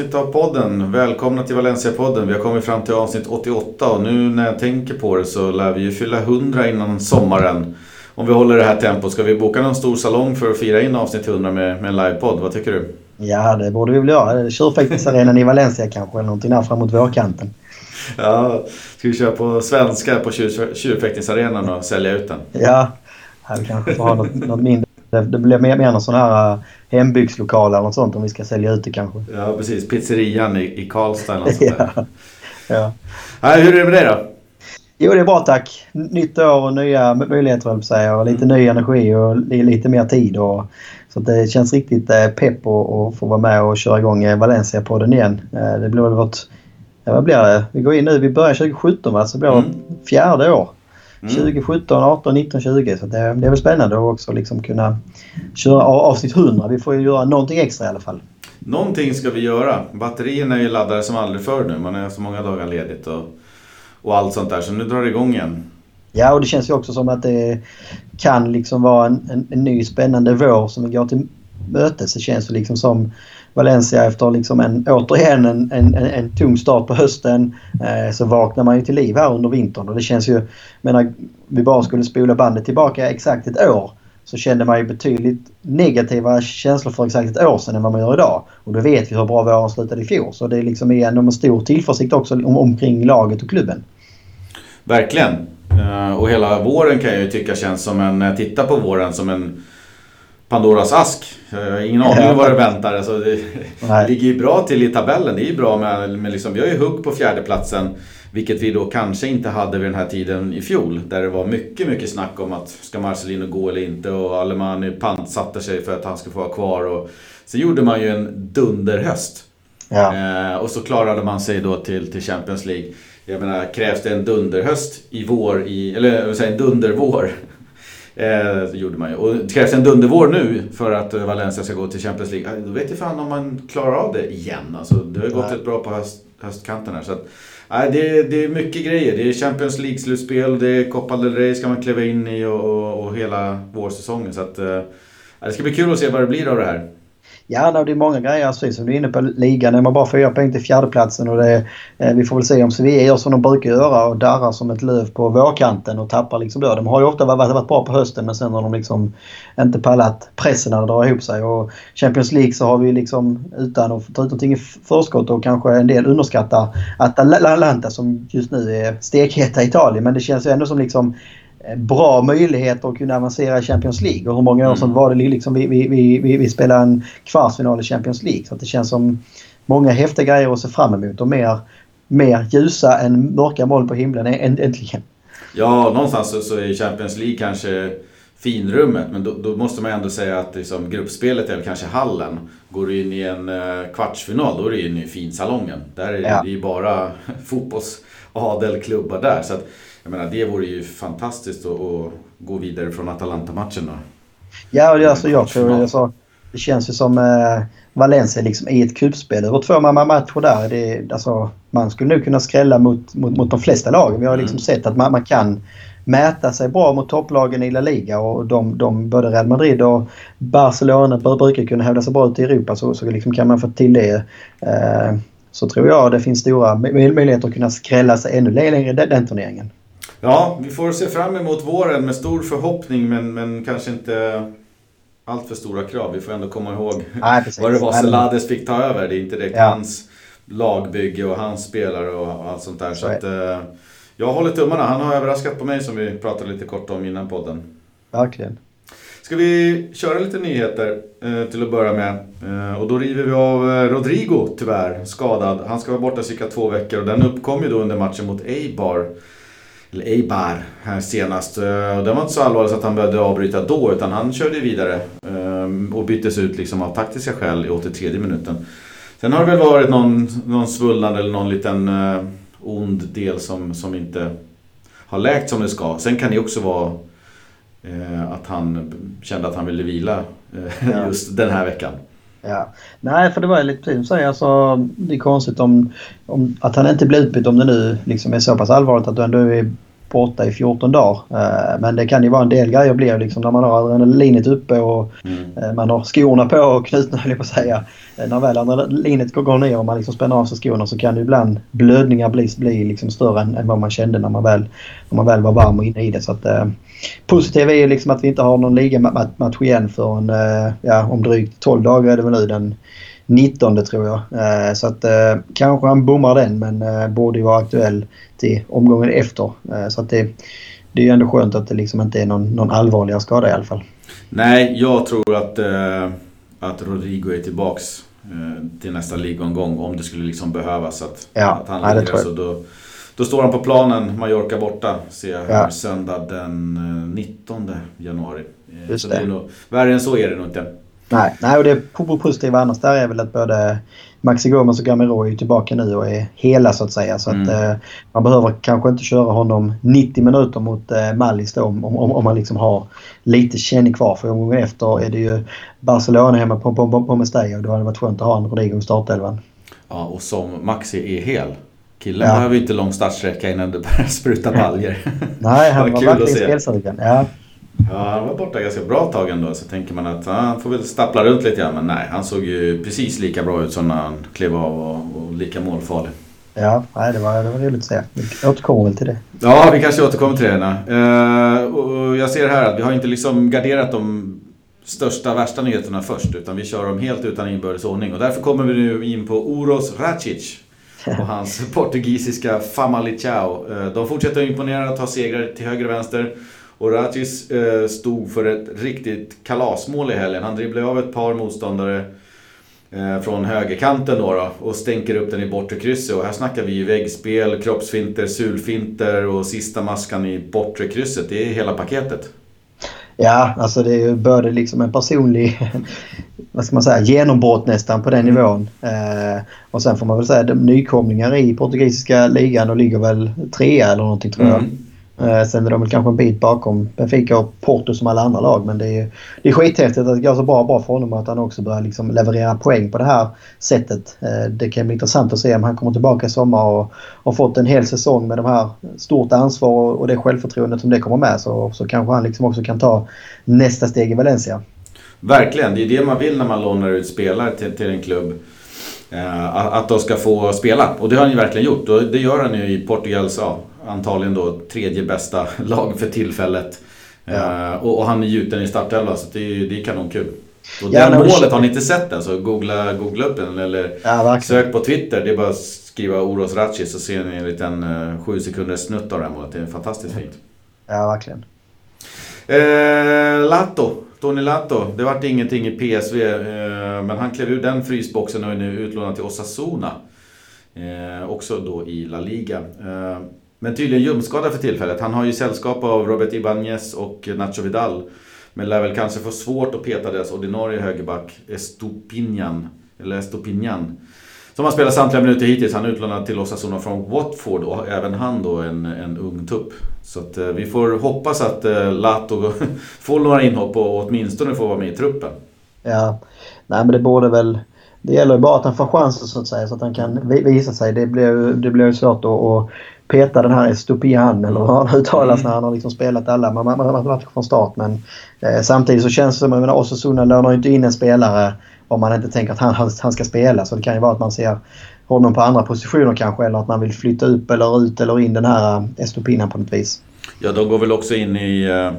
avsnitt av podden. Välkomna till Valencia-podden. Vi har kommit fram till avsnitt 88 och nu när jag tänker på det så lär vi ju fylla 100 innan sommaren. Om vi håller det här tempot. Ska vi boka någon stor salong för att fira in avsnitt 100 med, med en livepodd? Vad tycker du? Ja, det borde vi väl göra. Tjurfäktningsarenan i Valencia kanske, eller någonting där framåt vårkanten. Ja, ska vi köra på svenska på tjur, tjurfäktningsarenan och sälja ut den? Ja, vi kanske får ha något, något mindre. Det, det blir mer, mer någon sån här uh, hembygdslokal eller något sånt om vi ska sälja ut det kanske. Ja, precis. Pizzerian i, i Karlstad eller något sånt där. ja. ja. Hur är det med dig då? Jo, det är bra tack. Nytt år och nya möjligheter höll säga. Och lite ny energi och lite mer tid. Och, så det känns riktigt eh, pepp att få vara med och köra igång eh, Valencia-podden igen. Eh, det blir väl vårt... Ja, vad blir det? Vi går in nu. Vi börjar 2017 va? Så det blir mm. fjärde år. Mm. 2017, 18, 19, 20. Så det, det är väl spännande att också liksom kunna köra avsnitt 100. Vi får ju göra någonting extra i alla fall. Någonting ska vi göra. Batterierna är ju laddade som aldrig förr nu. Man har så många dagar ledigt och, och allt sånt där. Så nu drar det igång igen. Ja, och det känns ju också som att det kan liksom vara en, en, en ny spännande vår som vi går till mötes. Det känns ju liksom som Valencia efter liksom en, återigen en, en, en tung start på hösten eh, så vaknar man ju till liv här under vintern och det känns ju... menar, vi bara skulle spola bandet tillbaka exakt ett år så kände man ju betydligt negativa känslor för exakt ett år sedan än vad man gör idag. Och då vet vi hur bra våren slutade i fjol. Så det är liksom ändå med stor tillförsikt också om, omkring laget och klubben. Verkligen. Eh, och hela våren kan jag ju tycka känns som en, när jag tittar på våren, som en Pandoras ask. Jag har ingen aning om vad det väntar. Alltså det Nej. ligger ju bra till i tabellen. Det är ju bra med, med liksom, vi har ju hugg på fjärdeplatsen. Vilket vi då kanske inte hade vid den här tiden i fjol. Där det var mycket, mycket snack om att ska Marcelino gå eller inte. Och Alemani pantsatte sig för att han skulle få vara kvar. Och, så gjorde man ju en dunderhöst. Ja. Eh, och så klarade man sig då till, till Champions League. Jag menar, krävs det en dunderhöst i vår, i, eller jag säga en dundervår Eh, gjorde man ju. Och det krävs en dundervår nu för att Valencia ska gå till Champions League. Eh, då vet jag fan om man klarar av det igen. Alltså, det har gått Nej. rätt bra på höst, höstkanten här. Så att, nej, det, det är mycket grejer. Det är Champions League-slutspel, det är Copa del Rey ska man kliva in i och, och, och hela vårsäsongen. Så att, eh, det ska bli kul att se vad det blir av det här. Ja, det är många grejer. Precis som du är inne på ligan. är man bara fyra poäng till fjärdeplatsen och det, eh, vi får väl se om Sevilla gör som de brukar göra och darrar som ett löv på vårkanten och tappar liksom då. De har ju ofta varit, varit bra på hösten men sen har de liksom inte pallat pressen när det drar ihop sig. Och Champions League så har vi liksom utan att ta ut någonting i förskott och kanske en del underskattar Atalanta som just nu är stekheta i Italien. Men det känns ju ändå som liksom bra möjligheter att kunna avancera i Champions League. Och hur många år sedan mm. var det liksom vi, vi, vi, vi, spelade en kvartsfinal i Champions League. Så det känns som många häftiga grejer att se fram emot och mer, mer ljusa än mörka moln på himlen äntligen. Ja, någonstans så, så är Champions League kanske finrummet. Men då, då, måste man ändå säga att liksom, gruppspelet väl kanske hallen. Går du in i en uh, kvartsfinal då är du inne i finsalongen. Där är ja. det ju bara fotbollsadelklubbar där. Så att, jag menar, det vore ju fantastiskt att, att gå vidare från Atalanta-matchen då. Ja, det, alltså, jag tror alltså, det känns ju som eh, Valencia liksom i ett kuppspel över två matcher där. Det, alltså, man skulle nog kunna skrälla mot, mot, mot de flesta lagen. Vi har liksom mm. sett att man, man kan mäta sig bra mot topplagen i La Liga och de, de både Real Madrid och Barcelona brukar kunna hävda sig bra ute i Europa så, så liksom kan man få till det. Eh, så tror jag det finns stora möjligheter att kunna skrälla sig ännu längre den, den turneringen. Ja, vi får se fram emot våren med stor förhoppning men, men kanske inte allt för stora krav. Vi får ändå komma ihåg Nej, vad det var Selades fick ta över. Det är inte direkt ja. hans lagbygge och hans spelare och allt sånt där. Så, så att, eh, jag håller tummarna. Han har överraskat på mig som vi pratade lite kort om innan podden. Verkligen. Ska vi köra lite nyheter eh, till att börja med. Eh, och då river vi av Rodrigo tyvärr, skadad. Han ska vara borta cirka två veckor och den uppkom ju då under matchen mot Eibar eller Eibar här senast. Eh, det var inte så allvarligt att han behövde avbryta då utan han körde vidare ehm, och byttes ut liksom av taktiska skäl i 83 minuten. Sen har det väl varit någon, någon svullnad eller någon liten uh, ond del som, som inte har läkt som det ska. Sen kan det också vara att han kände att han ville vila just den här veckan. Ja. Nej, för det var lite precis som säger. Alltså, det är konstigt om, om, att han inte blir utbytt om det nu liksom är så pass allvarligt att du ändå är borta i 14 dagar. Eh, men det kan ju vara en del grejer blir liksom när man har adrenalinet uppe och mm. man har skorna på och knutna höll jag på att säga. När väl adrenalinet går ner och man liksom spänner av sig skorna så kan ju ibland blödningar bli, bli liksom större än, än vad man kände när man väl, när man väl var varm och inne i det. Så att, positivt är ju liksom att vi inte har någon ligamatch igen förrän eh, ja, om drygt 12 dagar är det väl nu den 19 tror jag. Eh, så att eh, kanske han bommar den men borde ju vara aktuell till omgången efter. Så att det, det är ju ändå skönt att det liksom inte är någon, någon allvarligare skada i alla fall. Nej, jag tror att, att Rodrigo är tillbaks till nästa ligomgång om det skulle liksom behövas att, ja, att han lirar. Så då, då står han på planen, Mallorca borta, ser jag här, ja. söndag den 19 januari. Just så det. värre än så är det nog inte. Nej, nej och det positiva annars där är väl att både Maxi Gomez och Gamero är tillbaka nu och är hela så att säga. Så mm. att eh, man behöver kanske inte köra honom 90 minuter mot eh, Mallis då om, om, om man liksom har lite känning kvar. För omgången efter är det ju Barcelona hemma på, på, på, på Mestalla och då hade det varit skönt att ha en Rodrigo i startelvan. Ja, och som Maxi är hel. Killen ja. behöver inte lång startsträcka innan det börjar spruta baljer. Nej, han var, var verkligen spelsugen. Ja. Ja, han var borta ganska bra tag ändå. Så tänker man att han får väl stappla runt lite grann. Men nej, han såg ju precis lika bra ut som när han klev av och, och lika målfarlig. Ja, nej, det, var, det var roligt att se. Vi återkommer väl till det. Ja, vi kanske återkommer till det. Uh, och jag ser här att vi har inte liksom garderat de största, värsta nyheterna först. Utan vi kör dem helt utan inbördes ordning. Och därför kommer vi nu in på Oros Racic. Och hans portugisiska Famalicão. Uh, de fortsätter att imponera, ta segrar till höger och vänster. Och Racis eh, stod för ett riktigt kalasmål i helgen. Han dribblade av ett par motståndare eh, från högerkanten då, då, och stänker upp den i bortre krysset. Och här snackar vi ju väggspel, kroppsfinter, sulfinter och sista maskan i bortre krysset. Det är hela paketet. Ja, alltså det både liksom en personlig vad ska man säga, genombrott nästan på den mm. nivån. Eh, och sen får man väl säga de nykomlingar i portugisiska ligan och ligger väl trea eller någonting tror jag. Mm. Eh, sen är de väl kanske en bit bakom Benfica och Porto som alla andra lag. Men det är, det är skithäftigt att det går så bra, bra för honom och att han också börjar liksom leverera poäng på det här sättet. Eh, det kan bli intressant att se om han kommer tillbaka i sommar och har fått en hel säsong med de här stort ansvar och det självförtroendet som det kommer med. Så, så kanske han liksom också kan ta nästa steg i Valencia. Verkligen, det är det man vill när man lånar ut spelare till, till en klubb. Eh, att de ska få spela. Och det har han ju verkligen gjort. Och det gör han ju i Portugals A antagligen då tredje bästa lag för tillfället. Ja. Uh, och, och, han är gjuten i startelva så det är, det är kanonkul. Och ja, det målet, har ni inte sett den så googla, googla upp den eller ja, sök på Twitter. Det är bara att skriva Oros Ratchi så ser ni en liten uh, sju sekunders snutt av det här målet. Det är fantastiskt fint. Ja, verkligen. Uh, Lato. Tony Lato, det vart ingenting i PSV men han klev ur den frysboxen och är nu utlånad till Osasuna. också då i La Liga. Men tydligen ljumskadad för tillfället. Han har ju sällskap av Robert Ibanez och Nacho Vidal. Men lär väl kanske få svårt att peta deras ordinarie högerback Estopinian. Eller Estopinian. Som har spelat samtliga minuter hittills. Han är utlånad till Osasuna från Watford och även han då en, en ung tupp. Så att, eh, vi får hoppas att eh, Lato får några inhopp och åtminstone får vara med i truppen. Ja, nej men det borde väl... Det gäller ju bara att han får chansen så att säga så att han kan visa sig. Det blir, det blir svårt att, att peta den här Estopian eller hur han uttalas mm. när han har liksom spelat alla matcher från start. Men eh, samtidigt så känns det som att Osasuna lånar inte in en spelare om man inte tänker att han, han ska spela. Så det kan ju vara att man ser honom på andra positioner kanske eller att man vill flytta upp eller ut eller in den här eh, Estopinan på något vis. Ja, de går väl också in i uh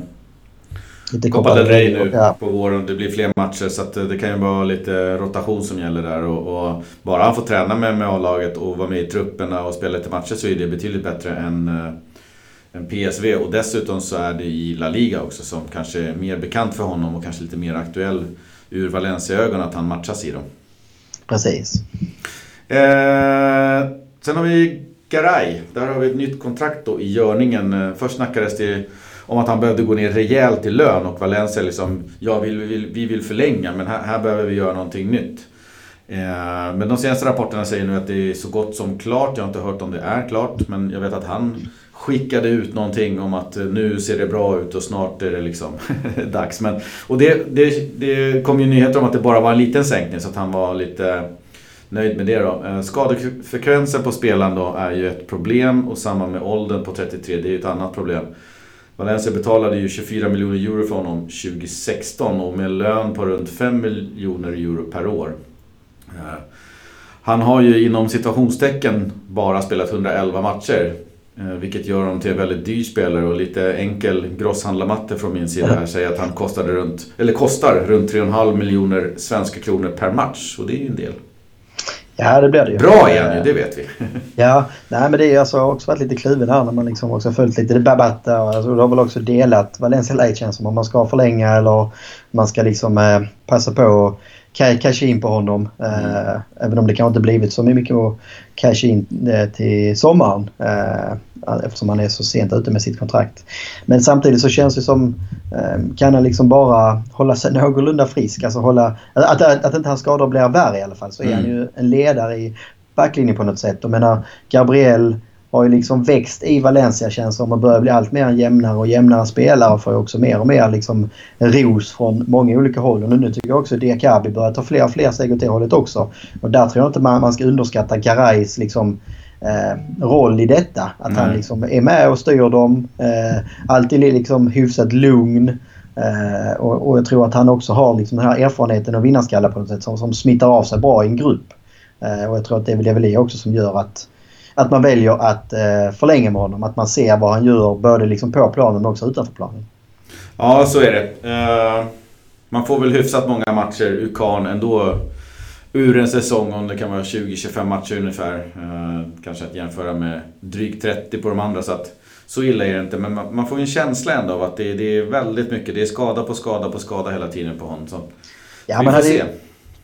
Lite Copa del Rey nu ja. på våren. Det blir fler matcher så att det kan ju vara lite rotation som gäller där. Och, och bara han får träna med, med A-laget och vara med i trupperna och spela lite matcher så är det betydligt bättre än, äh, än PSV. Och dessutom så är det i La Liga också som kanske är mer bekant för honom och kanske lite mer aktuell ur Valencia-ögon att han matchas i dem. Precis. Eh, sen har vi Garay. Där har vi ett nytt kontrakt då i görningen. Först snackades det om att han behövde gå ner rejält i lön och Valencia liksom, ja vi vill, vi vill förlänga men här, här behöver vi göra någonting nytt. Eh, men de senaste rapporterna säger nu att det är så gott som klart. Jag har inte hört om det är klart men jag vet att han skickade ut någonting om att eh, nu ser det bra ut och snart är det liksom dags. Men, och det, det, det kom ju nyheter om att det bara var en liten sänkning så att han var lite nöjd med det då. Eh, skadefrekvensen på spelaren då är ju ett problem och samma med åldern på 33, det är ju ett annat problem. Valencia betalade ju 24 miljoner euro för honom 2016 och med lön på runt 5 miljoner euro per år. Eh, han har ju inom situationstecken bara spelat 111 matcher. Eh, vilket gör honom till en väldigt dyr spelare och lite enkel grosshandlarmatte från min sida här säger att han kostade runt, eller kostar runt 3,5 miljoner svenska kronor per match. Och det är ju en del. Ja, det blir det ju. Bra igen ju, det vet vi. ja, nej men det är alltså också varit lite kluven här när man liksom också följt lite där. Alltså, du har väl också delat Valencia Light känns som om man ska förlänga eller man ska liksom eh, passa på casha in på honom. Mm. Eh, även om det kanske inte blivit så mycket att casha in eh, till sommaren. Eh, eftersom han är så sent ute med sitt kontrakt. Men samtidigt så känns det som kan han liksom bara hålla sig någorlunda frisk. Alltså hålla, att, att, att inte hans skador blir värre i alla fall så är mm. han ju en ledare i backlinjen på något sätt. Jag menar Gabriel har ju liksom växt i Valencia känns som och börjar bli allt mer jämnare och jämnare spelare och får också mer och mer liksom ros från många olika håll. Och nu tycker jag också att Diakabi börjar ta fler och fler steg åt det hållet också. Och där tror jag inte man, man ska underskatta Garais liksom eh, roll i detta. Att han liksom är med och styr dem. Eh, alltid liksom hyfsat lugn. Eh, och, och, jag tror att han också har liksom den här erfarenheten och vinnarskalle på något sätt som, som smittar av sig bra i en grupp. Eh, och jag tror att det är väl det också som gör att att man väljer att eh, förlänga med honom. Att man ser vad han gör både liksom på planen och också utanför planen. Ja, så är det. Uh, man får väl hyfsat många matcher ur Kahn ändå. Ur en säsong om det kan vara 20-25 matcher ungefär. Uh, kanske att jämföra med drygt 30 på de andra. Så, att, så illa är det inte. Men man, man får en känsla ändå av att det, det, är väldigt mycket. Det är skada på skada på skada hela tiden på honom. Så ja, vi får hade, se.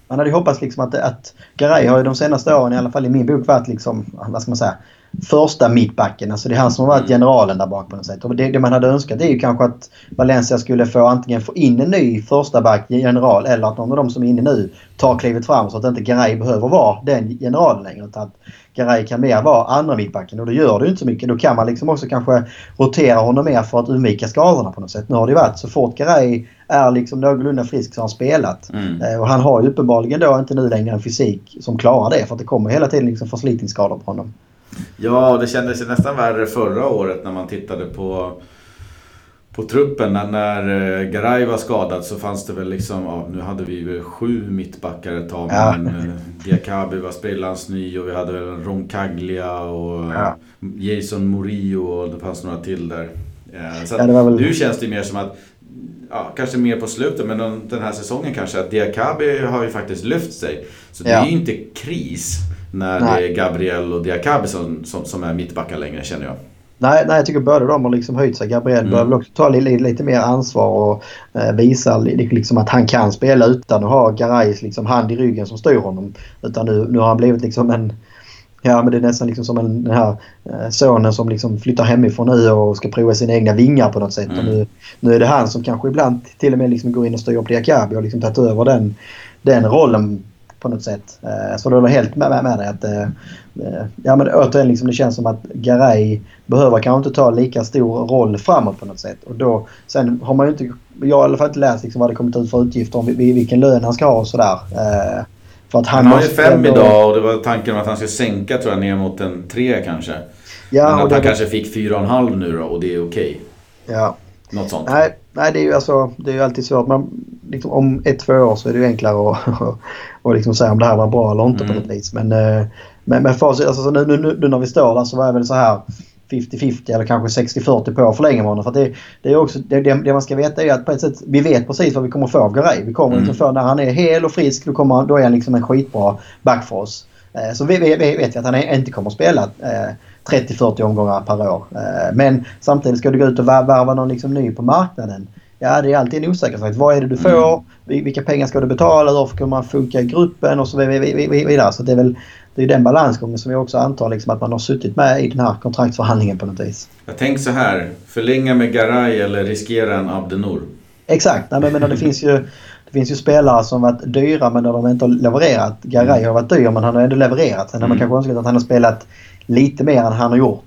Man hade ju hoppats liksom att, att Garay har ju de senaste åren, i alla fall i min bok, varit liksom, vad ska man säga, första mittbacken. Alltså det är han som har varit generalen där bak på något sätt. Och det, det, man hade önskat är ju kanske att Valencia skulle få antingen få in en ny första back, general, eller att någon av de som är inne nu tar klivet fram så att inte Garay behöver vara den generalen längre. Utan att Garay kan mer vara andra mittbacken och då gör det ju inte så mycket. Då kan man liksom också kanske rotera honom mer för att undvika skadorna på något sätt. Nu har det ju varit så fort Garay är liksom någorlunda frisk så har han spelat. Mm. Eh, och han har ju uppenbarligen då inte nu längre en fysik som klarar det för att det kommer hela tiden liksom förslitningsskador på honom. Ja, det kändes ju nästan värre förra året när man tittade på på truppen när, när eh, Garay var skadad så fanns det väl liksom, ja, nu hade vi väl sju mittbackar ett tag. Ja. Men eh, Diakabi var sprillans ny och vi hade väl Roncaglia och ja. Jason Murillo och det fanns några till där. Eh, så ja, väl... Nu känns det mer som att, ja, kanske mer på slutet, men den här säsongen kanske, att Diakabi har ju faktiskt lyft sig. Så det är ju inte kris när Nej. det är Gabriel och Diakabi som, som, som är mittbackar längre känner jag. Nej, nej, jag tycker båda de har liksom höjt sig. Gabriel mm. behöver också ta lite, lite mer ansvar och eh, visa liksom att han kan spela utan att ha Garais liksom hand i ryggen som styr honom. Utan nu, nu har han blivit liksom en... Ja, men det är nästan liksom som en, den här eh, sonen som liksom flyttar hemifrån nu och ska prova sina egna vingar på något sätt. Mm. Och nu, nu är det han som kanske ibland till och med liksom går in och styr upp Diakabi och liksom tagit över den, den rollen på något sätt. Eh, så är jag helt med, med dig att eh, eh, ja, men återigen liksom det känns som att Garay behöver kanske inte ta lika stor roll framåt på något sätt. Och då, sen har man ju inte, jag har i alla fall inte läst liksom vad det kommit ut för utgifter om vilken lön han ska ha och sådär. För att han, han har ju fem ändå... idag och det var tanken om att han skulle sänka tror jag ner mot en tre kanske. Ja, Men att han det... kanske fick fyra och en halv nu då och det är okej. Okay. Ja. Något sånt. Nej, nej det är ju alltså, det är ju alltid svårt. Man, liksom, om ett, två år så är det ju enklare att och liksom säga om det här var bra eller inte mm. på något vis. Men, eh, men, men facit, alltså, nu, nu, nu när vi står där så var jag väl så här 50-50 eller kanske 60-40 på honom. För det, det, är också, det, det, man ska veta är att på ett sätt, vi vet precis vad vi kommer få av Garay. Vi kommer mm. få, när han är hel och frisk, då, kommer, då är han liksom en skitbra back för oss. Eh, så vi, vi, vet vi att han inte kommer att spela eh, 30-40 omgångar per år. Eh, men samtidigt ska du gå ut och värva någon liksom ny på marknaden. Ja, det är alltid en osäkerhet. Vad är det du får? Mm. Vilka pengar ska du betala? Hur ska man funka i gruppen? Och så vidare. Så det är väl det är den balansgången som jag också antar liksom att man har suttit med i den här kontraktsförhandlingen på något vis. Jag tänker så här. Förlänga med Garay eller riskera en Abdenor? Exakt. Nej, men det finns ju det finns ju spelare som varit dyra men när de inte har levererat. Garay har varit dyr men han har ändå levererat. Sen har man mm. kanske önskat att han har spelat lite mer än han har gjort.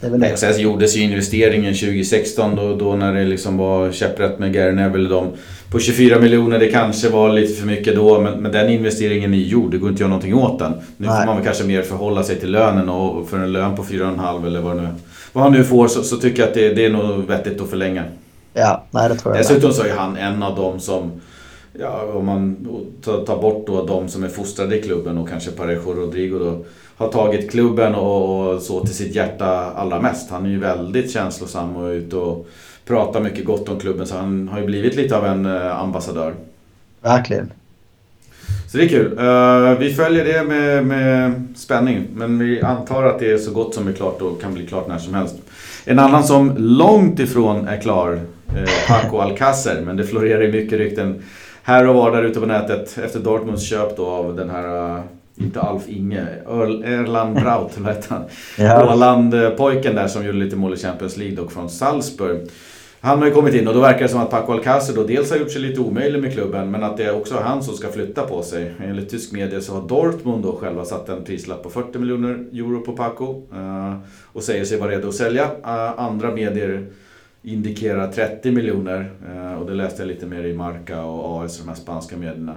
Det är väl det. Sen gjordes ju investeringen 2016 då, då när det liksom var käpprätt med Gary Neville. De, på 24 miljoner, det kanske var lite för mycket då men, men den investeringen är gjord. Det går inte att göra någonting åt den. Nu Nej. får man väl kanske mer förhålla sig till lönen och för en lön på 4,5 eller vad, nu, vad han nu får så, så tycker jag att det, det är nog vettigt att förlänga. Ja, nej det tror jag Dessutom så är han en av dem som Ja, om man tar bort då de som är fostrade i klubben och kanske Parejo Rodrigo då har tagit klubben och, så till sitt hjärta allra mest. Han är ju väldigt känslosam och ute och pratar mycket gott om klubben så han har ju blivit lite av en eh, ambassadör. Verkligen. Så det är kul. Uh, vi följer det med, med spänning men vi antar att det är så gott som är klart och kan bli klart när som helst. En annan som långt ifrån är klar, eh, Paco Alcacer, men det florerar ju mycket rykten här och var där ute på nätet efter Dortmunds köp då av den här, uh, inte Alf Inge, Erland Braut, heter han? Ja. Åland-pojken där som gjorde lite mål i Champions League dock från Salzburg. Han har ju kommit in och då verkar det som att Paco Alcacer då dels har gjort sig lite omöjlig med klubben men att det är också han som ska flytta på sig. Enligt tysk media så har Dortmund då själva satt en prislapp på 40 miljoner euro på Paco uh, och säger sig vara redo att sälja. Uh, andra medier indikerar 30 miljoner eh, och det läste jag lite mer i Marca och AS, de här spanska medierna.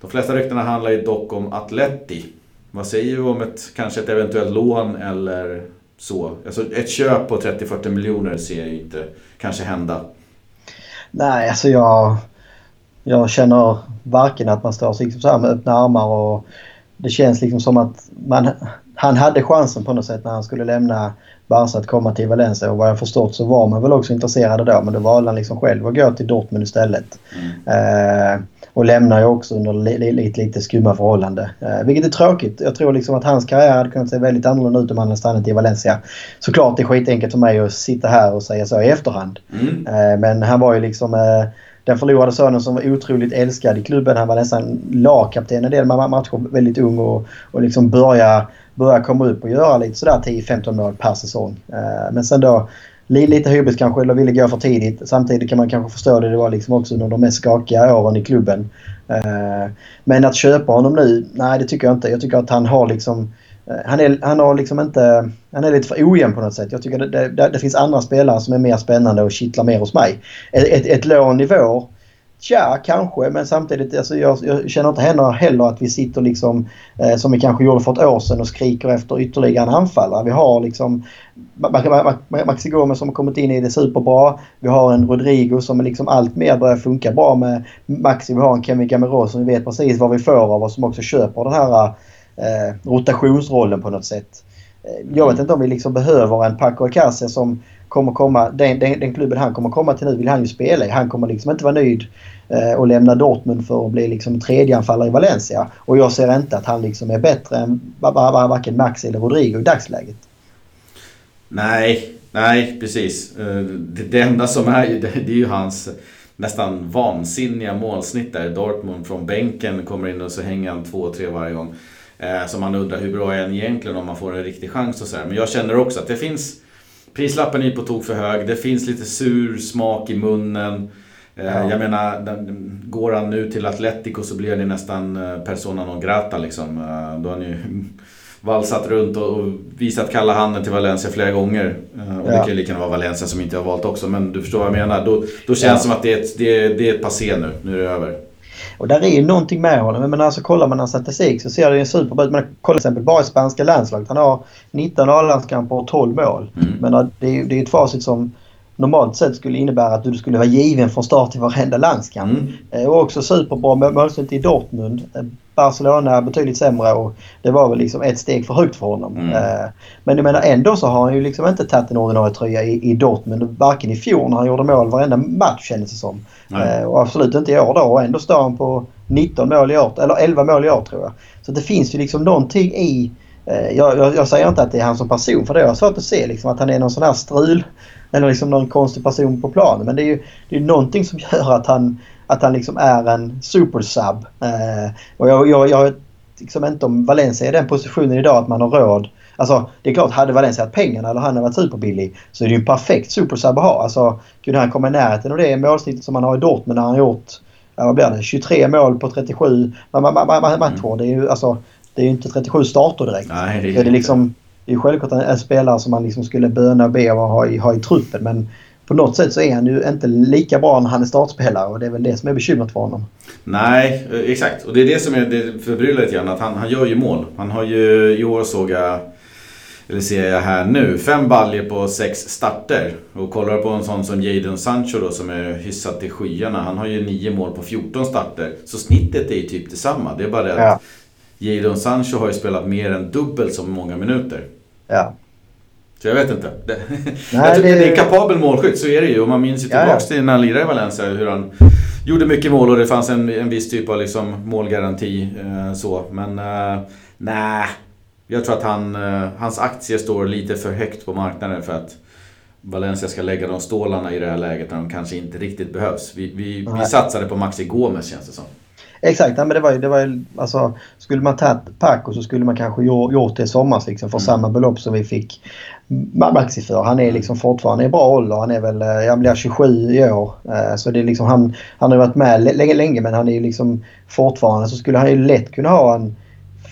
De flesta ryktena handlar ju dock om Atleti. Vad säger vi om ett, kanske ett eventuellt lån eller så? Alltså ett köp på 30-40 miljoner ser jag ju inte kanske hända. Nej, alltså jag, jag känner varken att man står liksom så här med öppna armar och det känns liksom som att man, han hade chansen på något sätt när han skulle lämna Barca att komma till Valencia och vad jag förstått så var man väl också intresserade då men då valde han liksom själv att gå till Dortmund istället. Mm. Eh, och lämnar ju också under lite, lite skumma förhållanden. Eh, vilket är tråkigt. Jag tror liksom att hans karriär hade kunnat se väldigt annorlunda ut om han hade stannat i Valencia. Såklart det är skitenkelt för mig att sitta här och säga så i efterhand. Mm. Eh, men han var ju liksom eh, den förlorade sonen som var otroligt älskad i klubben. Han var nästan lagkapten en del matcher, väldigt ung och, och liksom börja, börja komma upp och göra lite sådär 10-15 mål per säsong. Eh, men sen då lite hybris kanske eller ville gå för tidigt. Samtidigt kan man kanske förstå det. Det var liksom också under de mest skakiga åren i klubben. Eh, men att köpa honom nu, nej det tycker jag inte. Jag tycker att han har liksom... Eh, han, är, han har liksom inte... Han är lite för ojämn på något sätt. Jag tycker det, det, det finns andra spelare som är mer spännande och kittlar mer hos mig. Ett, ett, ett lån i vår Tja, kanske. Men samtidigt, alltså, jag, jag känner inte heller, heller att vi sitter liksom, eh, som vi kanske gjorde för ett år sedan och skriker efter ytterligare en anfallare. Vi har liksom Maxi Gomez som har kommit in i det superbra. Vi har en Rodrigo som liksom allt mer börjar funka bra med Maxi. Vi har en Kevin Gamero som vi vet precis vad vi får av och som också köper den här eh, rotationsrollen på något sätt. Eh, jag vet inte om vi liksom behöver en Paco Alcacer som kommer komma, den, den, den, klubben han kommer komma till nu vill han ju spela i. Han kommer liksom inte vara nöjd eh, och lämna Dortmund för att bli liksom tredjeanfallare i Valencia. Och jag ser inte att han liksom är bättre än varken Max eller Rodrigo i dagsläget. Nej, nej precis. Eh, det, det enda som är, det, det är ju hans nästan vansinniga målsnitt där. Dortmund från bänken kommer in och så hänger han två, tre varje gång. Eh, så man undrar hur bra är han egentligen om man får en riktig chans och så Men jag känner också att det finns Prislappen är på tok för hög. Det finns lite sur smak i munnen. Eh, ja. Jag menar, går han nu till Atletico så blir han nästan eh, persona non grata liksom. Eh, då har han ju valsat runt och visat kalla handen till Valencia flera gånger. Och ja. det kan ju lika gärna vara Valencia som inte har valt också. Men du förstår vad jag menar. Då, då känns det ja. som att det är, ett, det, är, det är ett passé nu. Nu är det över. Och där är ju någonting med honom. Men alltså kollar man hans statistik så ser det ju superbra ut. Men kolla till exempel bara i spanska landslaget. Han har 19 A-landskamper och 12 mål. Mm. Men det är, det är ett facit som normalt sett skulle innebära att du skulle vara given från start i varenda landskamp. Mm. Eh, och också superbra målsnitt i Dortmund. Eh, Barcelona betydligt sämre och det var väl liksom ett steg för högt för honom. Mm. Eh, men jag menar ändå så har han ju liksom inte tagit en ordinarie tröja i, i Dortmund. Varken i fjol när han gjorde mål varenda match kändes det som. Mm. Och absolut inte i år då. Och ändå står han på 19 mål i år. Eller 11 mål i år tror jag. Så det finns ju liksom någonting i jag, jag, jag, säger inte att det är han som person för det har jag svårt att se liksom, att han är någon sån här strul eller liksom någon konstig person på planen. Men det är ju det är någonting som gör att han, att han liksom är en supersub. Eh, och jag, jag, jag liksom inte om Valencia är i den positionen idag att man har råd. Alltså det är klart, hade Valencia haft pengarna eller han hade varit superbillig så är det ju en perfekt supersub att ha. Alltså kunde han komma i närheten av det målsnittet som han har i Dortmund när han har gjort vad blir det, 23 mål på 37 matcher. Det är ju alltså, det är inte 37 starter direkt. Nej, det är, det liksom det är självklart en, en spelare som man liksom skulle böna och be och ha i, ha i truppen. Men på något sätt så är han ju inte lika bra när han är startspelare och det är väl det som är bekymret för honom. Nej, exakt. Och det är det som är det förbryllar lite grann. Att han, han gör ju mål. Han har ju, i år såg jag, eller ser jag här nu, fem baljer på sex starter. Och kollar på en sån som Jadon Sancho då som är hyssat till skyarna. Han har ju nio mål på 14 starter. Så snittet är ju typ detsamma. Det är bara det att ja. Jadon Sancho har ju spelat mer än dubbelt så många minuter. Ja. Så jag vet inte. Det, Nej, jag tycker det... det är kapabel målskytt, så är det ju. Och man minns ju tillbaka ja, ja. till när han lirade i Valencia hur han gjorde mycket mål och det fanns en, en viss typ av liksom målgaranti. Eh, så. Men eh, nej, jag tror att han, eh, hans aktier står lite för högt på marknaden för att Valencia ska lägga de stålarna i det här läget när de kanske inte riktigt behövs. Vi, vi, vi satsade på Maxi Gomes känns det som. Exakt, ja, men det var ju, det var ju, alltså, skulle man tagit Paco så skulle man kanske gjort det i somras liksom, för mm. samma belopp som vi fick Maxi för. Han är liksom fortfarande i bra ålder. Han är väl, eh, blir 27 i år. Eh, så det är liksom, han, han har varit med länge, länge men han är ju liksom fortfarande så skulle han ju lätt kunna ha en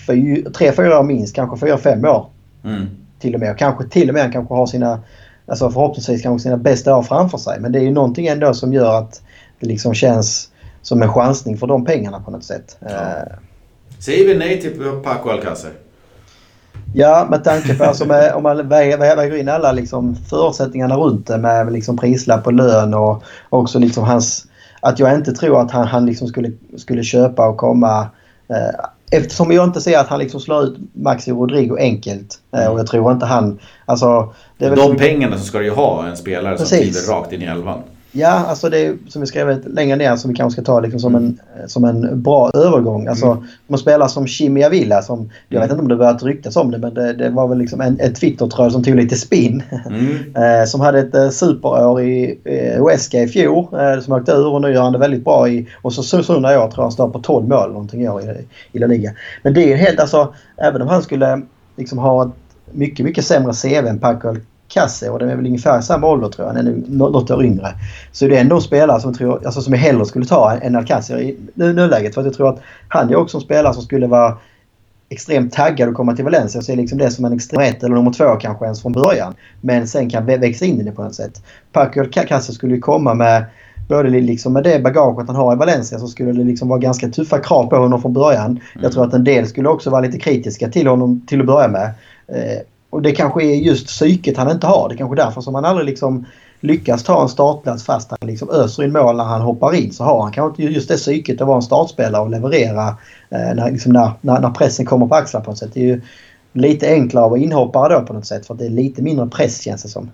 3-4 år minst, kanske 4-5 år. Mm. Till och med. Och kanske till och med han kanske har sina, alltså förhoppningsvis kanske sina bästa år framför sig. Men det är ju någonting ändå som gör att det liksom känns som en chansning för de pengarna på något sätt. Ja. Eh, Säger vi nej till Paco Alcacer? Ja, med tanke på alltså med, om man väger in alla liksom förutsättningarna runt det med liksom prislapp och lön och också liksom hans... Att jag inte tror att han, han liksom skulle, skulle köpa och komma... Eh, eftersom jag inte ser att han liksom slår ut Maxi Rodrigo enkelt. Eh, och jag tror inte han... Alltså, De som, pengarna så ska du ju ha en spelare precis. som kliver rakt in i elvan. Ja, alltså det är som vi skrev längre ner som vi kanske ska ta liksom som, en, som en bra övergång. Alltså, mm. Man spelar som Jimmy Avila som, jag vet inte om det börjat ryktas om det men det, det var väl liksom en, en Twitter-tråd som tog lite spinn. Mm. Eh, som hade ett eh, superår i eh, Weska i fjol som åkte ur och nu gör han det väldigt bra i och så Susunda i år tror jag han står på 12 mål någonting i år i, i La Liga. Men det är helt alltså, även om han skulle liksom ha ett mycket, mycket sämre CV än Paco Kasse och den är väl ungefär samma ålder tror jag. Han är något år yngre. Så det är ändå spelare som, tror, alltså, som jag hellre skulle ta än Alcacer i nuläget. För att jag tror att han är också en spelare som skulle vara extremt taggad att komma till Valencia och se liksom det som en extrem ett eller nummer två kanske ens från början. Men sen kan växa in i det på något sätt. Paco Kasse skulle ju komma med både liksom med det bagaget han har i Valencia så skulle det liksom vara ganska tuffa krav på honom från början. Mm. Jag tror att en del skulle också vara lite kritiska till honom till att börja med. Och det kanske är just psyket han inte har. Det är kanske är därför som han aldrig liksom lyckas ta en startplats fast han liksom öser in mål när han hoppar in. Så har han kanske inte just det psyket att vara en startspelare och leverera eh, när, liksom när, när, när, pressen kommer på axlarna på något sätt. Det är ju lite enklare att vara inhoppare då på något sätt för att det är lite mindre press känns det som.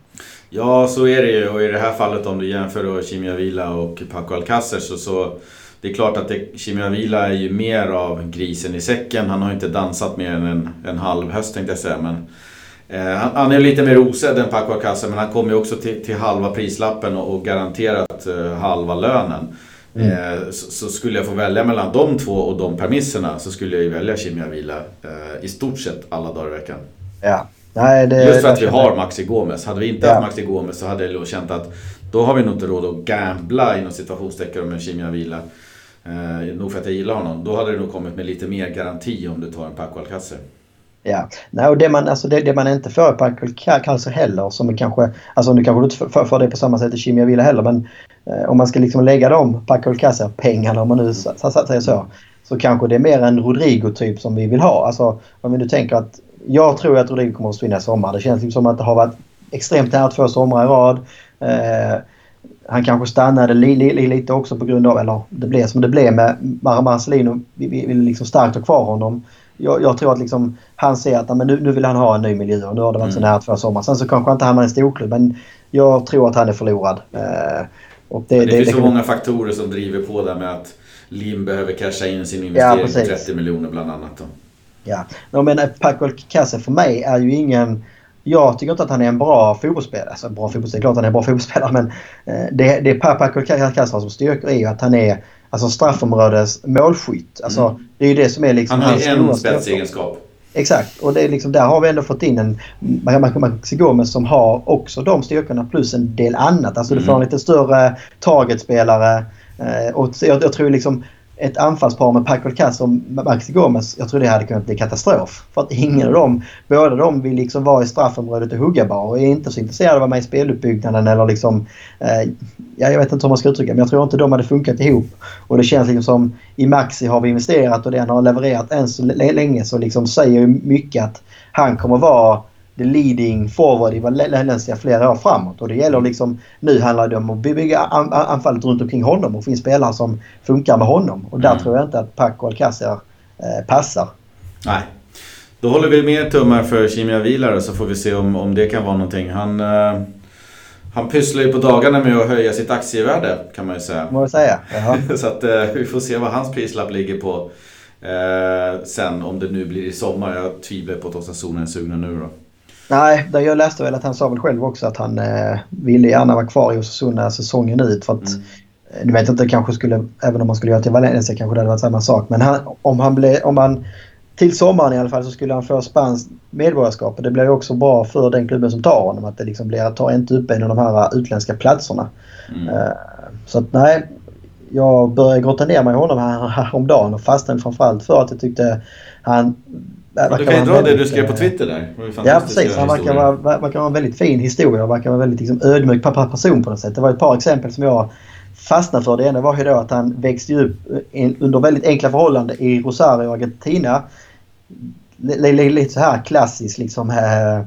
Ja, så är det ju. Och i det här fallet om du jämför då Chimia Vila och Paco Alcacer så, så det är klart att det, Chimia Vila är ju mer av grisen i säcken. Han har inte dansat mer än en, en halv höst tänkte jag säga. Men han, han, är lite mer osedd än Paco Alcácer men han kommer ju också till, till halva prislappen och, och garanterat uh, halva lönen. Mm. Eh, så, så, skulle jag få välja mellan de två och de premisserna så skulle jag ju välja Chimia Vila eh, i stort sett alla dagar i veckan. Ja. Nej, det, Just för att vi har Maxi Gomes. Hade vi inte ja. haft Maxi Gomes så hade jag känt att då har vi nog inte råd att gambla inom situationstecken med Chimia Vila. Eh, nog för att jag gillar honom. Då hade det nog kommit med lite mer garanti om du tar en Paco Alcácer. Ja, Nej, och det man, alltså det, det man inte får på Alcalcer heller som kanske, alltså nu kanske du inte får, får det på samma sätt i Chimia Villa heller men eh, om man ska liksom lägga de Paco Alcácer pengarna om man nu säger så, så kanske det är mer en Rodrigo-typ som vi vill ha. Alltså om vi nu tänker att jag tror att Rodrigo kommer att försvinna i sommar. Det känns liksom som att det har varit extremt här två somrar i rad. Eh, han kanske stannade li, li, li, lite också på grund av, eller det blev som det blev med Marcelino. Vi ville liksom starkt ha kvar honom jag, jag, tror att liksom, han ser att men nu, nu vill han ha en ny miljö och nu har det varit mm. så nära två sommar. Sen så kanske han inte hamnar i en storklubb men jag tror att han är förlorad. Eh, och det, det, det, finns det så många faktorer som driver på där med att Lim behöver casha in sin investering ja, på 30 miljoner bland annat. Då. Ja, men Paco Alcacer för mig är ju ingen... Jag tycker inte att han är en bra fotbollsspelare. Alltså bra fotbollsspelare, klart han är en bra fotbollsspelare men eh, det, det Paco Alcacer som styrkor är ju att han är alltså straffområdes målskytt. Alltså, mm. Det är ju det som är liksom Han har en spetsegenskap. Exakt och det är liksom, där har vi ändå fått in en Maxi Gomez som har också de styrkorna plus en del annat. Alltså mm. du får en lite större targetspelare. Eh, och jag, jag tror liksom ett anfallspar med Paco Alcácer och Maxi Gomez, jag tror det hade kunnat bli katastrof. För att ingen av dem, båda de vill liksom vara i straffområdet och hugga bara och är inte så intresserade av att vara med i speluppbyggnaden eller liksom... Eh, ja, jag vet inte hur man ska uttrycka men jag tror inte de hade funkat ihop. Och det känns liksom som i Maxi har vi investerat och den har levererat än så länge så liksom säger mycket att han kommer vara the leading forward i Valencia flera år framåt. Och det gäller liksom, nu handlar det om att bygga anfallet runt omkring honom och in spelare som funkar med honom. Och där mm. tror jag inte att Paco Alcacer eh, passar. Nej. Då håller vi mer tummar för Chimia Vilare så får vi se om, om det kan vara någonting. Han, eh, han pysslar ju på dagarna med att höja sitt aktievärde kan man ju säga. Må säga. så att eh, vi får se vad hans prislapp ligger på. Sen om det nu blir i sommar. Jag tvivlar på att Osasuna är sugna nu då. Nej, jag läste väl att han sa väl själv också att han eh, ville gärna vara kvar i Osasuna säsongen ut. För att, mm. Eh, nu vet jag inte, kanske skulle, även om man skulle göra till Valencia kanske det hade varit samma sak. Men han, om, han ble, om han till sommaren i alla fall så skulle han få spanskt medborgarskap. Och det blir ju också bra för den klubben som tar honom. Att det liksom blir, tar inte upp en av de här utländska platserna. Mm. Uh, så att nej, jag började grotta ner mig i honom häromdagen och fastnade framförallt för att jag tyckte han du kan ju dra det du skrev på Twitter där. Ja precis, han verkar vara, verkar vara en väldigt fin historia och verkar vara en väldigt liksom, ödmjuk person på något sätt. Det var ett par exempel som jag fastnade för. Det ena var ju då att han växte upp under väldigt enkla förhållanden i Rosario, Argentina. Lite så här klassiskt liksom. Äh,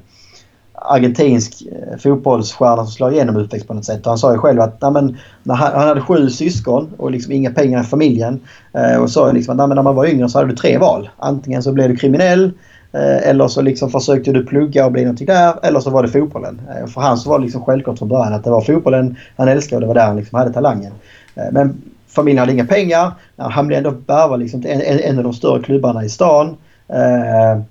argentinsk eh, fotbollsstjärna som slår igenom uppväxt på något sätt. Och han sa ju själv att men, när han, han, hade sju syskon och liksom inga pengar i familjen. Eh, och sa liksom att när man var yngre så hade du tre val. Antingen så blev du kriminell eh, eller så liksom försökte du plugga och bli någonting där. Eller så var det fotbollen. Eh, för han så var det liksom självklart från början att det var fotbollen han älskade och det var där han liksom hade talangen. Eh, men familjen hade inga pengar. Han blev ändå värvad liksom till en, en, en, av de större klubbarna i stan. Eh,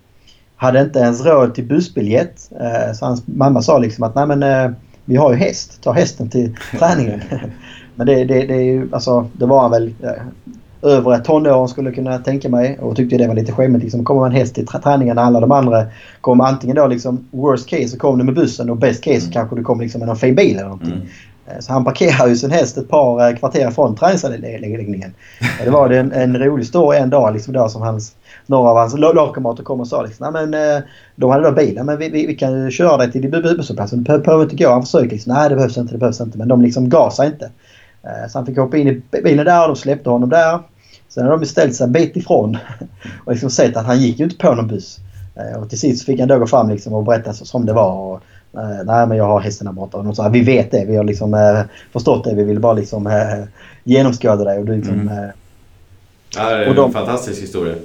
hade inte ens råd till bussbiljett. Eh, så hans mamma sa liksom att nej men eh, vi har ju häst. Ta hästen till träningen. men det, det, det, är ju, alltså, det var han väl eh, övre tonåren skulle kunna tänka mig och tyckte det var lite skämmigt. Liksom, kommer man häst till träningen när alla de andra kommer antingen då liksom worst case så kommer du med bussen och best case mm. kanske du kommer liksom med någon fin bil eller någonting. Mm. Eh, så han parkerar ju sin häst ett par eh, kvarter från träningsanläggningen. Det var en, en rolig story en dag liksom där som hans några av hans lagkamrater kom och sa liksom, nej men eh, de hade då bilen men vi, vi, vi kan köra dig till busshållplatsen. Du behöver inte gå. Han försökte liksom, nej det behövs inte, det behövs inte. Men de liksom gasade inte. Så han fick hoppa in i bilen där och de släppte honom där. Sen har de ställt sig en bit ifrån och liksom sett att han gick ju inte på någon buss. Och till sist fick han då gå fram liksom och berätta som det var. Och, nej men jag har hästen där borta. Och de sa vi vet det, vi har liksom eh, förstått det. Vi vill bara liksom eh, genomskåda dig. Och du liksom, mm. ja, det är en de, fantastisk historia.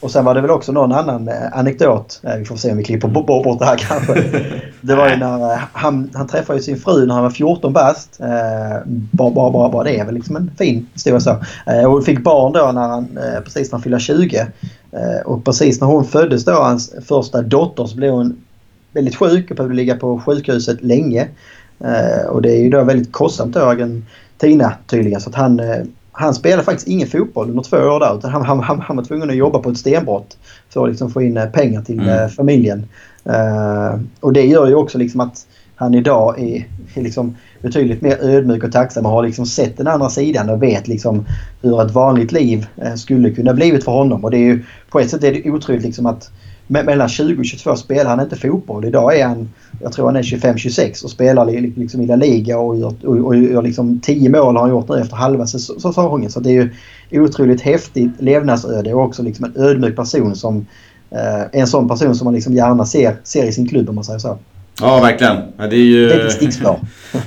Och sen var det väl också någon annan eh, anekdot. Eh, vi får se om vi klipper bort det här kanske. Det var ju när eh, han, han träffade sin fru när han var 14 bast. Bara, bara, bara, bara det är väl liksom en fin historia så. Och fick barn då när han, precis när han fyllde 20. Och precis när hon föddes då, hans första dotter, så blev hon väldigt sjuk och behövde ligga på sjukhuset länge. Och det är ju då väldigt kostsamt då, Argentina tydligen. Så att han han spelade faktiskt ingen fotboll under två år där utan han, han, han, han var tvungen att jobba på ett stenbrott för att liksom få in eh, pengar till mm. Eh, familjen. Och det gör ju också liksom att han idag är, är liksom betydligt mer ödmjuk och tacksam och har liksom sett den andra sidan och vet liksom hur ett vanligt liv skulle kunna blivit för honom. Och det är ju, på ett sätt är det otroligt liksom att mellan 20 och 22 spelar han inte fotboll. Idag är han, jag tror han är 25-26 och spelar liksom i La Liga och gör, och, och gör liksom 10 mål har han gjort nu efter halva säsongen. Så det är ju otroligt häftigt levnadsöde och också liksom en ödmjuk person som eh, en sån person som man liksom gärna ser, ser i sin klubb om man säger så. Ja, verkligen. Det är ju... Det,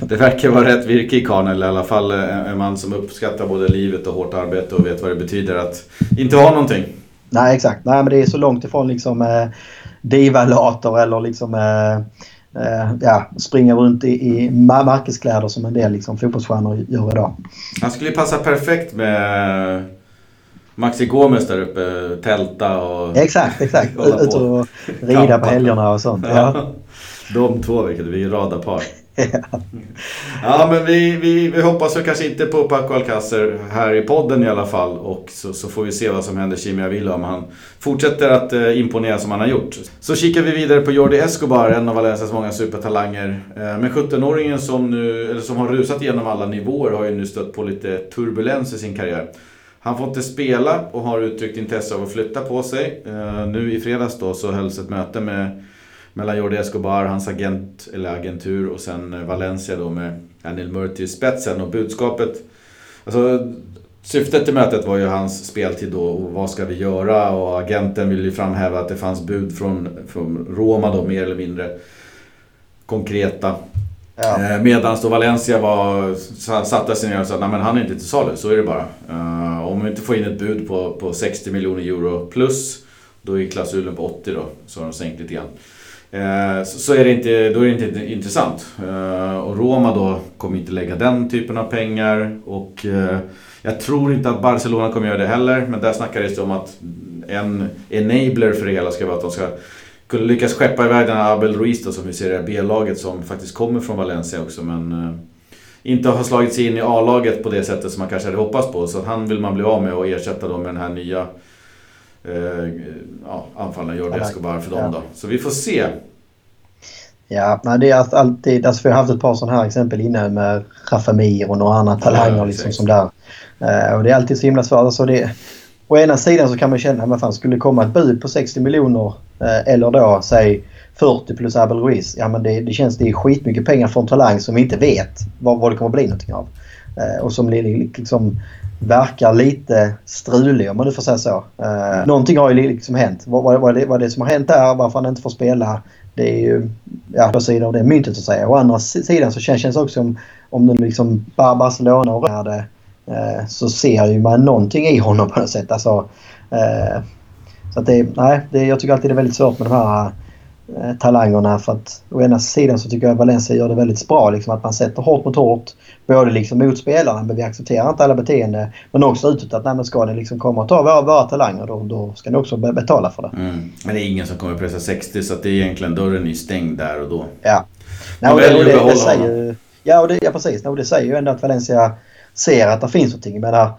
det verkar vara rätt virke i karln, eller i alla fall en man som uppskattar både livet och hårt arbete och vet vad det betyder att inte ha någonting. Nej, exakt. Nej, men det är så långt ifrån liksom eh, divalater eller liksom eh, eh, ja, springa runt i, i märkeskläder som en del liksom, fotbollsstjärnor gör idag. Han skulle ju passa perfekt med Maxi Gomes där uppe, tälta och... Exakt, exakt. Ut och rida på helgerna och sånt. Ja. De två, vilket vi är radarpar. ja, men vi, vi, vi hoppas väl kanske inte på Paco Alcacer här i podden i alla fall. Och så, så får vi se vad som händer Kimi Avila om han fortsätter att eh, imponera som han har gjort. Så kikar vi vidare på Jordi Escobar, en av Valencias många supertalanger. Eh, men 17-åringen som, nu, eller som har rusat igenom alla nivåer har ju nu stött på lite turbulens i sin karriär. Han får inte spela och har uttryckt intresse av att flytta på sig. Eh, nu i fredags då så hölls ett möte med, mellan Jordi Escobar, hans agent, eller agentur och sen Valencia då med Anil Murti i spetsen. Och budskapet... Alltså, syftet i mötet var ju hans speltid då och vad ska vi göra? Och agenten ville ju framhäva att det fanns bud från, från Roma då mer eller mindre konkreta. Ja. Eh, Medan då Valencia var, satte sig ner och sa att han är inte till salu, så är det bara. Uh, om vi inte får in ett bud på, på 60 miljoner euro plus, då är klausulen på 80 då, så har de sänkt lite grann. Eh, så, är det inte, då är det inte intressant. Eh, och Roma då kommer inte lägga den typen av pengar. Och eh, jag tror inte att Barcelona kommer göra det heller, men där snackades det om att en enabler för det hela ska vara att de ska kunna lyckas skeppa iväg den här Abel Ruiz då, som vi ser i B-laget som faktiskt kommer från Valencia också men inte har slagit sig in i A-laget på det sättet som man kanske hade hoppats på. Så han vill man bli av med och ersätta då med den här nya uh, ja, anfallaren Jordi Escobar för dem då. Så vi får se. Ja, nej, det är alltid, alltså vi har haft ett par sådana här exempel innan med Rafa Mir och några andra talanger ja, liksom som där. Uh, och det är alltid så himla svårt. Alltså det, å ena sidan så kan man känna, fan skulle det komma ett bud på 60 miljoner eh, eller då säg 40 plus Abel Ruiz. Ja men det, det känns det är skitmycket pengar för en talang som vi inte vet vad, vad det kommer bli någonting av. Eh, och som liksom verkar lite strulig om man nu får säga så. Eh, någonting har ju liksom hänt. Vad, vad, vad, det, vad det som har hänt där, varför han inte får spela. Det är ju ja, på sidan av det myntet så att säga. Å andra sidan så känns det också som om nu liksom bara Barcelona och det Eh, så ser ju man någonting i honom på något sätt. Alltså, eh, så att det, nej, det, jag tycker alltid det är väldigt svårt med de här eh, talangerna för att å ena sidan så tycker jag Valencia gör det väldigt bra. Liksom, att man sätter hårt mot hårt. Både liksom mot spelarna, men vi accepterar inte alla beteenden. Men också utåt att nej, men ska ni liksom komma och ta våra, våra talanger då, då ska ni också betala för det. Mm. Men det är ingen som kommer pressa 60 så att det är egentligen dörren är stängd där och då. Ja. Nej, och det, och det, det säger, ja, och det, ja, precis. Och det säger ju ändå att Valencia ser att det finns någonting. Jag menar,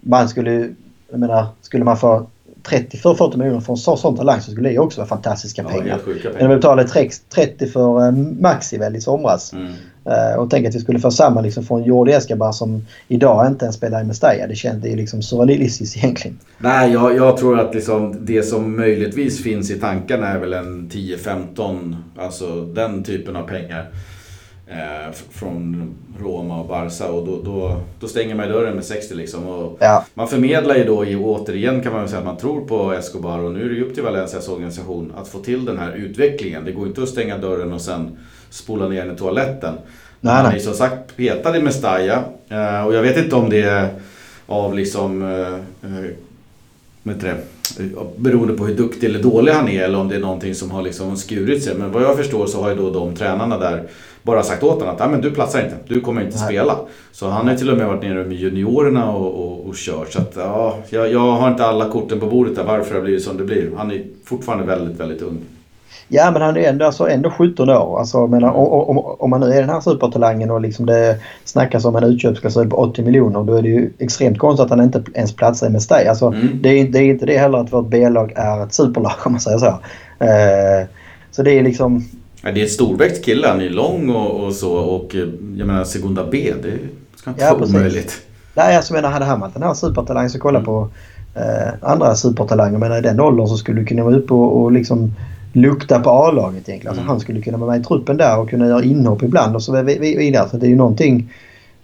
man skulle, jag menar, skulle man få 30-40 miljoner för en sån talang så skulle det också vara fantastiska pengar. Ja, pengar. Men vi betalade 30 för uh, Maxi väl i somras. Mm. Uh, och tänk att vi skulle få samma liksom från Jordi Escobar som idag inte ens spelar i Mestalla. Det känns ju liksom surrealistiskt egentligen. Nej, jag, jag, tror att liksom det som möjligtvis finns i tankarna är väl en 10-15, alltså den typen av pengar eh, från Roma och Barca och då, då, då stänger man dörren med 60 liksom. Och ja. Man förmedlar ju då i, återigen kan man väl säga att man tror på Escobar och nu är det ju upp till Valencias organisation att få till den här utvecklingen. Det går inte att stänga dörren och sen spola ner den i toaletten. Nej, man är ju som sagt petad i Mestalla eh, och jag vet inte om det är av liksom eh, eh det, beroende på hur duktig eller dålig han är eller om det är någonting som har liksom skurit sig. Men vad jag förstår så har ju då de tränarna där bara sagt åt honom att men du platsar inte, du kommer inte Nej. spela. Så han har till och med varit nere med juniorerna och, och, och kört. Så att, ja, jag, jag har inte alla korten på bordet där varför det har blivit som det blir. Han är fortfarande väldigt, väldigt ung. Ja men han är ändå, alltså, ändå 17 år. Alltså, menar, om, om, om man nu är den här supertalangen och liksom det snackas om en utköpsklausul på 80 miljoner då är det ju extremt konstigt att han inte ens platsar i Mestalla. Alltså, mm. det, är, det är inte det heller att vårt B-lag är ett superlag om man säger så. Eh, så det är liksom Ja, det är ett storväxt kille, han är lång och, och, så och eh, jag menar Segunda B, det ska inte ja, vara omöjligt. Nej, alltså menar hade han varit den här supertalangen så kolla mm. på eh, andra supertalanger. Men i den åldern så skulle du kunna vara uppe och, och liksom lukta på A-laget egentligen. Alltså, mm. han skulle kunna vara med i truppen där och kunna göra inhopp ibland och så vidare. Så det är ju någonting,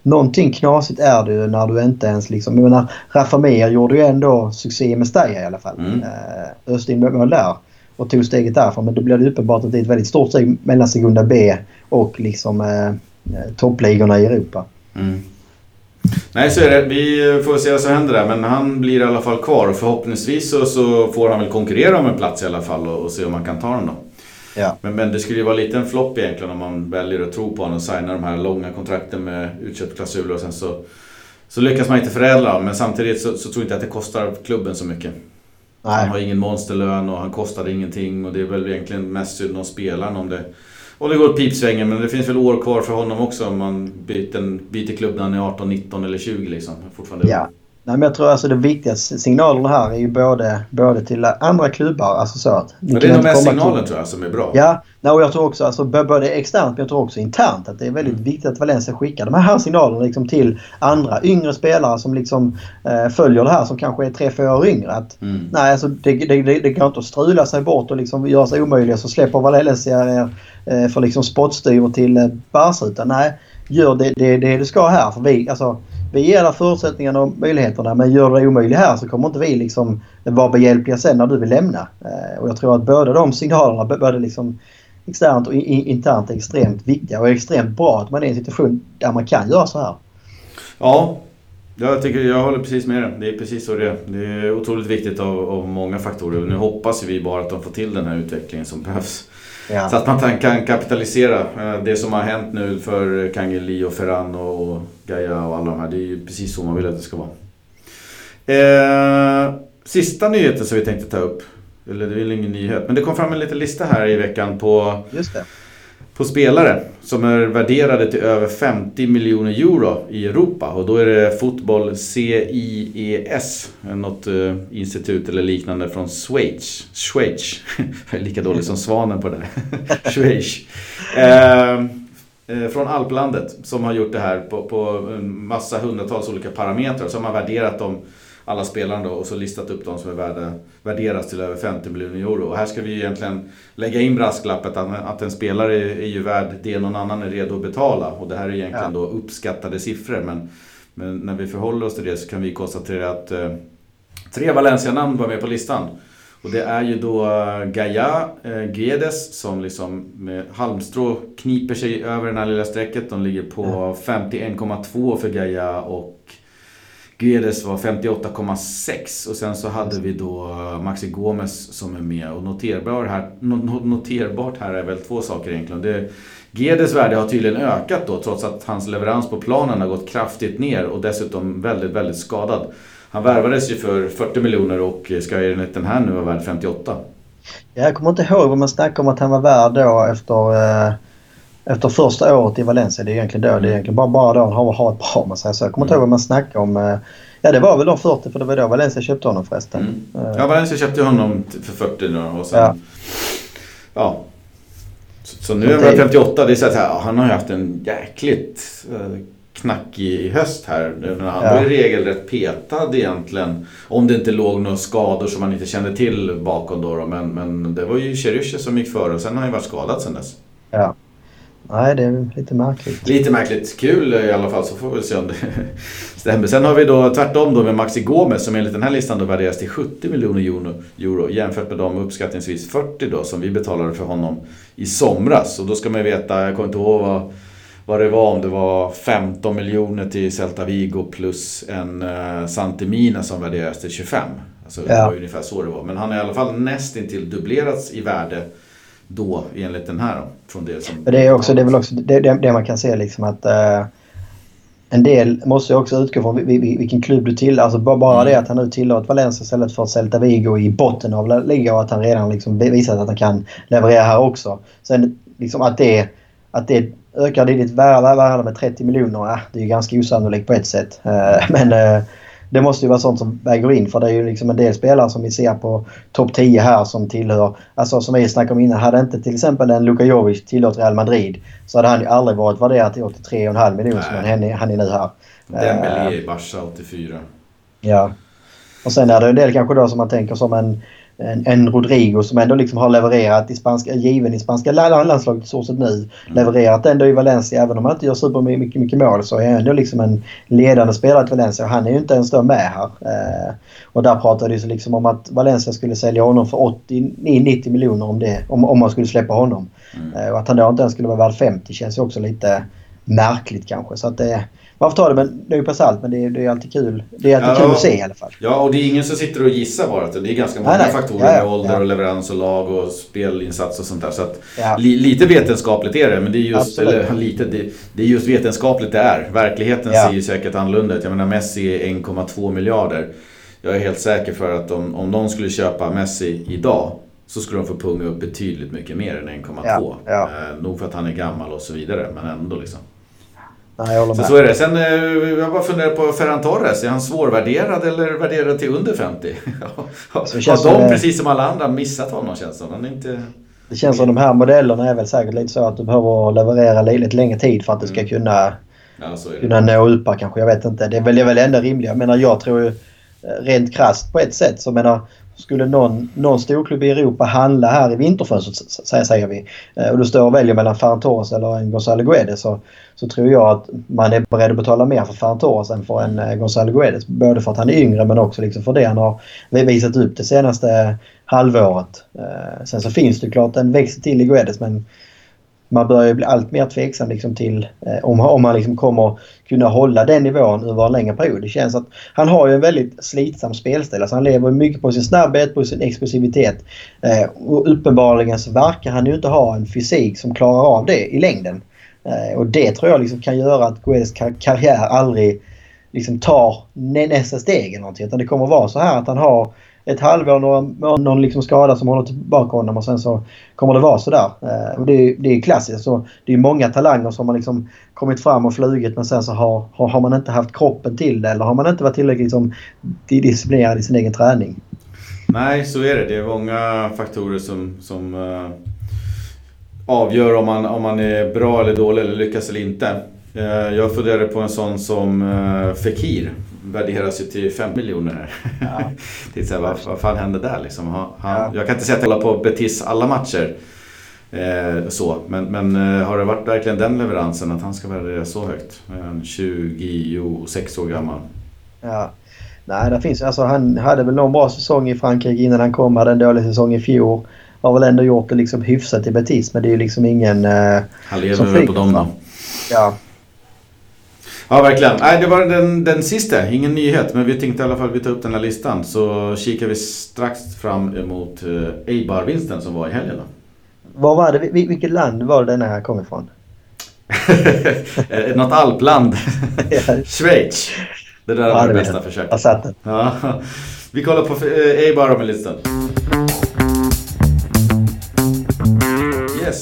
någonting knasigt är det ju när du inte ens liksom... Jag menar, Rafa Mir gjorde ju ändå succé med Mestalla i alla fall. Mm. Eh, Östin mål där och tog steget därifrån. Men då blir det uppenbart att det är ett väldigt stort steg mellan Segunda B och liksom eh, eh, toppligorna i Europa. Mm. Nej, så är det. Vi får se vad som händer där. Men han blir i alla fall kvar och förhoppningsvis så, så får han väl konkurrera om en plats i alla fall och, och se om man kan ta den då. Ja. Men, men det skulle ju vara lite en flopp egentligen om man väljer att tro på honom och signa de här långa kontrakten med utköpsklausuler och sen så, så lyckas man inte förädla Men samtidigt så, så tror jag inte att det kostar klubben så mycket. Nej. Han har ingen monsterlön och han kostade ingenting och det är väl egentligen mest synd om spelaren om det, och det går åt pipsvängen. Men det finns väl år kvar för honom också om man byter, byter klubb när han är 18, 19 eller 20 liksom. Fortfarande ja. Nej, men jag tror alltså det viktigaste signalerna här är ju både, både till andra klubbar. Alltså så att men det är nog mest signalen till... tror jag som är bra. Ja, nej, och jag tror också alltså, både externt men jag tror också internt att det är väldigt mm. viktigt att Valencia skickar de här signalerna liksom, till andra yngre spelare som liksom eh, följer det här som kanske är 3-4 år yngre. Att, mm. Nej, alltså det, det, det, det går inte att strula sig bort och liksom göra sig omöjliga så släpper Valencia er eh, för liksom spottstyver till eh, Barca. Utan nej, gör det, det, det du ska här. För vi, alltså, vi ger dig förutsättningarna och möjligheterna men gör det omöjligt här så kommer inte vi liksom vara behjälpliga sen när du vill lämna. Eh, och jag tror att båda de signalerna, både liksom externt och internt, är extremt viktiga och extremt bra att man är i en situation där man kan göra så här. Ja, jag, tycker, jag håller precis med dig. Det är precis så det är. Det är otroligt viktigt av, av många faktorer. Nu hoppas vi bara att de får till den här utvecklingen som behövs. Ja. Så att man kan kapitalisera eh, det som har hänt nu för Kangeli och Ferran och Gaia och alla de här. Det är ju precis så man vill att det ska vara. Eh, sista nyheten som vi tänkte ta upp. Eller det är väl ingen nyhet. Men det kom fram en liten lista här i veckan på Just det på spelare som är värderade till över 50 miljoner euro i Europa. Och då är det fotboll CIES, något eh, institut eller liknande från Schweiz. Schweiz. Jag är lika dålig som svanen på det. Schweiz. Ehm, eh, från Alplandet som har gjort det här på, på en massa hundratals olika parametrar. Så har man värderat dem alla spelarna då, och så listat upp de som är värda, värderas till över 50 miljoner euro. Och här ska vi egentligen lägga in brasklappet att, att en spelare är, är ju värd det någon annan är redo att betala. Och det här är egentligen ja. då uppskattade siffror. Men, men när vi förhåller oss till det så kan vi konstatera att eh, tre Valencia-namn var med på listan. Och det är ju då eh, Gaia eh, Guedes som liksom med halmstrå kniper sig över det här lilla strecket. De ligger på 51,2 för Gaia och Guedes var 58,6 och sen så hade vi då eh, Maxi Gomes som är med. Och noterbar här, noterbart här är väl två saker egentligen. Det, Guedes värde har tydligen ökat då trots att hans leverans på planen har gått kraftigt ner och dessutom väldigt, väldigt skadad. Han värvades ju för 40 miljoner och eh, ska enligt den här nu vara värd 58. Jag kommer inte ihåg vad man snackade om att han var värd då efter eh efter första året i Valencia, det är egentligen då, det är egentligen bara, bara då han har, har ett bra om man säger så. Jag kommer inte ihåg vad man snackade om. Eh, ja det var väl då 40 för det var då Valencia köpte honom förresten. Mm. Ja Valencia köpte honom för 40 då och sen... Ja. ja. Så, så nu är han 58. Det är så här, han har ju haft en jäkligt eh, knackig höst här. Han ja. var i regel rätt petad egentligen. Om det inte låg några skador som man inte kände till bakom då. Men, men det var ju Cherysche som gick före och sen har han ju varit skadad sen dess. Ja. Nej, det är lite märkligt. Lite märkligt. Kul i alla fall så får vi se om det stämmer. Sen har vi då tvärtom då med Maxi Gomez som enligt den här listan då värderas till 70 miljoner euro jämfört med de uppskattningsvis 40 då som vi betalade för honom i somras. Och då ska man ju veta, jag kommer inte ihåg vad, vad det var, om det var 15 miljoner till Celta Vigo plus en uh, Santimina som värderas till 25. Alltså ja. det var ungefär så det var. Men han har i alla fall nästintill dubblerats i värde då enligt den här. Från det, som det, är också, det är väl också det, det, det man kan se liksom att uh, en del måste också utgå från vilken klubb du tillhör. Alltså bara, mm. det att han nu tillhör Valencia istället för Celta Vigo i botten av La Liga och att han redan liksom visat att han kan leverera här också. Sen liksom att det, att det ökar ditt värde med 30 miljoner, det är ju ganska osannolikt på ett sätt. Uh, men uh, det måste ju vara sånt som väger in för det är ju liksom en del spelare som vi ser på topp 10 här som tillhör, alltså som vi snackade om innan, hade inte till exempel en Luka Jovic tillhört Real Madrid så hade han ju aldrig varit värderad till 83,5 miljoner som han är, han är nu här. Dembélé i Barca 84. Ja. Och sen är det en del kanske då som man tänker som en en, en Rodrigo som ändå liksom har levererat i spanska, given i spanska landslaget i stort sett nu. Mm. Levererat ändå i Valencia även om han inte gör super mycket, mycket mål så är han ändå liksom en ledande spelare till Valencia och han är ju inte ens då med här. Eh, och där pratade det liksom om att Valencia skulle sälja honom för 80-90 miljoner om det, om, om man skulle släppa honom. Mm. Eh, och att han då inte ens skulle vara värd 50 känns ju också lite märkligt kanske. Så att det, man får ta det med en nypa salt men det är, det är alltid kul. Det är alltid ja, kul att se i alla fall. Ja, och det är ingen som sitter och gissar bara. Det är ganska många nej, nej. faktorer ja, ja, med ålder och leverans och lag och spelinsats och sånt där. Så att li, lite vetenskapligt är det, men det är just, eller, lite, det, det, är just vetenskapligt det är. Verkligheten ser ju säkert annorlunda ut. Jag menar Messi är 1,2 miljarder. Jag är helt säker för att om, om någon skulle köpa Messi idag så skulle de få punga upp betydligt mycket mer än 1,2. Ja, ja. Eh, nog för att han är gammal och så vidare, men ändå liksom. Nej, jag håller Så, med. så är det. Sen eh, jag bara funderar på Ferran Torres. Är han svårvärderad eller värderad till under 50? Så det känns Har de, som- precis som alla andra, missat honom känns det som. Han inte... Det känns som de här modellerna är väl säkert lite så att du behöver leverera lite längre tid för att det ska Mm. kunna, Ja, det. kunna nå upp här kanske. Jag vet inte. Det är väl, det är väl ändå rimligt. Jag menar jag tror ju eh, rent krasst på ett sätt så menar skulle någon, någon storklubb i Europa handla här i vinterfönstret säger vi eh, och du står och väljer mellan Ferran Torres eller en Gonzalo Guedes så, så tror jag att man är beredd att betala mer för Ferran Torres än för en eh, Gonzalo Guedes. Både för att han är yngre men också liksom för det han har visat upp det senaste halvåret. Eh, sen så finns det klart en växel till i Guedes men man börjar ju bli allt mer tveksam liksom till eh, om, om han liksom kommer kunna hålla den nivån över en längre period. Det känns att han har ju en väldigt slitsam spelstil. Alltså han lever mycket på sin snabbhet, på sin explosivitet. Eh, och uppenbarligen så verkar han ju inte ha en fysik som klarar av det i längden. Eh, och det tror jag liksom kan göra att Guedes kar- karriär aldrig liksom tar nästa steg eller någonting. Utan det kommer vara så här att han har ett halvår, någon, någon liksom skada som håller tillbaka honom och sen så kommer det vara sådär. Eh, och det, är- det är klassiskt. Så det är många talanger som har liksom kommit fram och flugit men sen så har, har, har man inte haft kroppen till det eller har man inte varit tillräckligt liksom, disciplinerad i sin egen träning. Nej, så är det. Det är många faktorer som, som eh, avgör om man, om man är bra eller dålig eller lyckas eller inte. Eh, jag funderade på en sån som uh, Fekir. Värderas ju till 5 miljoner. Ja. det är så här, vad, vad fan hände där liksom? Han, Ja. Jag kan inte säga att jag håller på Betis alla matcher. Eh, så. Men, men eh, har det varit verkligen den leveransen att han ska värderas så högt? En 26 år gammal. Ja. Nej, det finns, alltså, han hade väl någon bra säsong i Frankrike innan han kom. Hade en dålig säsong i fjol. Har väl ändå gjort det liksom hyfsat i Betis men det är ju liksom ingen... Eh, Han lever väl på dem då. ja, Ja, verkligen. Nej, det var den, den sista. Ingen nyhet, men vi tänkte i alla fall vi tar upp den här listan. Så kikar vi strax fram emot uh, Eibar-vinsten som var i helgen. Då. Var var det, vil- vilket land var den här kom ifrån? Eh, Något alpland. Schweiz. Det där var det bästa försöket. Jag satt den. Ja. Vi kollar på uh, Eibar om en liten Yes,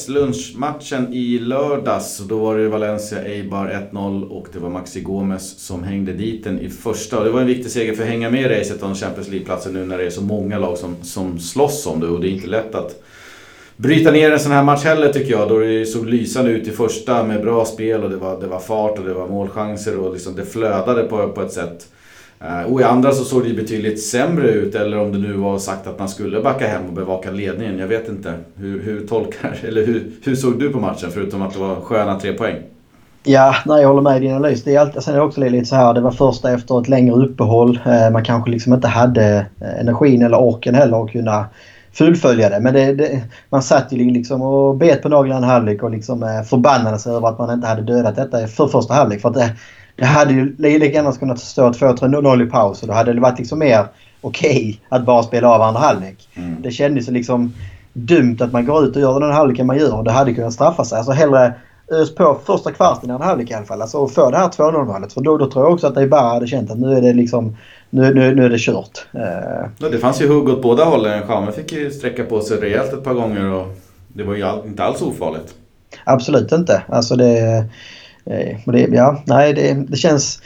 lunchmatchen i lördags. Då var det Valencia Eibar 1-0 och det var Maxi Gomes som hängde dit den i första. Och det var en viktig seger för att hänga med i racet om Champions League-platsen nu när det är så många lag som, som slåss om det. Och det är inte lätt att bryta ner en sån här match heller tycker jag. Då det såg lysande ut i första med bra spel och det var, det var fart och det var målchanser och liksom det flödade på, på ett sätt. Eh, och i andra så såg det ju betydligt sämre ut eller om det nu var sagt att man skulle backa hem och bevaka ledningen. Jag vet inte. Hur, hur tolkar, eller hur, hur såg du på matchen förutom att det var sköna tre poäng? Ja, nej, jag håller med i din analys. Det är alltid, sen är det också lite så här, det var första efter ett längre uppehåll. Eh, man kanske liksom inte hade eh, energin eller orken heller att kunna fullfölja det. Men det, det, man satt ju liksom och bet på naglarna en halvlek och liksom förbannade sig över att man inte hade dödat detta för första halvlek. För att det, det hade ju lika gärna kunnat stå 2-3-0 i paus och då hade det varit liksom mer okej att bara spela av andra halvlek. Mm. Det kändes liksom dumt att man går ut och gör den halvleken man gör det hade kunnat straffa sig. Alltså hellre ös på första kvarten i en halvlek i alla fall. Alltså och få det här 2-0 målet. För då, då tror jag också att Eibar hade känt att nu är det liksom nu, nu, nu är det kört. Eh, Ja, det fanns ju hugg åt båda hållen. Schaume fick ju sträcka på sig rejält ett par gånger och det var ju inte alls ofarligt. absolut inte. Alltså det, Eh, och det... Ja, nej det, det känns...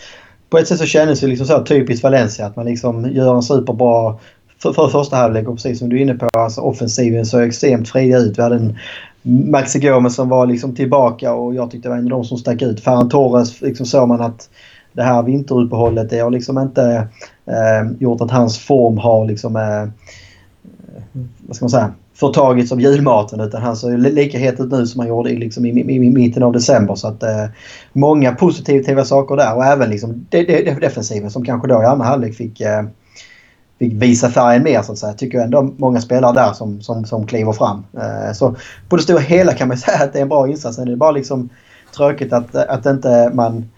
På ett sätt så kändes det liksom så typiskt Valencia att man liksom gör en superbra för, för första halvlek och precis som du är inne på, alltså offensiven såg extremt fria ut. Vi hade en Maxi Gomes som var liksom tillbaka och jag tyckte det var en av de som stack ut. Ferran Torres liksom såg man att det här vinteruppehållet det har liksom inte eh, gjort att hans form har liksom eh, vad ska man säga förtagits av julmaten utan han ser lika het ut nu som han gjorde i, liksom, i, i, i mitten av december. Så att eh, många positiva saker där och även liksom de, de, de, defensiven som kanske då i andra halvlek fick, eh, fick visa färgen mer så att säga. Tycker jag ändå många spelare där som, som, som kliver fram. Eh, så på det stora hela kan man säga att det är en bra insats. Sen är det bara liksom tråkigt att, att inte man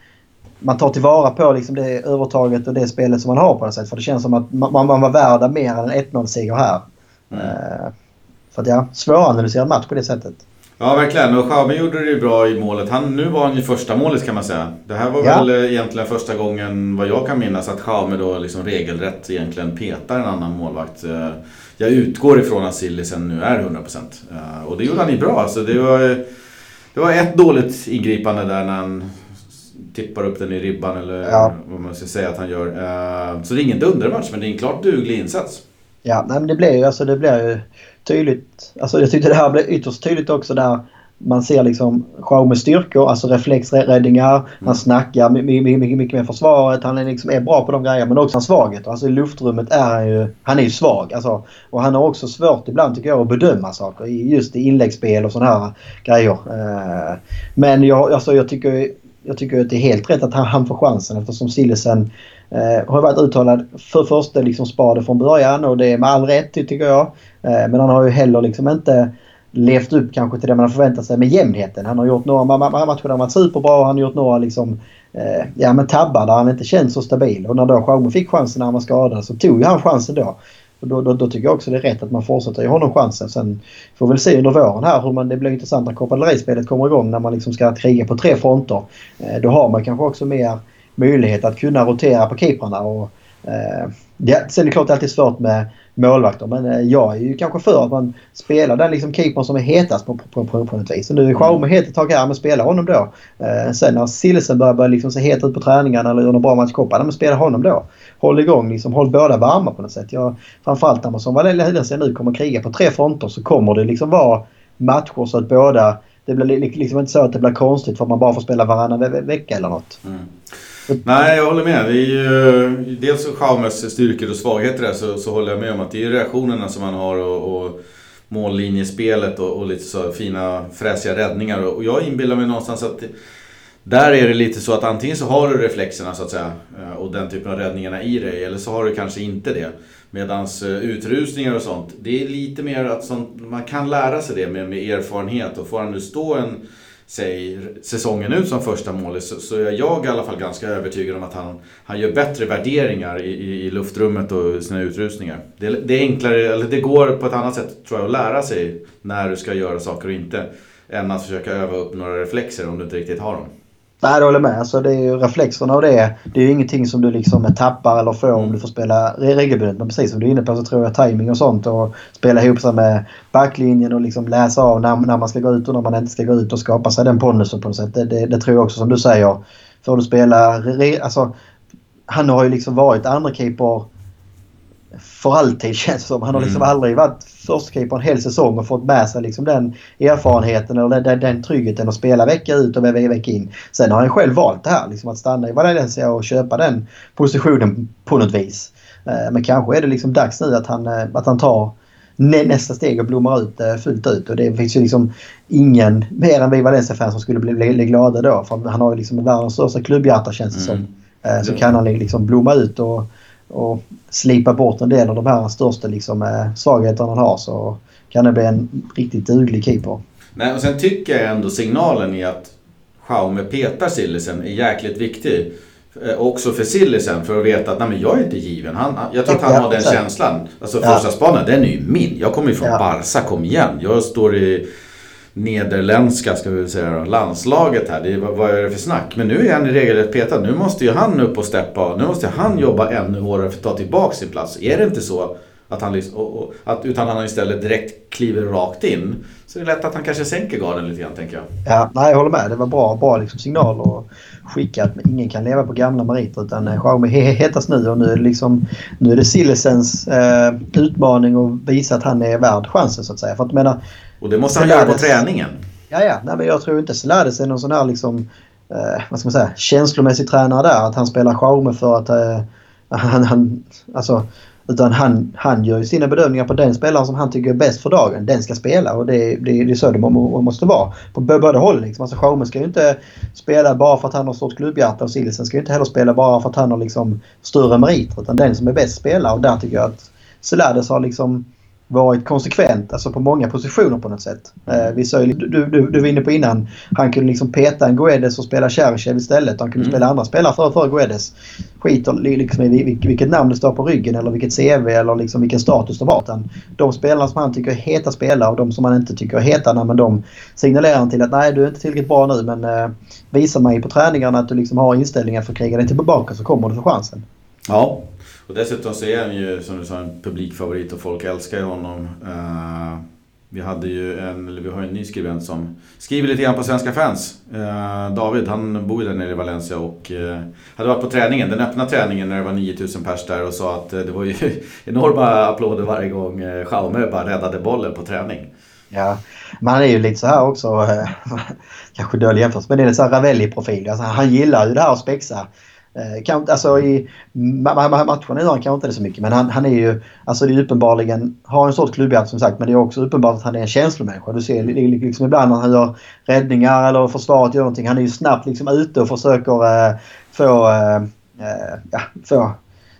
man tar tillvara på liksom det övertaget och det spelet som man har på något sätt. För det känns som att man, man var värda mer än en 1-0-seger här. Mm. För att ja, svåranalyserad match på det sättet. Ja, verkligen. Och Schaume gjorde det ju bra i målet. Han, nu var han ju första målet kan man säga. Det här var Ja. väl eh, egentligen första gången, vad jag kan minnas, att Schaume då liksom regelrätt egentligen petar en annan målvakt. Eh, Jag utgår ifrån att Sillisen nu är 100%. Eh, Och det gjorde han ju bra. Alltså det, var, det var ett dåligt ingripande där när han tippar upp den i ribban eller ja. vad man ska säga att han gör. Så det är ingen dundermatch men det är en klart duglig insats. Ja, men det blir ju alltså, det blir ju tydligt. Alltså jag tyckte det här blev ytterst tydligt också där man ser liksom Schaumes styrkor, alltså reflexräddningar. Mm. Han snackar mycket, mycket, mycket med försvaret. Han är, liksom, är bra på de grejerna. Men också hans svagheter. Alltså i luftrummet är han ju, han är ju svag. Alltså, och han har också svårt ibland tycker jag att bedöma saker. Just i inläggsspel och sådana här grejer. Eh, men jag, alltså, jag tycker jag tycker att det är helt rätt att han, han får chansen eftersom Sillesen eh, har varit uttalad för första liksom spade från början och det är med all rätt tycker jag. Eh, men han har ju heller liksom inte levt upp kanske till det man förväntat sig med jämnheten. Han har gjort några matcher där han varit superbra och han har gjort några liksom, eh, ja, men tabbar där han inte känns så stabil. Och när då Schaume fick chansen när han var skadad så tog ju han chansen då. Och då, då, då, tycker jag också det är rätt att man fortsätter ge honom chansen. Sen får vi väl se under våren här hur man, det blir intressant när kopplerispelet kommer igång när man liksom ska kriga på tre fronter. Eh, då har man kanske också mer möjlighet att kunna rotera på keeprarna. Och, eh, det, sen är det klart det är alltid svårt med målvakter. Men eh, jag är ju kanske för att man spelar den liksom keepern som är hetast på, på, på, på något vis. Så nu är Jaume het ett tag här, men spela honom då. Eh, sen när Silsen börjar, börjar liksom se het ut på träningarna eller gör någon bra match i men spela honom då. Håll igång, liksom, håll båda varma på något sätt. Jag, framförallt när man som Valencia nu kommer kriga på tre fronter så kommer det liksom vara matcher så att båda det blir liksom inte så att det blir konstigt för att man bara får spela varannan ve vecka eller något. Mm. Nej, jag håller med. Det är ju, dels Schaumes styrkor och svagheter där så, så håller jag med om att det är reaktionerna som han har och, och mållinjespelet och, och, lite så fina fräsiga räddningar. Och jag inbillar mig någonstans att där är det lite så att antingen så har du reflexerna så att säga eh, och den typen av räddningarna i dig eller så har du kanske inte det. Medans utrusningar utrustningar och sånt, det är lite mer att sånt, man kan lära sig det med, med erfarenhet och får han nu stå en sig säsongen ut som första målis så, så är jag i alla fall ganska övertygad om att han, han gör bättre värderingar i, i, i luftrummet och sina utrustningar. Det, det, är enklare, eller det går på ett annat sätt tror jag att lära sig när du ska göra saker och inte. Än att försöka öva upp några reflexer om du inte riktigt har dem. Nej, jag håller med. Alltså, det är ju reflexerna och det. Det är ju ingenting som du liksom tappar eller får om du får spela regelbundet. Men precis som du är inne på så tror jag timing och sånt och spela ihop sig med backlinjen och liksom läsa av när, när man ska gå ut och när man inte ska gå ut och skapa sig den pondusen på något sätt. Det, det, det, tror jag också som du säger. Får du spela... Alltså, han har ju liksom varit andra keeper för alltid känns som. Han har liksom mm. aldrig varit förstekeeper en hel säsong och fått med sig liksom den erfarenheten eller den, den tryggheten att spela vecka ut och vecka in. Sen har han själv valt det här, liksom att stanna i Valencia och köpa den positionen på något vis. Eh, men kanske är det liksom dags nu att han, eh, att han tar nästa steg och blommar ut eh, fullt ut. Och det finns ju liksom ingen mer än vi Valencia-fans som skulle bli, bli, glada då. För han har ju liksom världens största klubbhjärta känns det mm. som. Så kan han liksom blomma ut och och slipa bort en del av de här största liksom, eh, svagheterna han har så kan det bli en riktigt duglig keeper. Nej, och sen tycker jag ändå signalen i att Schaume petar Sillisen är jäkligt viktig. Eh, också för Sillisen för att veta att nej, men jag är inte given. Han, jag tror att han har den känslan. Alltså första ja. spanen, den är ju min. Jag kommer ju från ja. Barca, kom igen. Jag står i nederländska ska vi säga då, landslaget här. Det, vad, vad är det för snack? Men nu är han i regelrätt petad. Nu måste ju han upp och steppa. Nu måste han jobba ännu hårdare för att ta tillbaka sin plats. Är det inte så att han, och, och, att, utan han istället direkt kliver rakt in. Så det är lätt att han kanske sänker garden lite grann tänker jag. Ja, nej, jag håller med. Det var bra, bra liksom signal att skicka att ingen kan leva på gamla meriter utan eh, Xiaomi hetast nu och nu är det liksom nu är det Sillesens eh, utmaning att visa att han är värd chansen så att säga. För att, menar, och det måste han göra på träningen. Ja, ja. Nej, men jag tror inte Selades är någon sån här liksom, eh, vad ska man säga, känslomässig tränare där. Att han spelar Xiaomi för att eh, han, han, alltså, utan han, han gör ju sina bedömningar på den spelaren som han tycker är bäst för dagen. Den ska spela och det, det, det är så det måste vara. På båda håll liksom. Alltså Schaume ska ju inte spela bara för att han har stort klubbhjärta och Silesen ska ju inte heller spela bara för att han har liksom större meriter. Utan den som är bäst spelar och där tycker jag att Selades har liksom varit konsekvent alltså på många positioner på något sätt. Eh, vi sa ju, du, du, du var inne på innan, han kunde liksom peta en Guedes och spela Cherchev istället. Han kunde mm. spela andra spelare för, för Guedes. Skiter liksom i vilket namn det står på ryggen eller vilket CV eller liksom vilken status de har. De spelarna som han tycker är heta spelare och de som han inte tycker är heta, men de signalerar han till att nej du är inte tillräckligt bra nu men eh, visa mig på träningarna att du liksom har inställningen för att kriga dig tillbaka så kommer du få chansen. Ja, och dessutom så är han ju som du sa en publikfavorit och folk älskar ju honom. Uh, Vi, hade ju en, eller vi har en ny skribent som skriver lite grann på Svenska fans. Uh, David, han bor ju där nere i Valencia och uh, hade varit på träningen, den öppna träningen när det var 9000 pers där och sa att det var ju enorma applåder varje gång uh, Jaume bara räddade bollen på träning. Ja, man är ju lite så här också, kanske dålig jämförelse, men det är lite så här Ravelli-profil. Alltså, han gillar ju det här att spexa. Eh, kan, alltså i matcherna gör han kanske inte det så mycket men han, han är ju alltså det är uppenbarligen, har en sorts klubbhjärta som sagt men det är också uppenbart att han är en känslomänniska. Du ser liksom ibland när han gör räddningar eller försvaret gör någonting. Han är ju snabbt liksom ute och försöker eh, få, eh, eh ja, få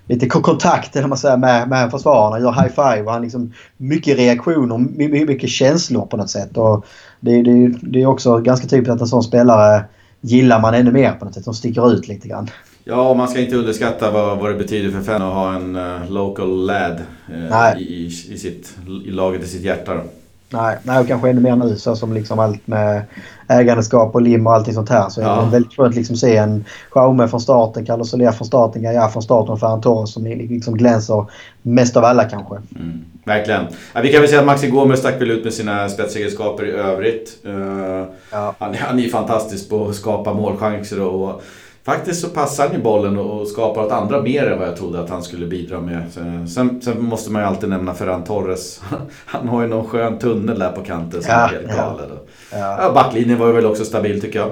lite kontakt eller man säger, med, med försvararna. Gör high five och han liksom mycket reaktioner, mycket känslor på något sätt. Och det, det, det är också ganska typiskt att en sån spelare gillar man ännu mer på något sätt. Som sticker ut lite grann. Ja, man ska inte underskatta vad, vad det betyder för fan att ha en uh, local lad uh, i, i, sitt, i laget i sitt hjärta. Då. Nej, nej, och kanske ännu mer nu så som liksom allt med ägandeskap och lim och allting sånt här. Så ja. är det väldigt skönt att liksom se en Jaume från starten, Carlos Soler från starten, Gaia från starten och Ferran Torres som liksom glänser mest av alla kanske. Mm, verkligen. Ja, vi kan väl säga att Maxi Gomes stack väl ut med sina spetsegenskaper i övrigt. Uh, ja. han, han är ju fantastisk på att skapa målchanser och Faktiskt så passar han ju bollen och skapar åt andra mer än vad jag trodde att han skulle bidra med. Sen, sen måste man ju alltid nämna Ferran Torres. Han har ju någon skön tunnel där på kanten som ja, är helt galen. Ja. Ja. backlinjen var ju väl också stabil tycker jag.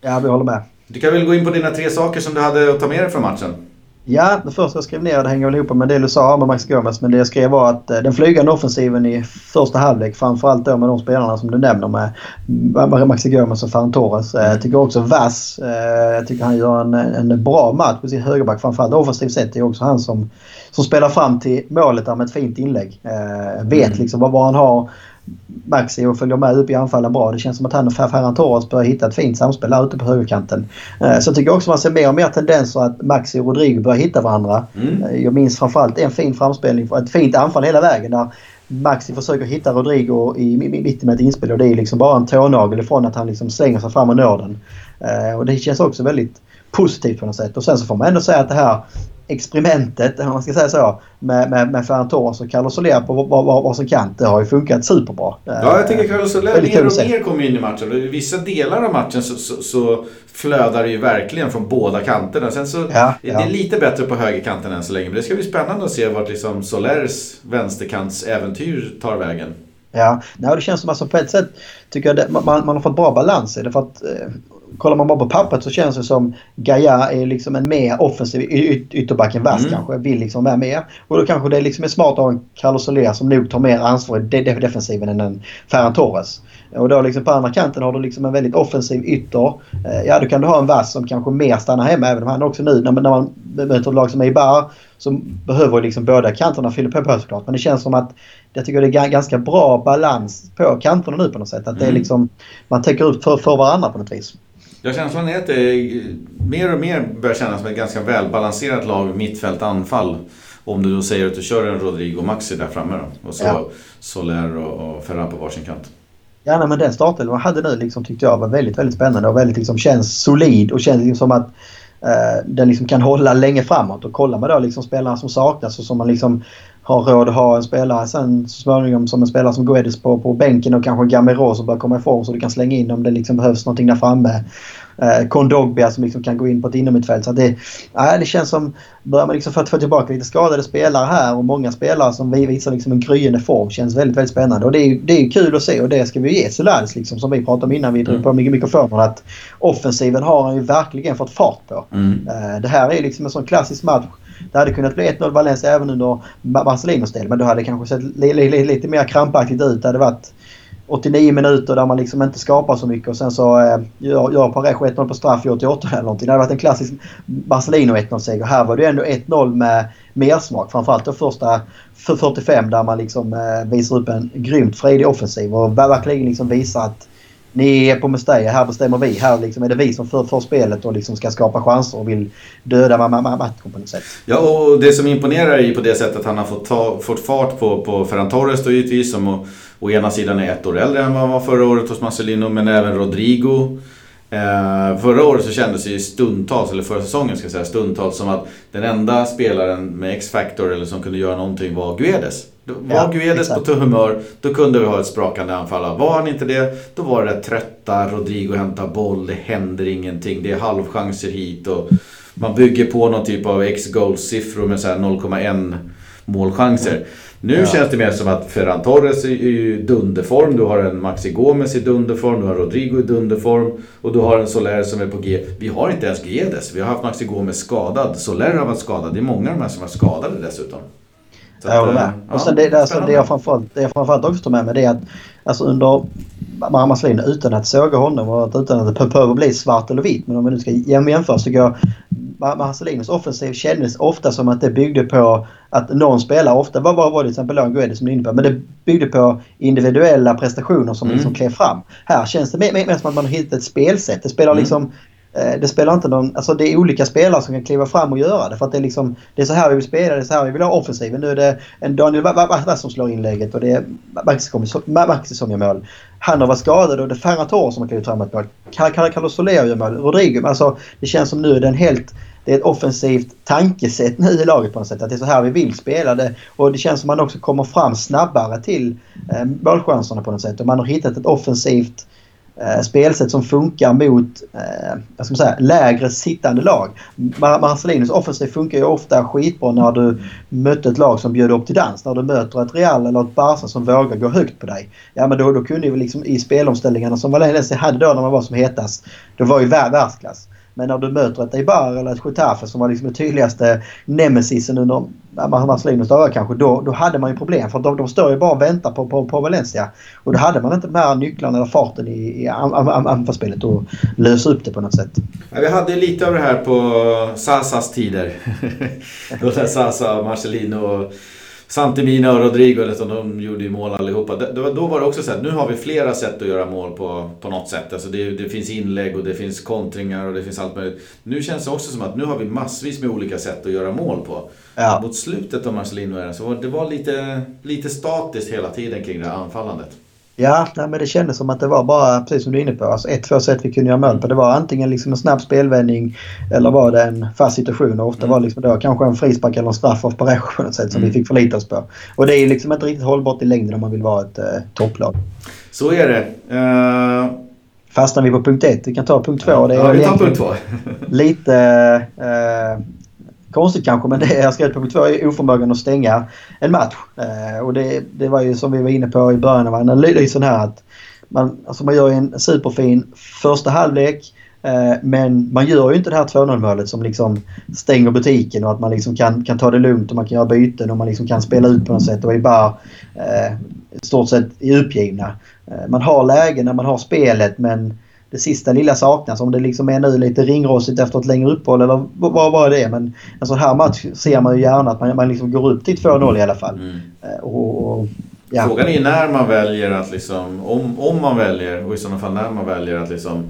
Ja, vi håller med. Du kan väl gå in på dina tre saker som du hade att ta med dig från matchen? Ja, det första jag skrev ner, det hänger väl ihop med det du sa med Max Gomez. Men det jag skrev var att eh, den flygande offensiven i första halvlek, framförallt då med de spelarna som du nämner med Maxi Gomez och Ferran Torres. Eh, mm. Jag tycker också Vass, eh, jag tycker han gör en, en bra match på sin högerback. Framförallt offensivt sett. Det är också han som, som spelar fram till målet där med ett fint inlägg. Vet mm. liksom vad, vad han har Maxi och följer med upp i anfallen bra. Det känns som att han och Ferran Torres börjar hitta ett fint samspel där ute på högerkanten. Eh, så jag tycker också man ser mer och mer tendenser att Maxi och Rodrigo börjar hitta varandra. Mm. Eh, jag minns framförallt en fin framspelning, ett fint anfall hela vägen där Maxi försöker hitta Rodrigo i mitten med ett inspel och det är liksom bara en tånagel ifrån att han liksom slänger sig fram och når den. Eh, och det känns också väldigt positivt på något sätt. Och sen så får man ändå säga att det här experimentet, om man ska säga så, med, med, med Ferran Torres och Carlos Soler på vad, vad, vad som kan. Det har ju funkat superbra. Ja, jag tycker Carlos Soler mer och mer kommer in i matchen. I vissa delar av matchen så, så, så flödar det ju verkligen från båda kanterna. Sen så ja, ja. det är lite bättre på högerkanten än så länge. Men det ska bli spännande att se vart liksom Solers vänsterkantsäventyr tar vägen. Ja, nej, det känns som att alltså på ett sätt tycker jag det, man, man har fått bra balans i det. För att, eh, kollar man bara på pappret så känns det som Gaia är liksom en mer offensiv yt ytterback än Vass mm. kanske. Vill liksom vara med. Och då kanske det liksom är smart att ha en Carlos Soler som nog tar mer ansvar i defensiven än en Ferran Torres. Och då liksom på andra kanten har du liksom en väldigt offensiv ytter. Eh, ja, då kan du ha en Vass som kanske mer stannar hemma. Även om han också nu när man, när man möter ett lag som Eibar så behöver liksom båda kanterna fylla på såklart. Men det känns som att jag tycker det är ganska bra balans på kanterna nu på något sätt. Att det är mm. liksom, man täcker upp för, för varandra på något vis. Ja, känslan är att det mer och mer börjar kännas som ett ganska välbalanserat lag mittfält-anfall. Om du då säger att du kör en Rodrigo Maxi där framme då. Och så ja. Soler och, och Ferran på varsin kant. Ja, nej, men den startelvan man hade nu liksom, tyckte jag var väldigt, väldigt spännande och väldigt liksom, känns solid och känns liksom som att eh, den liksom kan hålla länge framåt. Och kollar man då liksom spelarna som saknas och som man liksom har råd att ha en spelare sen så småningom som en spelare som Guedes på, på bänken och kanske Gamero som börjar komma ifrån så du kan slänga in om det liksom behövs någonting där framme. Eh, Kondogbia som liksom kan gå in på ett inomhutfält. Så det, äh, det känns som, börjar man liksom få, få tillbaka lite skadade spelare här och många spelare som vi visar liksom en gryende form känns väldigt, väldigt spännande. Och det är, det är kul att se och det ska vi ge Solaris liksom som vi pratade om innan vi drog på mm. mikrofonen att offensiven har han ju verkligen fått fart på. Mm. Eh, det här är liksom en sån klassisk match det hade kunnat bli 1-0 Valencia även under Marcelinos del men då hade det kanske sett li, li, li, lite mer krampaktigt ut. Det hade varit 89 minuter där man liksom inte skapar så mycket och sen så eh, gör, gör Parejo 1-0 på straff i 88 eller någonting. Det hade varit en klassisk Barcelino 1-0-seger. Här var det ändå 1-0 med mersmak. Framförallt då första 45 där man liksom eh, visar upp en grymt fredig offensiv och verkligen liksom visar att ni är på Mestalla, här bestämmer vi. Här liksom är det vi som för, för spelet och liksom ska skapa chanser och vill döda matchen på något sätt. Ja, och det som imponerar är på det sättet att han har fått, ta, fått fart på, på Ferran Torres då givetvis som å, å ena sidan är ett år äldre än vad han var förra året hos Marcelino, men även Rodrigo. Eh, förra året så kändes det ju stundtals, eller förra säsongen ska jag säga, stundtals som att den enda spelaren med X-Factor eller som kunde göra någonting var Guedes. Var ja, Guedes exakt. på humör, då kunde vi ha ett sprakande anfall. Var han inte det, då var det trötta, Rodrigo hämtar boll, det händer ingenting, det är halvchanser hit och man bygger på någon typ av X-goals-siffror med 0,1 målchanser. Mm. Nu ja. känns det mer som att Ferran Torres är i dunderform. Du har en Maxi Gomez i dunderform. Du har Rodrigo i dunderform. Och du har en Soler som är på G. Vi har inte ens Guedes. Vi har haft Maxi Gomez skadad. Soler har varit skadad. Det är många av de här som är skadade dessutom. Så jag håller med. Ja, och sen det, alltså, det, jag framförallt, det jag framförallt också tar med mig det är att alltså under Marmaslin utan att såga honom och utan att det behöver bli svart eller vitt. Men om vi nu ska jämföra så jag Marcelinos offensiv kändes ofta som att det byggde på att någon spelare, ofta var, var, var det till exempel Guedes som du inne på, men det byggde på individuella prestationer som mm. liksom klev fram. Här känns det mer, mer som att man har hittat ett spelsätt. Det spelar mm. liksom Eh, det spelar inte någon... Alltså det är olika spelare som kan kliva fram och göra det. För att det är liksom... Det är så här vi vill spela, det är så här vi vill ha offensiven. Nu är det en Daniel Wass som slår inlägget och det är Maxi som gör mål. Han har varit skadad och det är Ferran Torres som har klivit fram ett mål. Carlos Soler gör mål. Rodrigo. Alltså det känns som nu är det en helt... Det är ett offensivt tankesätt nu i laget på något sätt. Att det är så här vi vill spela det. Och det känns som att man också kommer fram snabbare till eh, målchanserna på något sätt. Och man har hittat ett offensivt eh, spelsätt som funkar mot eh, jag ska säga, lägre sittande lag. Mar Marcelinus offensiv funkar ju ofta skitbra när du mötte ett lag som bjöd upp till dans. När du möter ett Real eller ett Barca som vågar gå högt på dig. Ja men då, då kunde ju liksom i spelomställningarna som Valencia hade då när man var som hetast. då var ju världsklass. Men när du möter ett Eibar eller ett Getafe som var liksom den tydligaste nemesisen under Marcelinos dagar kanske. Då, då hade man ju problem för de, de står ju bara och väntar på, på, på Valencia. Och då hade man inte de här nycklarna eller farten i, i anfallsspelet och lösa upp det på något sätt. Ja, vi hade lite av det här på Sasas tider. då Sasa, Marcelino Santimina och Rodrigo, liksom, de gjorde ju mål allihopa. Då var det också så att nu har vi flera sätt att göra mål på, på något sätt. Alltså det, det, finns inlägg och det finns kontringar och det finns allt möjligt. Nu känns det också som att nu har vi massvis med olika sätt att göra mål på. Ja. Mot slutet av Marcelino så det var lite, lite statiskt hela tiden kring det här anfallandet. Ja, nej, men det kändes som att det var bara, precis som du är inne på, alltså ett, två sätt vi kunde göra mål på. Det var antingen liksom en snabb spelvändning eller var det en fast situation. Och ofta mm. var det liksom då kanske en frispark eller en straff av Parejo på något sätt som mm. vi fick förlita oss på. Och det är liksom inte riktigt hållbart i längden om man vill vara ett eh, topplag. Så är det. Uh... Fastnar vi på punkt ett. Vi kan ta punkt två. Det är ja, vi tar punkt två. lite... Uh, konstigt kanske men det jag skrev på två är oförmågan att stänga en match. Eh, och det, det var ju som vi var inne på i början av analysen här att man, alltså man gör en superfin första halvlek eh, men man gör ju inte det här 2-0 målet som liksom stänger butiken och att man liksom kan, kan ta det lugnt och man kan göra byten och man liksom kan spela ut på något sätt och är bara eh, stort sett uppgivna. Eh, man har lägen när man har spelet men det sista lilla saknas. Om det liksom är nu lite ringrostigt efter ett längre uppehåll eller vad var det Men en sån här match ser man ju gärna att man, man liksom går upp till 2-0 i alla fall. Mm. Eh, och, och, ja. Frågan är när man väljer att liksom, om, om man väljer och i sådana fall när man väljer att liksom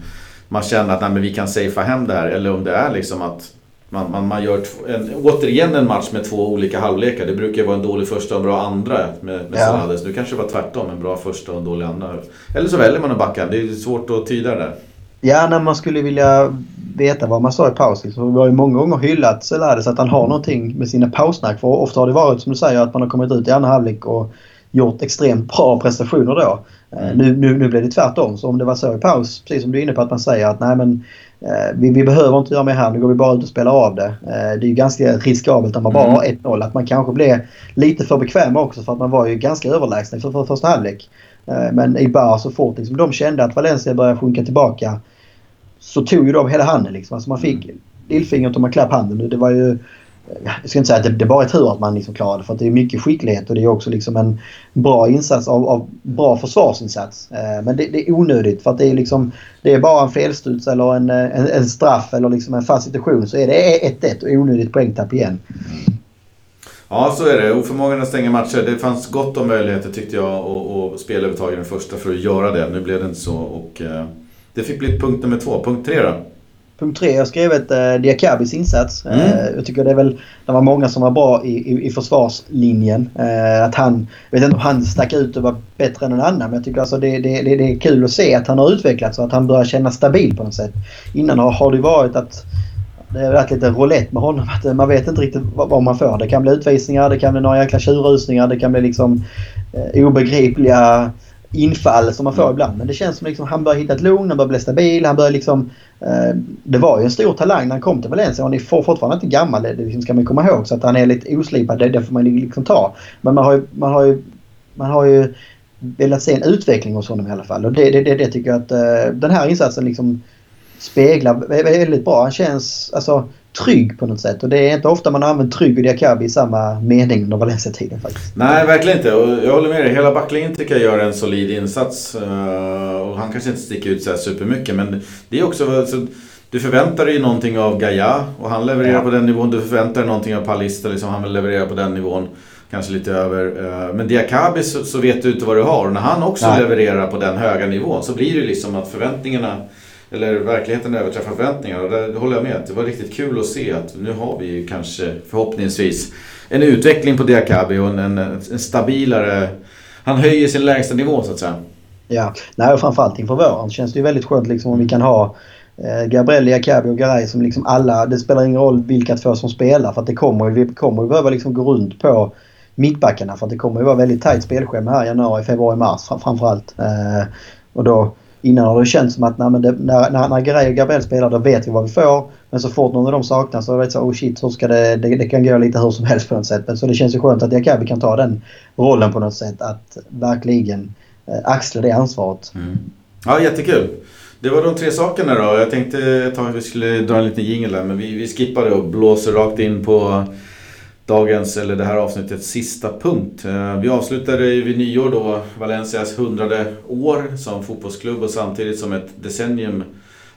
man känner att nej, men vi kan safea hem det här eller om det är liksom att man, man, man gör en, återigen en match med två olika halvlekar. Det brukar vara en dålig första och en bra andra med, med ja. Salades. Nu kanske det var tvärtom, en bra första och en dålig andra. Eller så väljer man att backa. Det är svårt att tyda det där. Ja, när man skulle vilja veta vad man sa i paus. Så vi har ju många gånger hyllat Selades att han har någonting med sina pausnack. För ofta har det varit som du säger att man har kommit ut i andra halvlek och gjort extremt bra prestationer då. Eh, mm. Nu, nu, nu blev det tvärtom. Så om det var så i paus, precis som du är inne på att man säger att nej men vi, vi, behöver inte göra mer här, nu går vi bara ut och spelar av det. Eh, det är ju ganska riskabelt om man bara mm. har 1-0. Att man kanske blev lite för bekväm också för att man var ju ganska överlägsna för, för första halvlek. Eh, men i Bar så fort liksom, de kände att Valencia började sjunka tillbaka så tog ju de hela handen liksom. Alltså man fick mm. lillfingret och man klapp handen. Det var ju jag ska inte säga att det, det bara är tur att man liksom klarade för att det är mycket skicklighet och det är också liksom en bra insats av, av bra försvarsinsats. Eh, men det, det, är onödigt för att det är liksom det är bara en felstuds eller en, en, en straff eller liksom en fast situation så är det 1-1 och onödigt poängtapp igen. Ja, så är det. Oförmågan att stänga matcher. Det fanns gott om möjligheter tyckte jag att spela övertag den första för att göra det. Nu blev det inte så och eh, det fick bli punkt nummer två. Punkt tre då? Punkt tre, jag har skrivit eh, Diakabis insats. Mm. Eh, jag tycker det är väl, det var många som var bra i, i, i försvarslinjen. Eh, att han, jag vet inte om han stack ut och var bättre än någon annan men jag tycker alltså det, det, det, det är kul att se att han har utvecklats och att han börjar känna stabil på något sätt. Innan har, har det varit att det har varit lite roulette med honom. Att man vet inte riktigt vad man får. Det kan bli utvisningar, det kan bli några jäkla tjurrusningar, det kan bli liksom eh, obegripliga infall som man får mm. ibland. Men det känns som liksom han börjar hitta ett lugn, han börjar bli stabil, han börjar liksom... Eh, det var ju en stor talang när han kom till Valencia. Han är fortfarande inte gammal, det liksom ska man komma ihåg. Så att han är lite oslipad, det, det får man liksom ta. Men man har ju, man har ju, man har ju velat se en utveckling hos honom i alla fall. Och det, det, det tycker jag att eh, den här insatsen liksom speglar väldigt bra. Han känns alltså, trygg på något sätt. Och det är inte ofta man har använt trygg och Diakabi i samma mening under Valencia-tiden faktiskt. Nej, verkligen inte. Och jag håller med dig. Hela backlinjen tycker jag gör en solid insats. Eh, och han kanske inte sticker ut så här supermycket. Men det är också... Alltså, du förväntar dig någonting av Gaia och han levererar ja. på den nivån. Du förväntar dig någonting av Palista, liksom, han vill leverera på den nivån. Kanske lite över. Eh, men Diakabi så, så, vet du inte vad du har. Och när han också Nej. levererar på den höga nivån så blir det liksom att förväntningarna eller verkligheten överträffar förväntningarna. Och där håller jag med. Det var riktigt kul att se att nu har vi kanske förhoppningsvis en utveckling på Diakabi och en, en, en stabilare... Han höjer sin lägsta nivå så att säga. Ja, Nej, och framförallt inför våren känns det ju väldigt skönt liksom om vi kan ha eh, Gabriel, Diakabi och Garay som liksom alla... Det spelar ingen roll vilka två som spelar för att det kommer, vi kommer ju behöva liksom gå runt på mittbackarna för att det kommer ju vara väldigt tajt spelschema här i januari, februari, mars framförallt. Eh, och då Innan har det känts som att nej, det, när, när, när Gray och Gabriel spelar då vet vi vad vi får. Men så fort någon av dem saknas så är det så oh shit, så ska det, det, det, kan gå lite hur som helst på något sätt. Men så det känns ju skönt att Diakabi kan ta den rollen på något sätt. Att verkligen eh, axla det ansvaret. Mm. Ja, jättekul. Det var de tre sakerna då. Jag tänkte ett tag att vi skulle dra en liten jingel där men vi, vi det och blåser rakt in på dagens, eller det här avsnittets sista punkt. Eh, vi avslutade vid nyår då Valencias hundrade år som fotbollsklubb och samtidigt som ett decennium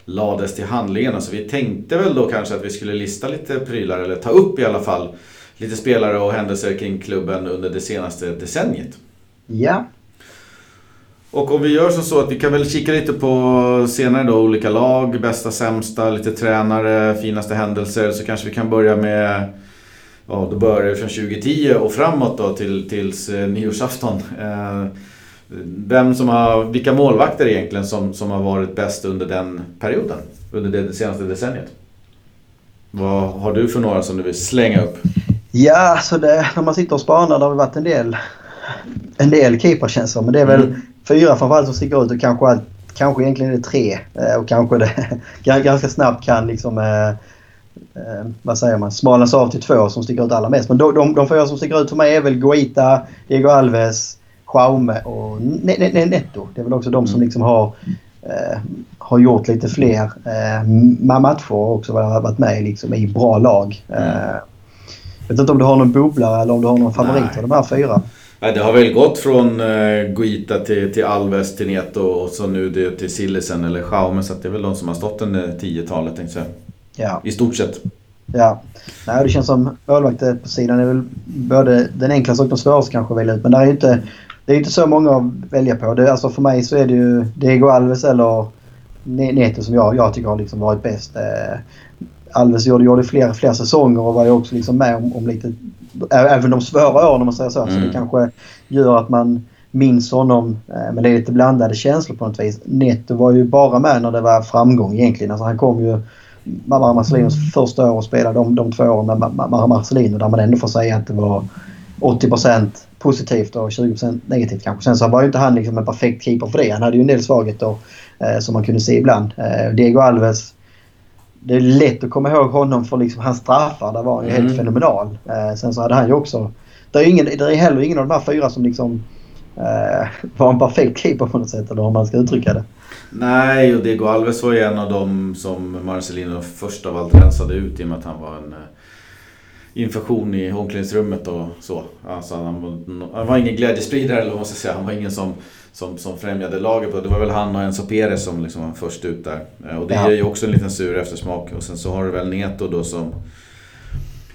lades till handlingarna. Så vi tänkte väl då kanske att vi skulle lista lite prylar, eller ta upp i alla fall lite spelare och händelser kring klubben under det senaste decenniet. Ja. Och om vi gör som så att vi kan väl kika lite på senare då olika lag, bästa, sämsta, lite tränare, finaste händelser. Så kanske vi kan börja med ja, då börjar det från 2010 och framåt då till, tills eh, nyårsafton. Eh, vem som har, vilka målvakter egentligen som, som har varit bäst under den perioden? Under det senaste decenniet? Vad har du för några som du vill slänga upp? Ja, alltså det, när man sitter och spanar, det har varit en del, en del keeper känns som. Men det är väl mm. fyra framförallt som sticker ut och kanske, kanske egentligen är det tre. Eh, och kanske det ganska snabbt kan liksom eh, vad säger man, smalnas av till två som sticker ut allra mest. Men de, de, de fyra som sticker ut för mig är väl Guita, Diego Alves, Jaume och Netto. Det är väl också de som mm. liksom har, eh, har gjort lite fler eh, matcher och också varit med liksom, i bra lag. Mm. Eh, jag vet inte om du har någon bubblare eller om du har någon favorit Nej. av de här fyra? Nej, det har väl gått från eh, Guita till, till Alves, till Neto och så nu det, till Sillisen eller Jaume. Så det är väl de som har stått under 10-talet tänkte jag. Ja. I stort sett. Ja. Nej, det känns som målvakter på sidan är väl både den enklaste och den svåraste kanske att välja ut. Men det är ju inte, det är inte så många att välja på. Det, alltså för mig så är det ju Diego Alves eller Neto som jag, jag tycker har liksom varit bäst. Eh, Alves gjorde, gjorde fler, fler säsonger och var ju också liksom med om, om lite... Även de svåra åren om man säger så. Mm. Så det kanske gör att man minns honom eh, men det är lite blandade känslor på något vis. Neto var ju bara med när det var framgång egentligen. Alltså han kom ju Mara Marcelinos mm. första år och spela de, de två åren med Mara Marcelino där man ändå får säga att det var 80% positivt och 20% negativt kanske. Sen så var ju inte han liksom en perfekt keeper för det. Han hade ju en del svagheter eh, som man kunde se ibland. Eh, Diego Alves. Det är lätt att komma ihåg honom för liksom hans straffar. Där var han ju mm. helt fenomenal. Eh, sen så hade han ju också... Det är, ingen, det är heller ingen av de här fyra som liksom eh, var en perfekt keeper på något sätt eller hur man ska uttrycka det. Nej, och Diego Alves var ju en av dem som Marcelino först av allt rensade ut i och med att han var en eh, infektion i omklädningsrummet och så. Alltså han, var, han var ingen glädjespridare eller vad man ska säga. Han var ingen som, som, som främjade laget. Det var väl han och Enzo Perez som liksom var först ut där. Eh, och det ja. ger ju också en liten sur eftersmak. Och sen så har du väl Neto då som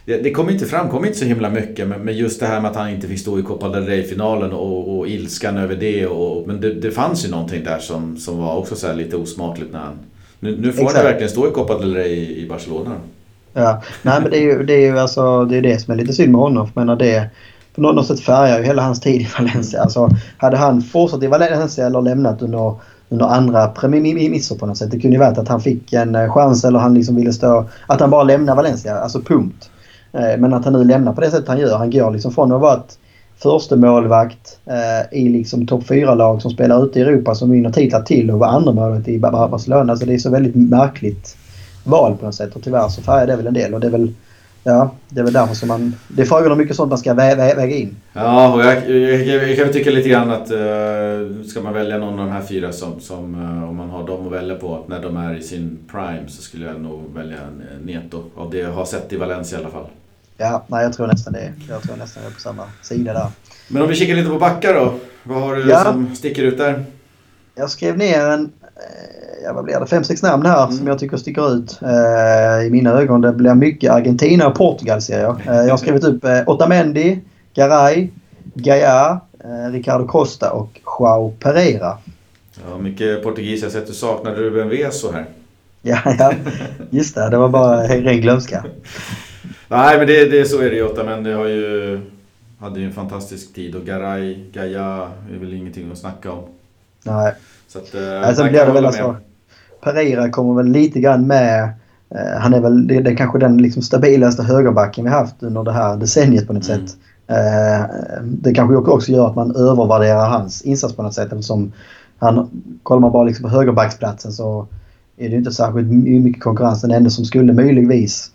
det, det kom inte framkom inte så himla mycket men, men just det här med att han inte fick stå i Copa del Rey-finalen och, och ilskan över det. Och, men det, det fanns ju någonting där som, som var också så lite osmakligt när han... Nu, nu får Exakt. han verkligen stå i Copa del Rey i, i Barcelona. Ja, nej men det är ju det, är ju alltså, det, är det som är lite synd med honom. För menar det, på något sätt färgar ju hela hans tid i Valencia. Alltså, hade han fortsatt i Valencia eller lämnat under under andra premisser på något sätt. Det kunde ju varit att han fick en chans eller han liksom ville stå... Att han bara lämnar Valencia, alltså punkt. Eh, men att han nu lämnar på det sättet han gör. Han går liksom från att vara ett första målvakt eh, i liksom topp 4-lag som spelar ute i Europa som vinner titlar till och var andra i Barcelona. Så det är så väldigt märkligt val på något sätt och tyvärr så färgar det väl en del och det är väl Ja, det är väl därför som man... Det är frågan om mycket sånt man ska vä vä väga in. Ja, och jag, jag, jag kan tycka lite grann att uh, ska man välja någon av de här fyra som, som uh, om man har dem att välja på när de är i sin prime så skulle jag nog välja Neto. Av det jag har sett i Valencia i alla fall. Ja, nej, jag tror nästan det. Jag tror nästan jag är på samma sida där. Men om vi kikar lite på backar då. Vad har du ja. som sticker ut där? Jag skrev ner en, eh, ja vad blir det, fem, sex namn här mm. som jag tycker sticker ut eh, i mina ögon. Det blir mycket Argentina och Portugal ser jag. Eh, jag har skrivit upp eh, Otamendi, Garay, Gaia, eh, Ricardo Costa och Joao Pereira. Ja, mycket portugis. Jag har sett att du saknar Ruben Veso här. Ja, ja, just det. Det var bara ren glömska. Nej, men det, det, så är det ju men det har ju... Hade ju en fantastisk tid och Garay, Gaia är väl ingenting att snacka om. Nej. Så att, eh, alltså, blir det väl alltså, Pereira kommer väl lite grann med. Eh, han är väl det, är kanske den liksom stabilaste högerbacken vi haft under det här decenniet på något mm. sätt. Eh, det kanske också gör att man övervärderar hans insats på något sätt eftersom han, kollar man bara liksom på högerbacksplatsen så är det inte särskilt mycket konkurrens. Den enda som skulle möjligtvis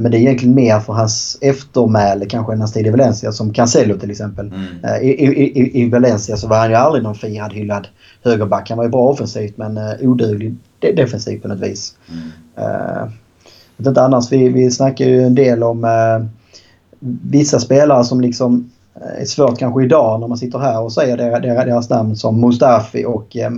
men det är egentligen mer för hans eftermäle kanske än hans tid i Valencia som Cancelo till exempel. Mm. Eh, I, i, I, Valencia så var han ju aldrig någon firad hyllad högerback. Han var ju bra offensivt men uh, oduglig defensivt på något vis. Mm. Uh, inte annars, vi, vi snackar ju en del om uh, vissa spelare som liksom är svårt kanske idag när man sitter här och säger deras, deras namn som Mustafi och eh,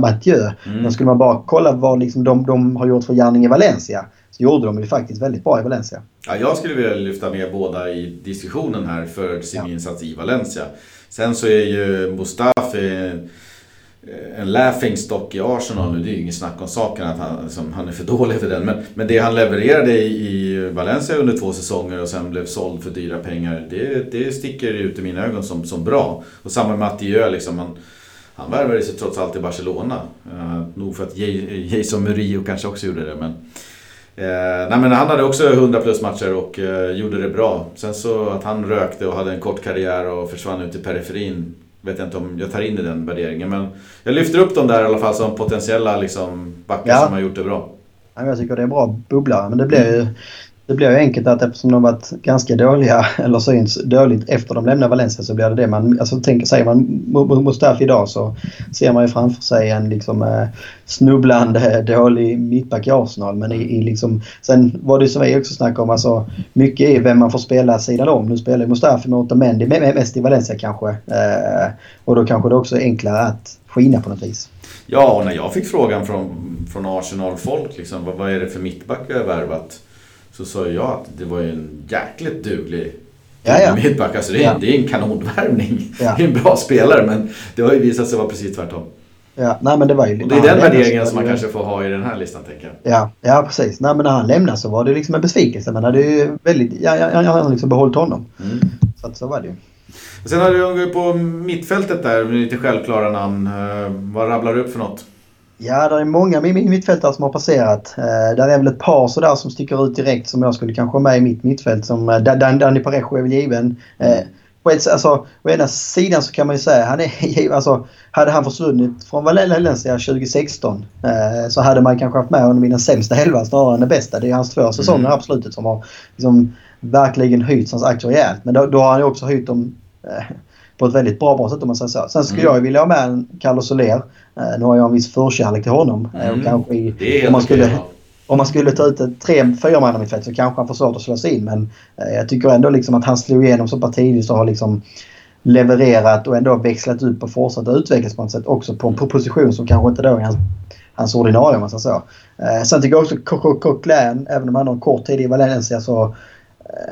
Mathieu. Mm. Då skulle man bara kolla vad liksom de, de har gjort för gärning i Valencia så gjorde de det faktiskt väldigt bra i Valencia. Ja, jag skulle vilja lyfta med båda i diskussionen här för sin ja. insats i Valencia. Sen så är ju Mustafi en laughing stock i Arsenal nu. Det är ju inget snack om saken att han, liksom, han är för dålig för den. Men, men det han levererade i, i Valencia under två säsonger och sen blev såld för dyra pengar. Det, det sticker ut i mina ögon som, som bra. Och samma med Mathieu liksom. Han, han värvade sig trots allt i Barcelona. Uh, nog för att Jason Murillo kanske också gjorde det. Men, Eh, nej men han hade också 100 plus matcher och eh, gjorde det bra. Sen så att han rökte och hade en kort karriär och försvann ut i periferin. Vet jag inte om jag tar in i den värderingen. Men jag lyfter upp dem där i alla fall som potentiella liksom, backar ja. som har gjort det bra. jag tycker det är bra bubblare men det blir ju det blir ju enkelt att eftersom de varit ganska dåliga eller syns dåligt efter de lämnar Valencia så blir det det man... Alltså tänker, säger man Mustafi idag så ser man ju framför sig en liksom eh, snubblande dålig mittback i Arsenal. Men i, i liksom, sen var det som vi också snackade om, alltså mycket är vem man får spela sidan om. Nu spelar Mustafi mot Otamendi mest i Valencia kanske. Eh, och då kanske det också är enklare att skina på något vis. Ja, och när jag fick frågan från, från Arsenal-folk liksom, vad, vad är det för mittback vi har värvat? Så sa jag att det var en jäkligt duglig ja, ja. mittback. Alltså det, är, ja. det är en kanonvärvning. Ja. Det är en bra spelare men det har ju visat sig vara precis tvärtom. Ja, nej men det var ju... Och det är den värderingen som man kanske får ha i den här listan tänker jag. Ja, ja precis. Nej men när han lämnade så var det liksom en besvikelse. Man hade ju väldigt... Ja, jag, jag hade liksom behållit honom. Mm. Så att så var det ju. Sen har du på mittfältet där med lite självklara namn. Eh, vad rabblar du upp för något? Ja, det är många mittfältare som har passerat. Eh, där är väl ett par sådär som sticker ut direkt som jag skulle kanske ha med i mitt mittfält. Som eh, Danny Parejo är väl given. Eh, på ett, alltså, å ena sidan så kan man ju säga han är alltså, Hade han försvunnit från Valencia 2016 eh, så hade man kanske haft med honom i den sämsta halvan snarare än den bästa. Det är hans två säsonger mm. absolut som har liksom, verkligen höjt hans aktier rejält. Men då, då har han ju också höjt dem eh, på ett väldigt bra, bra sätt om man säger så. Sen skulle mm. jag vilja ha med en Carlos Soler. Eh, nu har jag en viss förkärlek till honom. Eh, mm. kanske i, om, man skulle, om man skulle ta ut ett tre, fyra man mittfält så kanske han får svårt att slå sig in. Men eh, jag tycker ändå liksom att han slog igenom så pass tidigt och har liksom levererat och ändå växlat upp och fortsatt att utvecklas på något sätt också på en position som kanske inte då är hans, hans ordinarie om man säger så. Eh, sen tycker jag också Coquelin, även om han har en kort tid i Valencia så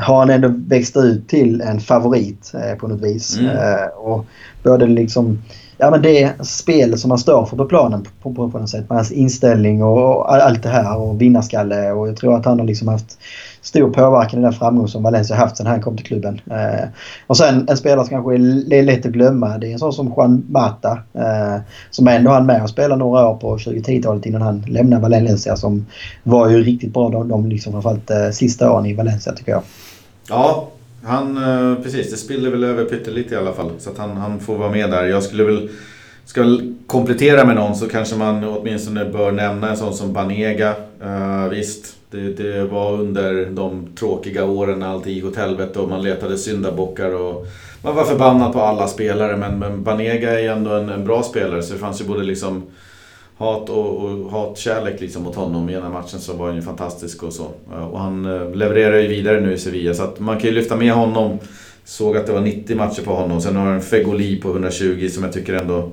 har han ändå växt ut till en favorit eh, på något vis. Mm. Eh, och både liksom ja, men det spel som han står för på planen på, på, på något sätt. Med hans inställning och allt det här och vinnarskalle. Och jag tror att han har liksom haft stor påverkan i den framgång som Valencia haft sedan han kom till klubben. Eh, och sen en spelare som kanske är lätt att glömma. Det är en sån som Juan Mata. Eh, som ändå hann med och spela några år på 2010-talet innan han lämnade Valencia. Som var ju riktigt bra de, de liksom framförallt eh, sista åren i Valencia tycker jag. Ja, han, eh, precis, det spiller väl över pyttelite i alla fall. Så att han, han får vara med där. Jag skulle väl... Ska komplettera med någon så kanske man åtminstone bör nämna en sån som Banega. Uh, visst, det, det, var under de tråkiga åren när allt gick åt helvete och man letade syndabockar och man var förbannad på alla spelare. Men, men Banega är ändå en, en, bra spelare så det fanns ju både liksom hat och, och hatkärlek liksom mot honom. I ena matchen så var han ju fantastisk och så. Och han eh, levererar ju vidare nu i Sevilla så att man kan ju lyfta med honom. Såg att det var 90 matcher på honom. Sen har han Fegoli på 120 som jag tycker ändå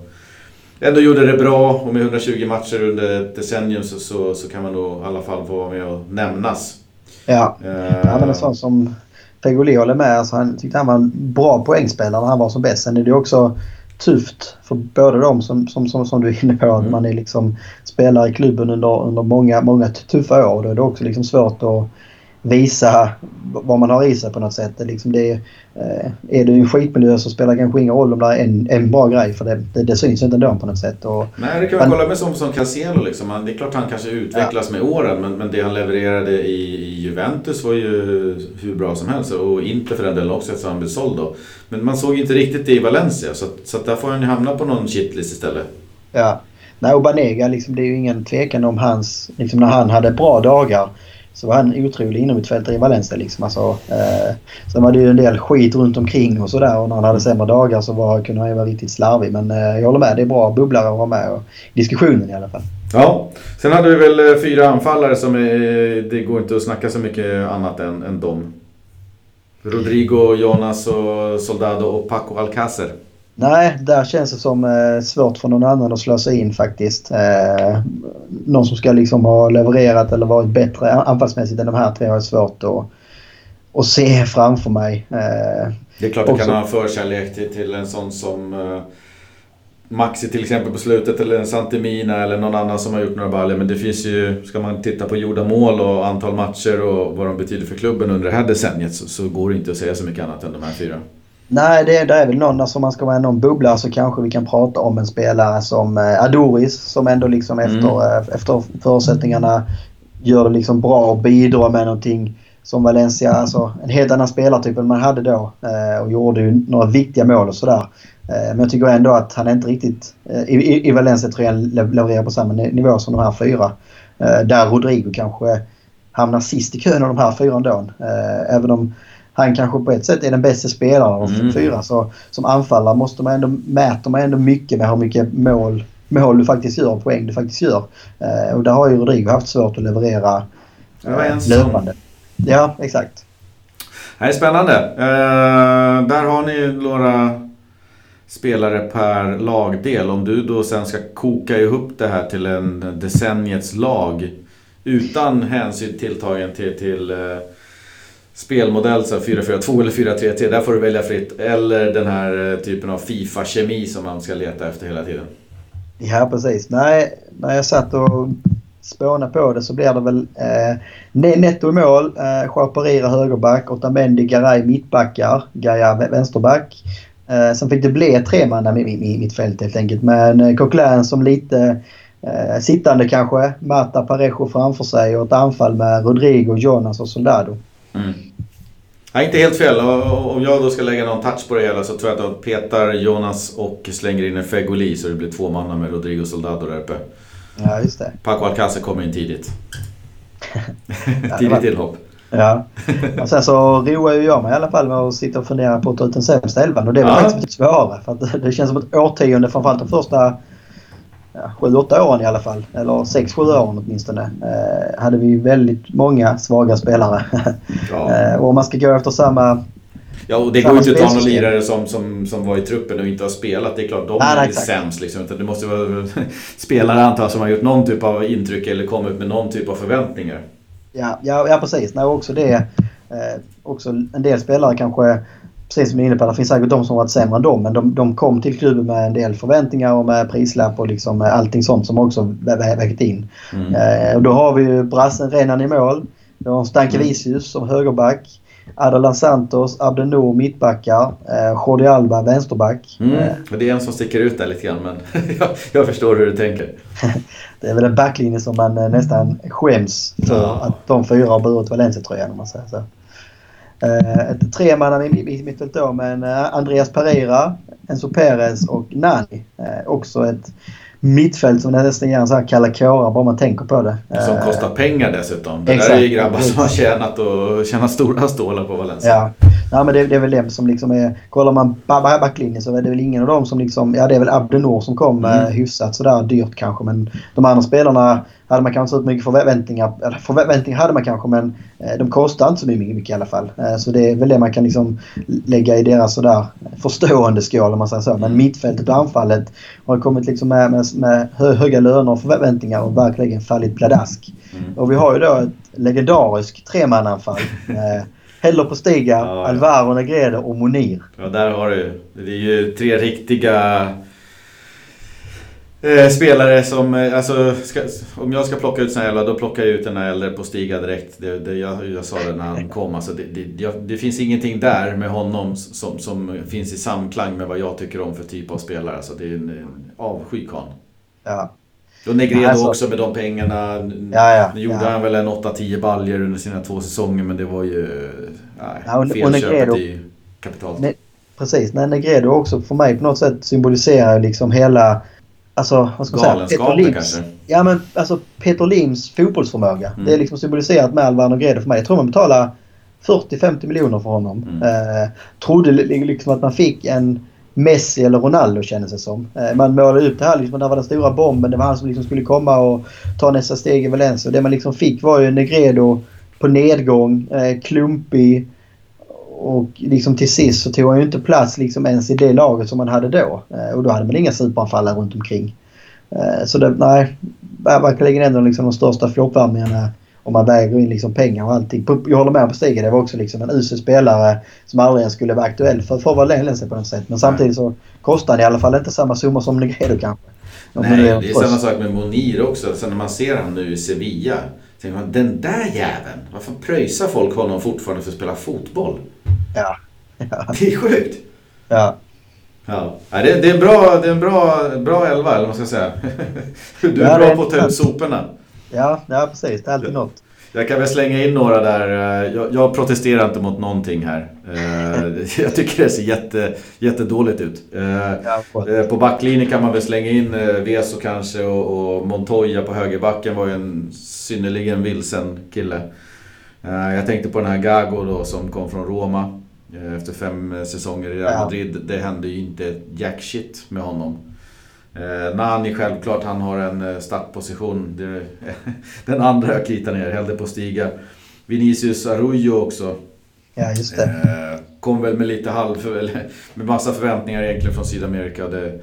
ändå gjorde det bra och med 120 matcher under ett decennium så, så, så kan man nog i alla fall få vara med och nämnas. Ja, uh, ja men en sån som Fegoli håller med. Alltså, han tyckte han var en bra poängspelare när han var som bäst. Sen är det också tufft för båda dem som, som, som, som du är inne på. Att mm. man är liksom spelare i klubben under, under många, många tuffa år. Då är det också liksom svårt att visa vad man har i sig på något sätt. Det liksom det, eh, är du i en skitmiljö så spelar det kanske ingen roll om det är en, en bra grej för det, det, det syns inte ändå på något sätt. Och, Nej, det kan man kolla med som, som Cancelo. Liksom. Det är klart han kanske utvecklas ja. med åren men, men det han levererade i, i, Juventus var ju hur bra som helst och inte för den delen också eftersom han blev såld då. Men man såg inte riktigt det i Valencia så, så där får han ju hamna på någon shitlist istället. Ja. Nej, och Banega, liksom, det är ju ingen tvekan om hans... Liksom, när han hade bra dagar så var han otrolig innermittfältare i Valencia. Liksom. Alltså, eh, sen var det ju en del skit runt omkring och sådär. Och när han hade sämre dagar så var, kunde han ju vara riktigt slarvig. Men eh, jag håller med. Det är bra bubblare att vara med och, i diskussionen i alla fall. Ja, sen hade vi väl eh, fyra anfallare som är, det går inte att snacka så mycket annat än, än dem. Rodrigo, Jonas och Soldado och Paco Alcacer. Nej, där känns det som eh, svårt för någon annan att slå sig in faktiskt. Eh, någon som ska liksom ha levererat eller varit bättre anfallsmässigt än de här tre har jag svårt att, att se framför mig. Eh, det är klart du kan ha förkärlek till, till en sån som eh, Maxi till exempel på slutet eller en Santemina eller någon annan som har gjort några baller. Men det finns ju, ska man titta på gjorda mål och antal matcher och vad de betyder för klubben under det här decenniet så, så går det inte att säga så mycket annat än de här fyra. Nej, det, det är väl någon, alltså om man ska vara någon bubbla så kanske vi kan prata om en spelare som eh, Adoris som ändå liksom mm. efter, eh, efter förutsättningarna gör det liksom bra och bidrar med någonting som Valencia, alltså en helt annan spelartyp än man hade då eh, och gjorde ju några viktiga mål och sådär. Eh, men jag tycker ändå att han inte riktigt, eh, i, i Valencia tror jag levererar på samma nivå som de här fyra. Där Rodrigo kanske hamnar sist i kön av de här fyra ändå. även om han kanske på ett sätt är den bästa spelaren av mm. fyra. Så som anfallare måste man ändå, mäter man ändå mycket med hur mycket mål, mål du faktiskt gör, poäng du faktiskt gör. Eh, och där har ju Rodrigo haft svårt att leverera eh, löpande. Ja, exakt. Det är spännande. Eh, där har ni några spelare per lagdel. Om du då sen ska koka ihop det här till en decenniets lag utan hänsyn tilltagen till, till eh, spelmodell, så 4-4-2 eller 4-3-3. Där får du välja fritt. Eller den här eh, typen av Fifa-kemi som man ska leta efter hela tiden. Ja, precis. Nej, när jag satt och spånade på det så blir det väl eh, Netto i mål, eh, Chaparira högerback, Otamendi, Garay mittbackar, Gaia vänsterback. Eh, sen fick det bli tre man i, i, i mittfält helt enkelt. Men eh, Coquelin som lite eh, sittande kanske, Mata Parejo framför sig och ett anfall med Rodrigo, Jonas och Soldado. Ja, inte helt fel. Om jag då ska lägga någon touch på det hela så tror jag att jag petar Jonas och slänger in en Fegoli så det blir två mannar med Rodrigo Soldado där uppe. Ja, just det. Paco Alcacer kommer in tidigt. tidigt tillhopp. Ja. Och sen så roar ju jag mig i alla fall med att sitta och fundera på att ta ut den sämsta elvan. Och det är ja. faktiskt svårare. För att det känns som ett årtionde, framförallt de första ja, 7-8 åren i alla fall. Eller 6-7 åren åtminstone. Eh, hade vi väldigt många svaga spelare. Ja. eh, och om man ska gå efter samma Ja, och det går ju inte att ta någon lirare som, som, som var i truppen och inte har spelat. Det är klart, de nej, är inte sämst. Liksom. Det måste vara spelare antar som har gjort någon typ av intryck eller kommit med någon typ av förväntningar. Ja, ja, ja precis. Nej, också det. Eh, också en del spelare kanske precis som du är inne på, det finns säkert de som varit sämre än dem. Men de, de kom till klubben med en del förväntningar och med prislapp och liksom allting sånt som också vägt in. Mm. Eh, och då har vi ju brassen Renan i mål. Vi har Stanke mm. som högerback. Adalan Santos, Abdenour mittbackar, eh, Jordi Alba vänsterback. Mm, eh. det är en som sticker ut där lite grann men jag, jag förstår hur du tänker. det är väl en backlinje som man eh, nästan skäms för ja. att de fyra har burit Valencia-tröjan om man säger så. Eh, ett tremanna mittfält då med eh, Andreas Pereira, Enzo Perez och Nani. Eh, också ett mittfält som nästan ger en här kalla kårar bara man tänker på det. Som kostar pengar dessutom. Det Exakt. där är ju grabbar som har tjänat, och, tjänat stora stålar på Valencia. Ja, ja men det, det är väl dem som liksom är... Kollar man backlinjen så är det väl ingen av dem som liksom... Ja det är väl Abdenor som kom mm. hyfsat sådär dyrt kanske men de andra spelarna hade man kanske inte så mycket förväntningar. Eller förväntningar hade man kanske men eh, de kostar inte så mycket, mycket i alla fall. Eh, så det är väl det man kan liksom lägga i deras sådär förstående skål om man säger så. Men mittfältet och anfallet har kommit liksom med, med, med höga löner och förväntningar och verkligen fallit pladask. Mm. Och vi har ju då ett legendariskt tremananfall. Eh, Heller på Stiga, ja, Alvaro Negredo och Monir. Ja, där har du. Det är ju tre riktiga Eh, spelare som, eh, alltså, ska, om jag ska plocka ut såna jävla, då plockar jag ut den här äldre på Stiga direkt. Det, det, jag, jag sa det när han kom. Alltså, det, det, jag, det, finns ingenting där med honom som, som finns i samklang med vad jag tycker om för typ av spelare. Alltså, det är en, en avskykarl. Ja. Och Negredo alltså, också med de pengarna. Ja, ja, nu gjorde ja. han väl en 8-10 baljer under sina två säsonger men det var ju nej, ja, och, felköpet i kapitalet. Ne, precis, nej, Negredo också för mig på något sätt symboliserar liksom hela Alltså, vad ska man säga? Peter Lims, kanske? Ja, men alltså Peter Lims fotbollsförmåga. Mm. Det är liksom symboliserat med Alvaro Negredo för mig. Jag tror man betalar 40-50 miljoner för honom. Mm. Eh, trodde liksom att man fick en Messi eller Ronaldo kändes det som. Eh, man målade upp det här liksom, där var den stora bomben. Det var han som liksom skulle komma och ta nästa steg i Valencia. Det man liksom fick var ju Negredo på nedgång, eh, klumpig. Och liksom till sist så tog han ju inte plats liksom ens i det laget som man hade då. Eh, och då hade man inga superanfallare runt omkring. Eh, så det, nej, verkligen ändå liksom de största floppvärmningarna om man väger in liksom pengar och allting. Jag håller med på Stiga. Det var också liksom en usel spelare som aldrig ens skulle vara aktuell för, för Valencia på något sätt. Men samtidigt så kostar han i alla fall inte samma summa som Negredo kanske. Nej, det är samma sak med Monir också. Sen när man ser honom nu i Sevilla. Tänker man, den där jäveln. Varför pröjsar folk honom fortfarande för att spela fotboll? Ja. ja. Det är sjukt. Ja. Ja, det, är, det är en bra, det är en bra, bra elva, eller vad man ska säga. Du är ja, bra på att ta ut soporna. Ja, ja precis. Det är alltid något. Jag kan väl slänga in några där. Jag, jag protesterar inte mot någonting här. Eh, jag tycker det ser jätte, jättedåligt ut. Eh, eh, på backlinjen kan man väl slänga in Veso kanske och, och Montoya på högerbacken var ju en synnerligen vilsen kille. Jag tänkte på den här Gago då som kom från Roma efter fem säsonger i Real Madrid. Det hände ju inte jack shit med honom. Eh, Nani självklart, han har en eh, startposition. Det, den andra jag kritar ner, hellre på stiga. Vinicius Arroyo också. Ja, just det. Eh, kom väl med lite halv... Eller, med massa förväntningar egentligen från Sydamerika. Det,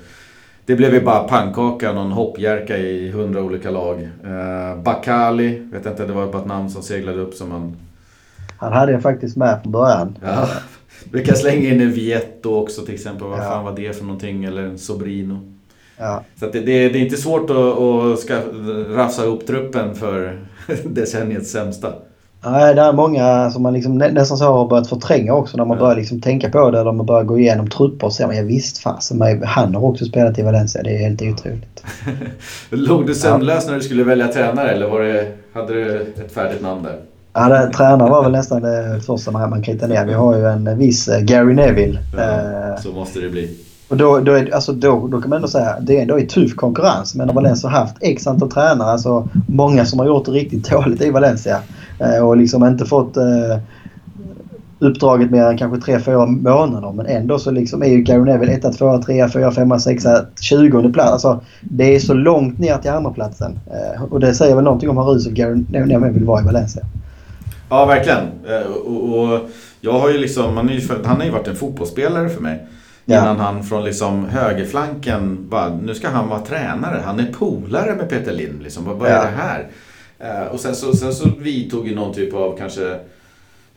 det blev ju bara pannkaka, någon hoppjärka i hundra olika lag. Eh, Bakali, vet inte, det var bara ett namn som seglade upp som man... Han hade jag faktiskt med från början. Ja. Vi kan slänga in en Vietto också till exempel. Vad ja. fan var det för någonting? Eller en Sobrino. Ja. Så det, det, är inte svårt att, att ska rafsa ihop truppen för decenniets sämsta. Nej, det är många som man liksom nästan så har börjat förtränga också när man ja. börjar liksom tänka på det. Eller man börjar gå igenom trupper och säga ja visst fasen, han har också spelat i Valencia. Det är helt otroligt. Låg du sömnlös ja. när du skulle välja tränare eller var det, hade du ett färdigt namn där? Ja, det, tränare var väl nästan det första man, man kritade ner. Vi har ju en viss Gary Neville. Ja, eh, så måste det bli. Och då, då, är, alltså då, då kan man ändå säga det är ändå tuff konkurrens. Men när Valencia har haft x antal tränare. Alltså många som har gjort det riktigt dåligt i Valencia. Eh, och liksom inte fått eh, uppdraget mer än kanske 3-4 månader. Men ändå så liksom är ju Gary Neville 1, 2, 3, 4, 5, 6, 20 plats. Alltså det är så långt ner till andra platsen. Eh, och det säger väl någonting om hur ruset Gary Neville vill vara i Valencia. Ja, verkligen. Eh, och, och jag har ju liksom, han, har ju varit en fotbollsspelare för mig. Ja. Innan han från liksom högerflanken bara, nu ska han vara tränare. Han är polare med Peter Lind. Liksom. Vad, vad är det här? Uh, och sen så, sen så vidtog ju någon typ av kanske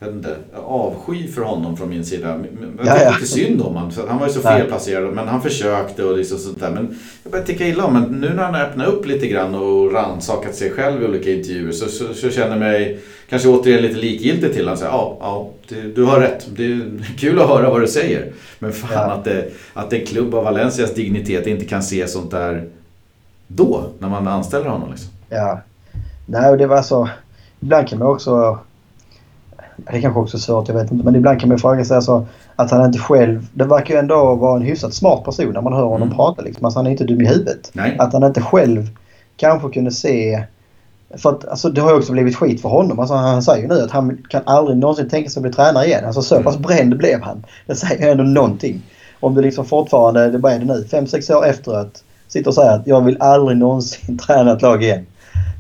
inte, avsky för honom från min sida. Jag tyckte ja, ja. synd om honom. Han var ju så felplacerad. Men han försökte och liksom sånt där. Men jag började tycka illa om men nu när han öppnat upp lite grann och rannsakat sig själv i olika intervjuer så, så, så känner jag mig kanske återigen lite likgiltig till honom. Ja, ja det, du har rätt. Det är kul att höra vad du säger. Men fan ja. att, det, att en klubb av Valencias dignitet inte kan se sånt där då, när man anställer honom. Liksom. Ja. Nej, det var så... Ibland kan man också det är kanske också svårt, jag vet inte. Men ibland kan man fråga sig alltså, att han inte själv... Det verkar ju ändå vara en hyfsat smart person när man hör honom mm. prata. Liksom. Alltså, han är inte dum i huvudet. Nej. Att han inte själv kanske kunde se... För att, alltså, det har ju också blivit skit för honom. Alltså, han säger ju nu att han kan aldrig någonsin tänka sig att bli tränare igen. Alltså så mm. pass bränd blev han. Det säger ju ändå någonting. Om du liksom fortfarande, det är det nu, 5-6 år efteråt sitter och säger att jag vill aldrig någonsin träna ett lag igen.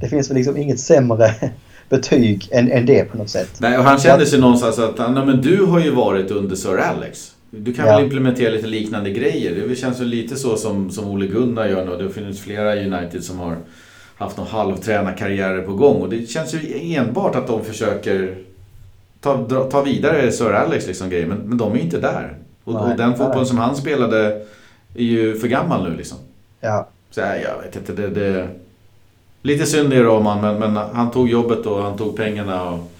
Det finns väl liksom inget sämre betyg än, än det på något sätt. Nej, och han kände sig någonstans att nej, men du har ju varit under Sir Alex. Du kan ja. väl implementera lite liknande grejer? Det känns väl lite så som, som Ole Gunnar gör nu. Det finns flera United som har haft någon halvtränarkarriärer på gång. Och det känns ju enbart att de försöker ta, ta vidare Sir Alex liksom grejer. Men, men de är ju inte där. Och, och den fotbollen som han spelade är ju för gammal nu liksom. Ja. Så jag vet inte, det, det, Lite synd i Roman, men, men han tog jobbet och han tog pengarna och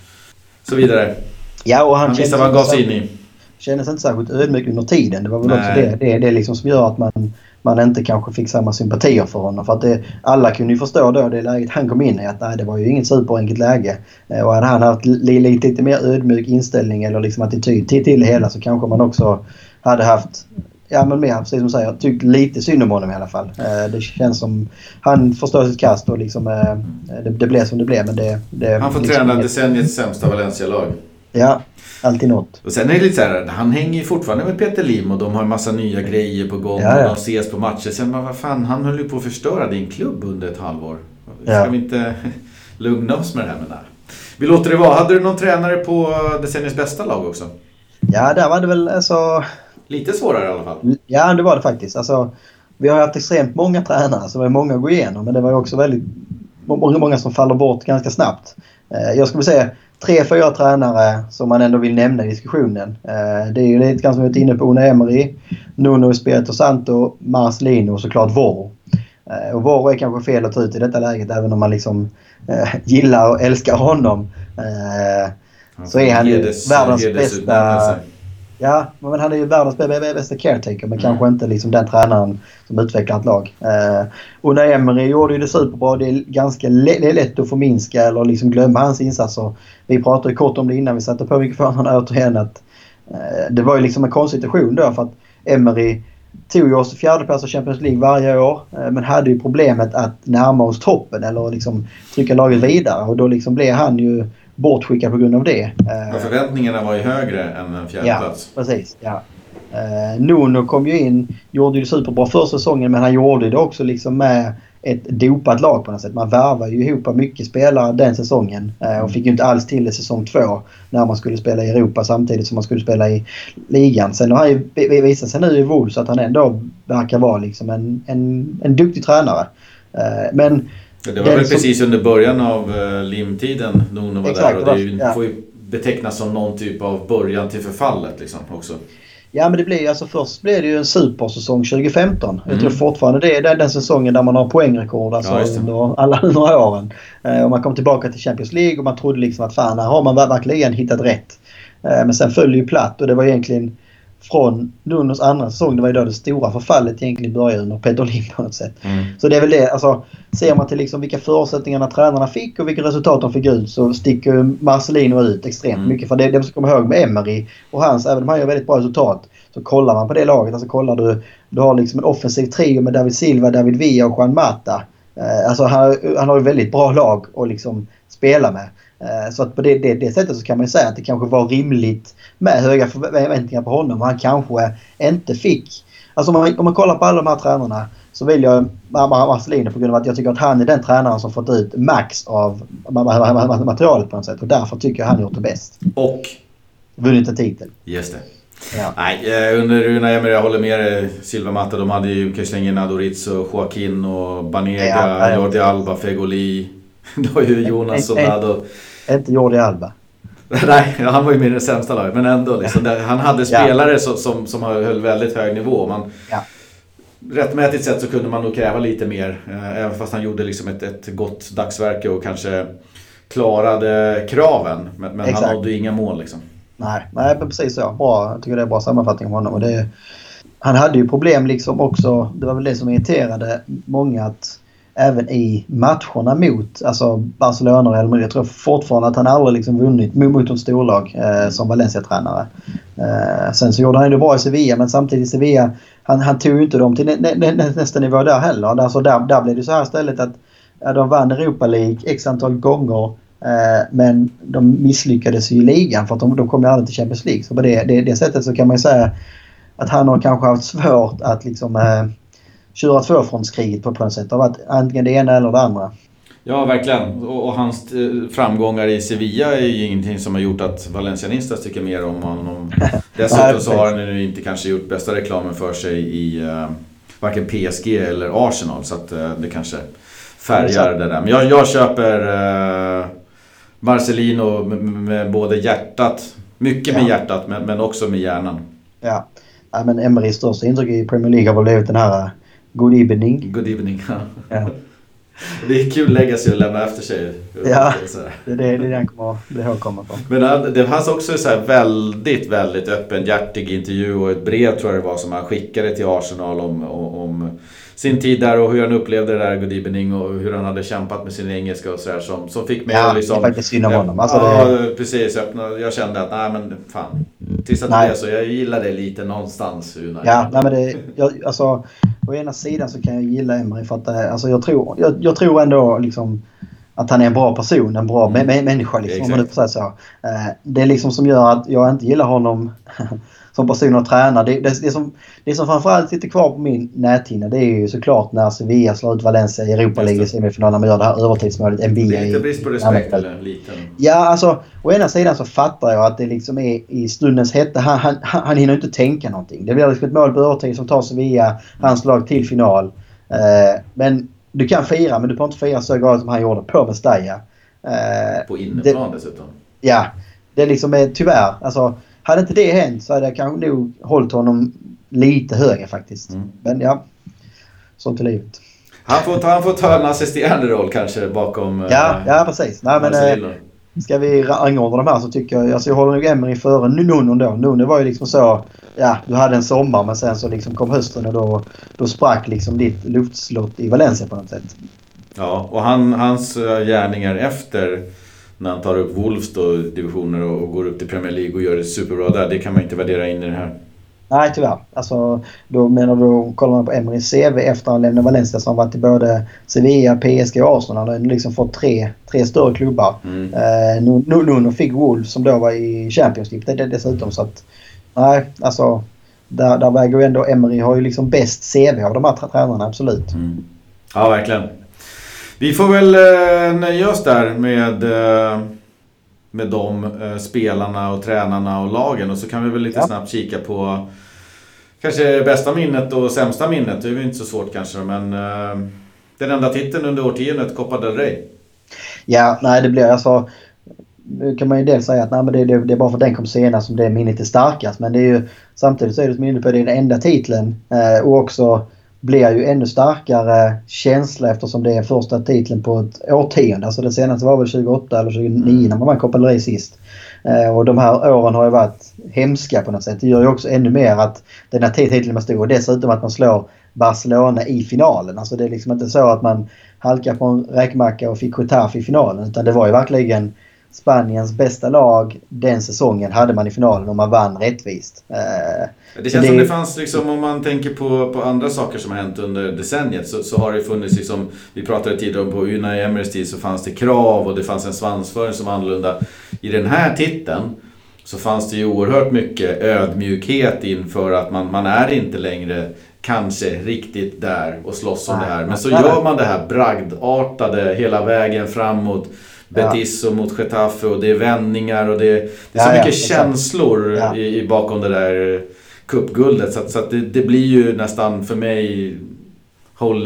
så vidare. Ja, och han, han visste vad han gav sig in i. Kändes inte särskilt ödmjuk under tiden. Det var väl Nej. också det, det, det liksom som gör att man, man inte kanske fick samma sympatier för honom. För att det, alla kunde ju förstå då det läget han kom in i att nej, det var ju inget superenkelt läge. Eh, och hade han haft lite, lite mer ödmjuk inställning eller liksom attityd till, till det hela så kanske man också hade haft Ja men mer precis som du säger. Jag tyckte lite synd om honom i alla fall. Eh, det känns som han förstår sitt kast och liksom, eh, det, det blev som det blev. Men det, det han får liksom träna decenniets sämsta Valencia-lag. Ja, alltid något. Och sen är det lite så här, han hänger ju fortfarande med Peter Lim och de har en massa nya grejer på gång ja, ja. och de ses på matcher. Sen bara, vad fan, han höll ju på att förstöra din klubb under ett halvår. Ska ja. vi inte lugna oss med det här? Men nej. Vi låter det vara. Hade du någon tränare på decenniets bästa lag också? Ja, där var det väl alltså... Lite svårare i alla fall. Ja, det var det faktiskt. Alltså, vi har haft extremt många tränare, så det var många att gå igenom. Men det var också väldigt många, många som faller bort ganska snabbt. Eh, jag skulle säga tre, fyra tränare som man ändå vill nämna i diskussionen. Eh, det är ju lite grann som vi varit inne på. Una Emery, Nuno Espirito Santo, Marcelino och såklart Voro. Eh, och Voro är kanske fel att ta ut i detta läget även om man liksom gillar och älskar honom. Så är han ju världens bästa Ja, men han är ju världens bästa caretaker men mm. kanske inte liksom den tränaren som utvecklar ett lag. Eh, Una Emery gjorde ju det superbra. Det är ganska lätt att förminska eller liksom glömma hans insatser. Vi pratade kort om det innan vi satte på mikrofonerna återigen att eh, det var ju liksom en konstig situation då för att Emery tog ju oss till fjärdeplats i Champions League varje år eh, men hade ju problemet att närma oss toppen eller liksom trycka laget vidare och då liksom blev han ju bortskickad på grund av det. Men förväntningarna var ju högre än en fjärdeplats. Ja, precis. Ja. Uh, Nuno kom ju in, gjorde det superbra första säsongen men han gjorde det också liksom med ett dopat lag på något sätt. Man värvade ju ihop mycket spelare den säsongen uh, och fick ju inte alls till det säsong två när man skulle spela i Europa samtidigt som man skulle spela i ligan. Sen har han ju visat sig nu i Wolves att han ändå verkar vara liksom en, en, en duktig tränare. Uh, men det var väl som... precis under början av uh, limtiden Nuno var Exakt, där och det ju, ja. får ju betecknas som någon typ av början till förfallet liksom också. Ja men det blir alltså först blev det ju en supersäsong 2015. Mm. Jag tror fortfarande det är den, den säsongen där man har poängrekord alltså ja, under alla några åren. Eh, och man kom tillbaka till Champions League och man trodde liksom att fan här har man verkligen hittat rätt. Eh, men sen föll det ju platt och det var egentligen från Nunos andra säsong. Det var ju då det stora förfallet egentligen började under Peter Lim på något sätt. Mm. Så det är väl det. Alltså, ser man till liksom vilka förutsättningarna tränarna fick och vilka resultat de fick ut så sticker Marcelino ut extremt mm. mycket. För det, det man ska komma ihåg med Emery och hans, även om han gör väldigt bra resultat, så kollar man på det laget. Alltså kollar du, du har liksom en offensiv trio med David Silva, David Villa och Juan Mata. Eh, alltså han, han har ju väldigt bra lag att liksom spela med. Eh, så att på det, det, det, sättet så kan man säga att det kanske var rimligt med höga förväntningar på honom. Han kanske inte fick... Alltså om man, om man kollar på alla de här tränarna så vill jag Marcelino på grund av att jag tycker att han är den tränaren som fått ut max av materialet på något sätt. Och därför tycker jag han gjort det bäst. Och? Vunnit en titel. Just det. Ja. Nej, eh, under Una Emery, jag håller med dig. Silva Matta, de hade ju Kesslingen, Adoriz och Joaquin och Banega, ja, Jordi Alba, Fegoli. Du har ju Jonas Soldado. Inte Jordi Alba. Nej, han var ju med i det sämsta laget. Men ändå. Liksom, han hade spelare ja. som, som, som höll väldigt hög nivå. Man, ja. Rättmätigt sett så kunde man nog kräva lite mer. Eh, även fast han gjorde liksom ett, ett gott dagsverke och kanske klarade kraven. Men, men han nådde inga mål liksom. Nej, nej precis så. Bra. Jag tycker det är bra sammanfattning av honom. Och det, han hade ju problem liksom också. Det var väl det som irriterade många. att även i matcherna mot alltså Barcelona och Real Madrid. Jag tror fortfarande att han aldrig liksom vunnit mot ett storlag eh, som Valencia-tränare. Eh, sen så gjorde han det bra i Sevilla men samtidigt i Sevilla han, han tog ju inte dem till nä, nä, nä, nästa nivå där heller. Alltså där, där blev det så här istället att ja, de vann Europa League x antal gånger eh, men de misslyckades i ligan för att de, de kom ju aldrig till Champions League. Så på det, det, det sättet så kan man ju säga att han har kanske haft svårt att liksom eh, köra tvåfrontskriget på, på något sätt. Det har varit antingen det ena eller det andra. Ja, verkligen. Och, och, hans eh, framgångar i Sevilla är ju ingenting som har gjort att Valencianistas tycker mer om honom. Dessutom så har han nu inte kanske gjort bästa reklamen för sig i uh, varken PSG eller Arsenal. Så att uh, det kanske färgar det där. Men jag, jag köper uh, Marcelino med, med, både hjärtat, mycket med hjärtat men, men också med hjärnan. Ja. ja men Emerys största intryck i Premier League har väl blivit den här Good evening. Good evening, ja. Det är kul legacy att lämna efter sig. Ja, det är det, det, den kommer bli ihågkommen på. Men det fanns också så väldigt, väldigt öppenhjärtig intervju och ett brev tror jag det var som han skickade till Arsenal om, om, om sin tid där och hur han upplevde det där Good Evening och hur han hade kämpat med sin engelska och sådär som, som fick mig ja, att liksom... Ja, det är faktiskt synd om honom. Alltså ja, det... precis. Jag, jag kände att nej men fan. Tills att det är så. Jag gillar det lite någonstans. Unai. Ja, nej men det... Jag, alltså, å ena sidan så kan jag gilla Emery för att alltså, jag, tror, jag, jag tror ändå liksom att han är en bra person, en bra mm. människa liksom, får säga så. Eh, det är liksom som gör att jag inte gillar honom som person att träna. Det, det, det, som, det som framförallt sitter kvar på min näthinna det är ju såklart när Sevilla slår ut Valencia i Europa League semifinalen. Man gör det här övertidsmålet. NBA det är inte brist på respekt eller liten? Ja, alltså å ena sidan så fattar jag att det liksom är i stundens hetta. Han, han, han hinner inte tänka någonting. Det blir liksom ett mål på övertid som tar Sevilla, hans lag, till final. Uh, men du kan fira, men du får inte fira så grad som han gjorde på Mestalla. Uh, på inneplan dessutom? Ja. Det liksom är tyvärr. Alltså, hade inte det hänt så hade jag kanske nog hållit honom lite högre faktiskt. Mm. Men ja, sånt är livet. Han får, han får ta en assisterande roll kanske bakom Ja, äh, ja precis. Nej, men, ska vi rangordna de här så tycker jag... Alltså jag håller nog Emery före Nuno då. Nuno var ju liksom så... Ja, du hade en sommar men sen så liksom kom hösten och då, då sprack liksom ditt luftslott i Valencia på något sätt. Ja, och han, hans eh, gärningar efter när han tar upp Wolves då, divisioner och, går upp till Premier League och gör det superbra där. Det kan man inte värdera in i det här. Nej, tyvärr. Alltså, då menar du, kollar man på Emerys CV efter han lämnade Valencia som varit i både Sevilla, PSG och Arsenal. Han har liksom fått tre, tre större klubbar. Mm. Eh, Nuno fick Wolves som då var i Champions League det, dessutom. Så att, nej, alltså där, där väger ju ändå Emery har ju liksom bäst CV av de här tränarna, absolut. Mm. Ja, verkligen. Vi får väl eh, nöja oss där med, eh, med de eh, spelarna och tränarna och lagen. Och så kan vi väl lite ja. snabbt kika på kanske bästa minnet och sämsta minnet. Det är ju inte så svårt kanske men eh, den enda titeln under årtiondet, Copa del Rey. Ja, nej det blir alltså... Nu kan man ju dels säga att nej, men det, det, det är bara för att den kom senast som det minnet är starkast. Men det är ju samtidigt så är det som inne på det är den enda titeln. Eh, och också blir ju ännu starkare känsla eftersom det är första titeln på ett årtionde. Alltså det senaste var väl 28 eller 29 mm. när man vann Copa del Rey sist. Eh, och de här åren har ju varit hemska på något sätt. Det gör ju också ännu mer att den här titeln var stor och dessutom att man slår Barcelona i finalen. Alltså det är liksom inte så att man halkar på en räkmacka och fick Getafe i finalen utan det var ju verkligen Spaniens bästa lag den säsongen hade man i finalen och man vann rättvist. Eh, det känns det... som det fanns, liksom, om man tänker på, på andra saker som har hänt under decenniet, så, så har det funnits, liksom, vi pratade tidigare om på Unai Emerys tid, så fanns det krav och det fanns en svansföring som var annorlunda. I den här titeln så fanns det ju oerhört mycket ödmjukhet inför att man, man är inte längre kanske riktigt där och slåss om det här. Men så gör man det här bragdartade hela vägen framåt. Betis och mot Getafe och det är vändningar och det, det är så mycket känslor i, i, bakom det där cupguldet. Så, så att det, det, blir ju nästan för mig håll,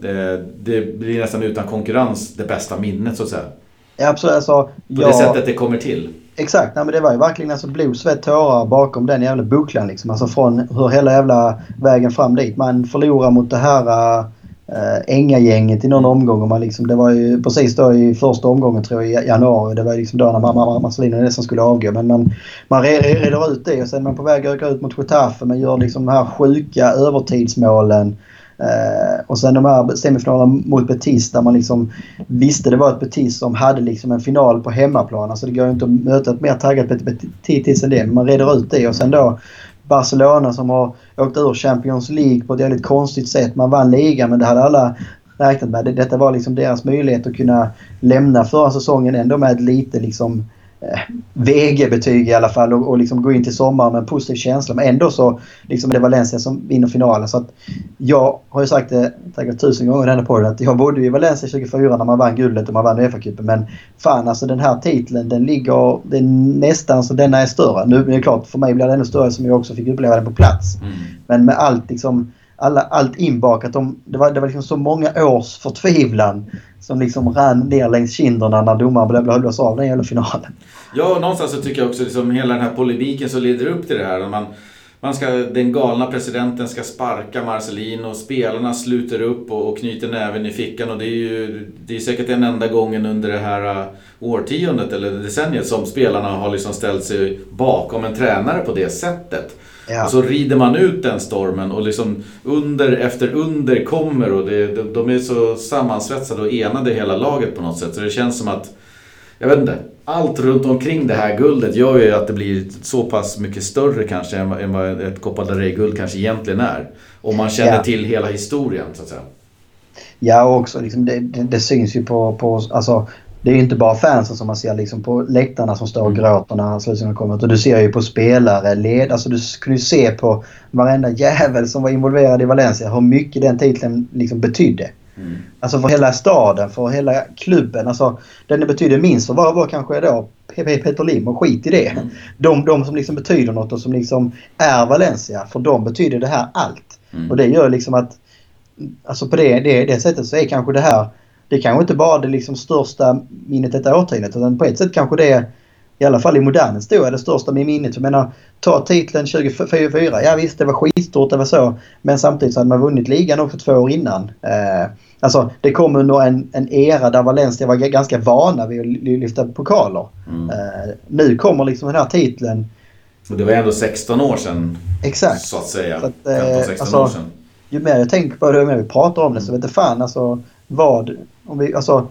det, det blir nästan utan konkurrens det bästa minnet så att säga. Ja, absolut. Alltså, På det jag- sättet det kommer till. Exakt, nej, men det var ju verkligen alltså blod, svett, tårar bakom den jävla bucklan. Liksom. Alltså från hur hela jävla vägen fram dit. Man förlorar mot det här äh, Änga-gänget i någon omgång. Och man liksom, det var ju precis då i första omgången tror jag i januari. Det var liksom då när mamma Marcelino nästan skulle avgå. Men man, man re- re- reder ut det och sen är man på väg att åka ut mot Getafe. Man gör liksom de här sjuka övertidsmålen. Eh, och sen de här semifinalerna mot Betis där man liksom visste det var ett Betis som hade liksom en final på hemmaplan. Alltså det går ju inte att möta ett mer taggat Betis än det. Men man reder ut det och sen då Barcelona som har åkt ur Champions League på ett väldigt konstigt sätt. Man vann ligan men det hade alla räknat med. Detta var liksom deras möjlighet att kunna lämna förra säsongen ändå med ett lite liksom eh, VG-betyg i alla fall och, och liksom gå in till sommaren med en positiv känsla. Men ändå så liksom det Valencia som vinner finalen. Så jag har ju sagt det säkert tusen gånger i denna podden att jag bodde i Valencia 24 när man vann guldet och man vann Uefa-cupen. Men fan alltså den här titeln den ligger det är nästan så denna är större. Nu är det klart för mig blir det ännu större som jag också fick uppleva den på plats. Mm. Men med allt liksom alla, allt inbakat. De, det var, det var liksom så många års förtvivlan som liksom rann ner längs kinderna när domaren blev blås av den jävla finalen. Ja, och någonstans så tycker jag också liksom hela den här polemiken som leder upp till det här. Man, man ska, den galna presidenten ska sparka Marcelino och spelarna sluter upp och, och knyter näven i fickan. Och det är ju det är säkert den enda gången under det här äh, årtiondet eller decenniet som spelarna har liksom ställt sig bakom en tränare på det sättet. Ja. Och så rider man ut den stormen och liksom under efter under kommer och det, de, de är så sammansvetsade och enade hela laget på något sätt. Så det känns som att, jag vet inte, allt runt omkring det här guldet gör ju att det blir så pass mycket större kanske än, vad- ett Copa del Rey-guld kanske egentligen är. Om man känner Ja. till hela historien så att säga. Ja, och också liksom, det, det, det syns ju på, på alltså, det är inte bara fansen som man ser liksom på läktarna som står och Mm. gråter när slutspelen kommer ut. Och du ser ju på spelare, led, alltså du kunde ju se på varenda jävel som var involverad i Valencia hur mycket den titeln liksom betydde. Mm. Alltså för hela staden, för hela klubben. Alltså, den det betydde minst för var, var kanske då. Peter Lim och skit i det. Mm. De, de som liksom betyder något och som liksom är Valencia. För dem betyder det här allt. Mm. Och det gör liksom att alltså på det, det, det sättet så är kanske det här det kanske inte bara det liksom största minnet detta årtiondet utan på ett sätt kanske det är i alla fall i modern historia det största med minnet. Jag menar, ta titeln 2004. Ja visst, det var skitstort, det var så. Men samtidigt så hade man vunnit ligan också två år innan. Eh, alltså, det kom under en, en era där Valencia var ganska vana vid att ly- lyfta pokaler. Mm. Eh, nu kommer liksom den här titeln. Och det var ändå 16 år sedan Exakt. så att säga. Så att, eh, 15-16 alltså- år sedan. ju mer jag tänker på det ju mer vi pratar om det så vet jag fan alltså vad... Om vi, alltså,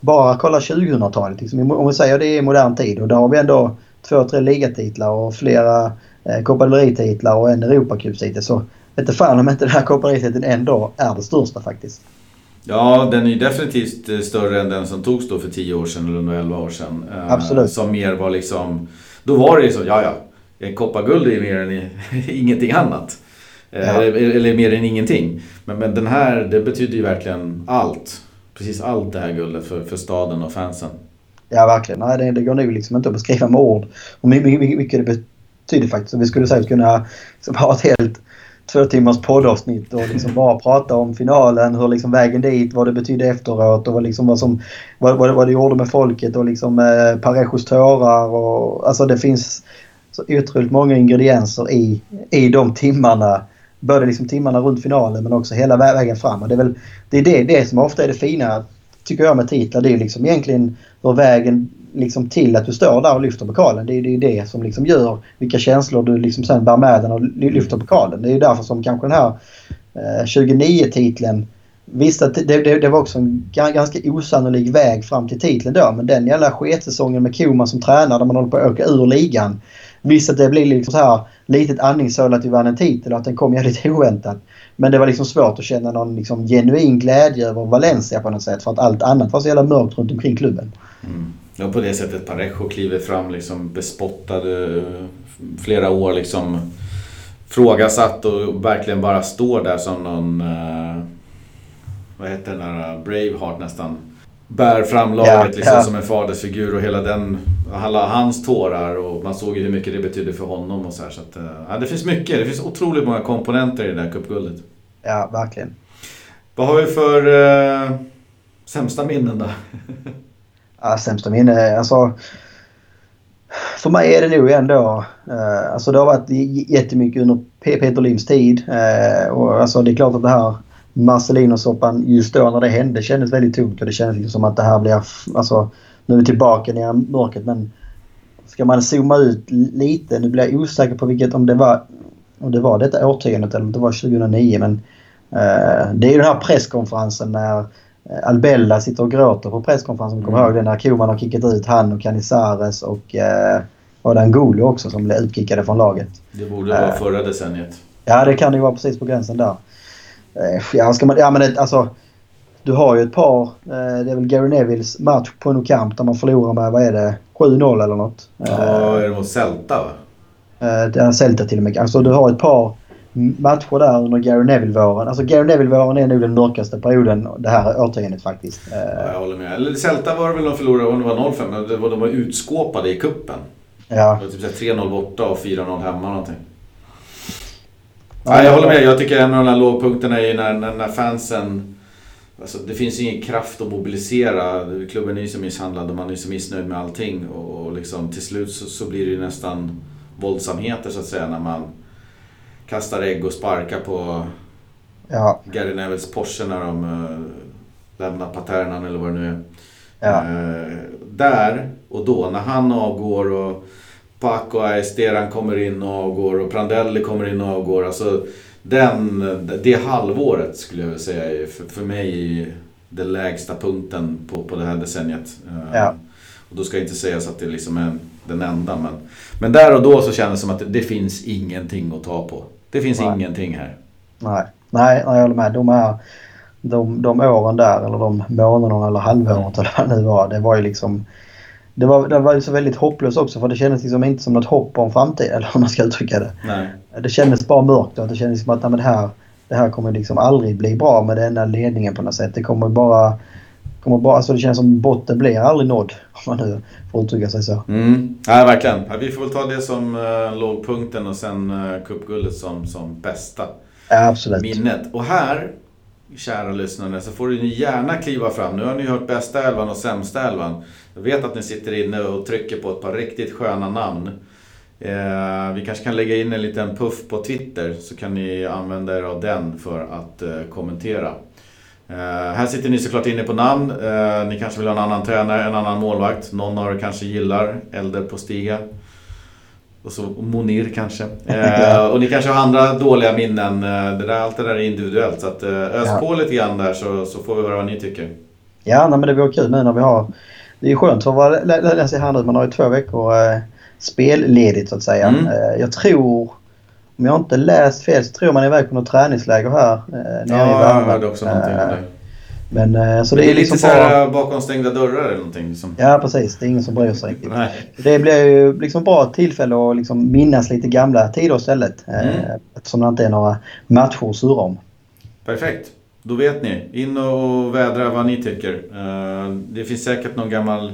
bara kolla 2000-talet. Liksom, om vi säger det är modern tid och där har vi ändå två, tre ligatitlar och flera eh, Rey-titlar och en Europacupstitel. Så vet jag fan om inte den här Rey-titeln ändå är det största faktiskt. Ja, den är ju definitivt eh, större än den som togs då för 10 år sedan eller under 11 år sedan. Eh, Absolut. Som mer var liksom... Då var det ju så, ja ja. En kopparguld är mer än ingenting annat. Eh, Ja. Eller, eller mer än ingenting. Men, men den här, det betyder ju verkligen allt. Precis allt det här guldet för, för staden och fansen. Ja, verkligen. Nej, det, det går nog liksom inte att beskriva med ord hur my- my- mycket det betyder faktiskt. Vi skulle säkert kunna liksom ha ett helt två timmars poddavsnitt och liksom bara prata om finalen, hur liksom vägen dit, vad det betydde efteråt och vad, liksom vad, som, vad, vad, vad det gjorde med folket och liksom eh, Parejos tårar och alltså det finns så otroligt många ingredienser i, i de timmarna. Både liksom timmarna runt finalen men också hela vägen fram. Och det är väl det, är det, det som ofta är det fina tycker jag med titlar. Det är liksom egentligen hur vägen liksom till att du står där och lyfter pokalen. Det är det, är det som liksom gör vilka känslor du liksom sen bär med dig och lyfter pokalen. Det är därför som kanske den här eh, 29-titeln Visst att det, det, det var också en ganska osannolik väg fram till titeln då. Men den jävla sketsäsongen med Koman som tränare där man håller på att åka ur ligan. Visst att det blir liksom så här litet andningshål att vi vann en titel och att den kom jävligt oväntat. Men det var liksom svårt att känna någon liksom genuin glädje över Valencia på något sätt. För att allt annat var så jävla mörkt runt omkring klubben. Mm. Ja, på det sättet Parejo kliver fram liksom bespottad flera år liksom frågasatt och verkligen bara står där som någon eh, vad heter den där Braveheart nästan bär fram laget Ja, liksom ja. som en fadersfigur och hela den alla hans tårar och man såg ju hur mycket det betydde för honom och så här så att, eh, ja, det finns mycket, det finns otroligt många komponenter i det där cupguldet. Ja, verkligen. Vad har vi för eh, sämsta minnen då? Ja, sämsta minne. Alltså, för mig är det nog ändå... Eh, alltså det har varit jättemycket under Peter Lims tid. Eh, och alltså det är klart att det här Marcelino-soppan just då när det hände kändes väldigt tungt och det kändes liksom som att det här blir... Alltså, nu är vi tillbaka ner i mörkret men ska man zooma ut lite, nu blir jag osäker på vilket om det var om det var detta årtiondet eller om det var 2009 men uh, det är ju den här presskonferensen när uh, Albella sitter och gråter på presskonferensen. Kommer mm. ihåg det när Koman har kickat ut han och Canizares och var det Angolo också som blev utkickade från laget. Det borde vara förra decenniet. Ja det kan ju vara precis på gränsen där. Uh, ja, ska man, ja men det, alltså du har ju ett par, eh, det är väl Gary Nevilles match på Nou Camp där man förlorar med, vad är det, 7-0 eller något. Ja, är det mot Celta va? Eh, det är Celta till och med. Alltså du har ett par matcher där under Gary Neville-våren. Alltså Gary Neville-våren är nog den mörkaste perioden det här årtiondet faktiskt. Ja, jag håller med. Eller Celta var det väl de förlorade, om det var 0-5, det var de var utskåpade i kuppen. Ja. Det var typ 3-0 borta och 4-0 hemma någonting. Ja, jag håller med. Jag tycker en av de här lågpunkterna är när, när, när fansen Alltså, det finns ingen kraft att mobilisera. Klubben är ju så misshandlad och man är så missnöjd med allting. Och, liksom, till slut så, så, blir det ju nästan våldsamheter så att säga när man kastar ägg och sparkar på ja. Gary Nevilles Porsche när de uh, lämnar paternan eller vad det nu är. Ja. Uh, där och då när han avgår och Paco Esteran kommer in och avgår och Prandelli kommer in och avgår. Alltså, den, det halvåret skulle jag säga är för, för mig den lägsta punkten på, på det här decenniet. Eh, ja. Och då ska jag inte säga så att det liksom är den enda. Men, men där och då så kändes det som att det, det finns ingenting att ta på. Det finns Nej. ingenting här. Nej, Nej jag håller med. De, här, de, de åren där, eller de månaderna eller halvåret eller vad det nu var. Det var ju liksom det var, det var så väldigt hopplöst också för det kändes liksom inte som något hopp om framtiden eller hur man ska uttrycka det. Nej. Det kändes bara mörkt och det kändes som att nej, det, här, det här kommer liksom aldrig bli bra med den där ledningen på något sätt. Det kommer bara... Kommer bara alltså det känns som botten blir aldrig nådd om man nu får uttrycka sig så. Mm. Ja, verkligen. Ja, vi får väl ta det som uh, lågpunkten och sen uh, cupguldet som, som bästa ja, absolut. minnet. Och här kära lyssnare, så får ni gärna kliva fram. Nu har ni hört bästa elvan och sämsta elvan. Jag vet att ni sitter inne och trycker på ett par riktigt sköna namn. Eh, vi kanske kan lägga in en liten puff på Twitter så kan ni använda er av den för att eh, kommentera. Eh, här sitter ni såklart inne på namn. Eh, ni kanske vill ha en annan tränare, en annan målvakt. Någon av er kanske gillar Elder på Stiga. Och så Monir kanske. Eh, och ni kanske har andra dåliga minnen. Eh, det där, allt det där är individuellt. Så att, ös ja. på lite grann där så, så får vi höra vad ni tycker. Ja, nej, men det vore kul nu när vi har... Det är skönt för att läsa här nu. Man har ju två veckor eh, spelledigt så att säga. Mm. Eh, jag tror... Om jag inte läst fel så tror man är iväg på något träningsläger här. Eh, nere ja, jag hörde också någonting om det. Men, så det, det är, liksom lite så här bara... bakom stängda dörrar eller någonting? Liksom. Ja precis, det är ingen som bryr sig riktigt. Det blir ju liksom bra tillfälle att liksom minnas lite gamla tider istället. Mm. Eftersom det inte är några matcher att surra om. Perfekt. Då vet ni. In och vädra vad ni tycker. Eh, det finns säkert någon gammal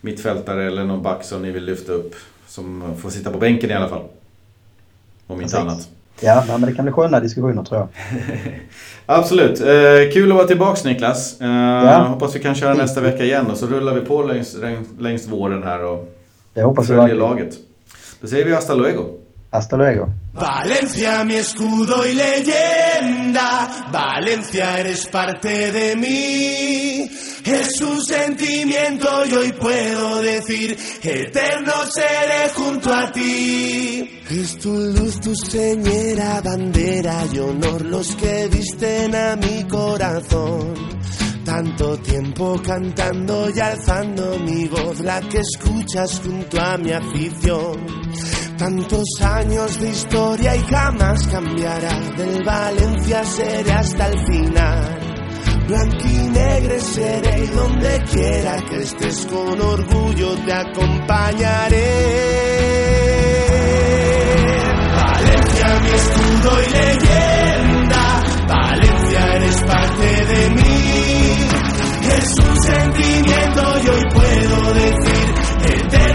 mittfältare eller någon back som ni vill lyfta upp. Som får sitta på bänken i alla fall. Om inte annat. Ja, men det kan bli sköna diskussioner tror jag. Absolut. Eh, kul att vara tillbaks Niklas. Eh, ja. Hoppas vi kan köra nästa vecka igen och så rullar vi på längs, längs våren här och det hoppas följer laget. Då säger vi hasta luego. Hasta luego. Valencia, mi escudo y leyenda. Valencia, eres parte de mí. Es un sentimiento y hoy puedo decir, eterno seré junto a ti. Es tu luz, tu señera, bandera y honor los que visten a mi corazón. Tanto tiempo cantando y alzando mi voz, la que escuchas junto a mi afición. Tantos años de historia y jamás cambiará. Del Valencia seré hasta el final. Blanquinegre seré y donde quiera que estés con orgullo te acompañaré. Valencia mi escudo y leyenda. Valencia eres parte de mí. Es un sentimiento y hoy puedo decir eterno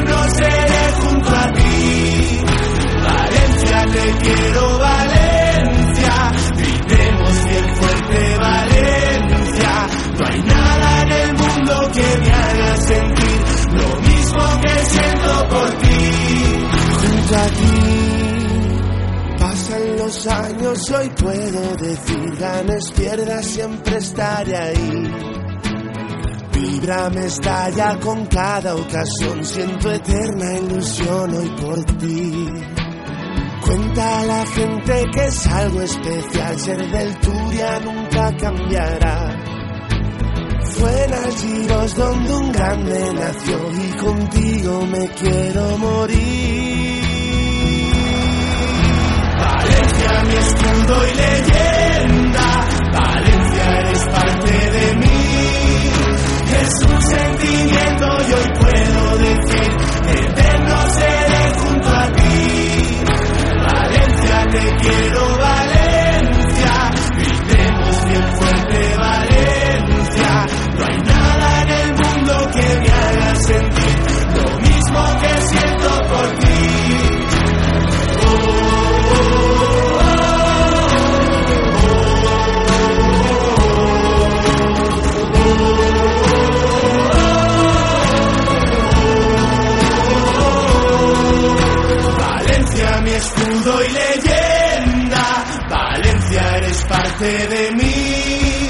te quiero Valencia, gritemos bien fuerte Valencia, no hay nada en el mundo que me haga sentir lo mismo que siento por ti. Junto a ti pasan los años, hoy puedo decir, ganes, pierdas, siempre estaré ahí. Vibra me estalla con cada ocasión, siento eterna ilusión hoy por ti. Cuenta a la gente que es algo especial, ser del Turia nunca cambiará. Fue en Algiros donde un grande nació y contigo me quiero morir. Valencia, mi escudo y leyenda, Valencia eres parte de mí. Es un sentimiento y hoy puedo decir, eterno seré te quiero Valencia, gritemos bien fuerte Valencia. No hay nada en el mundo que me haga sentir lo mismo que siento por ti. Mi escudo y leyenda de mí.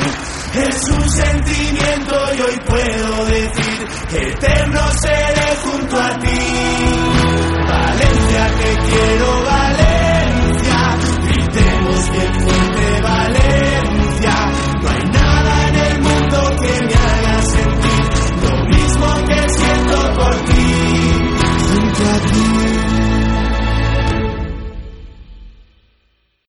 Es un sentimiento y hoy puedo decir que eterno seré junto a ti. Valencia, te quiero ver.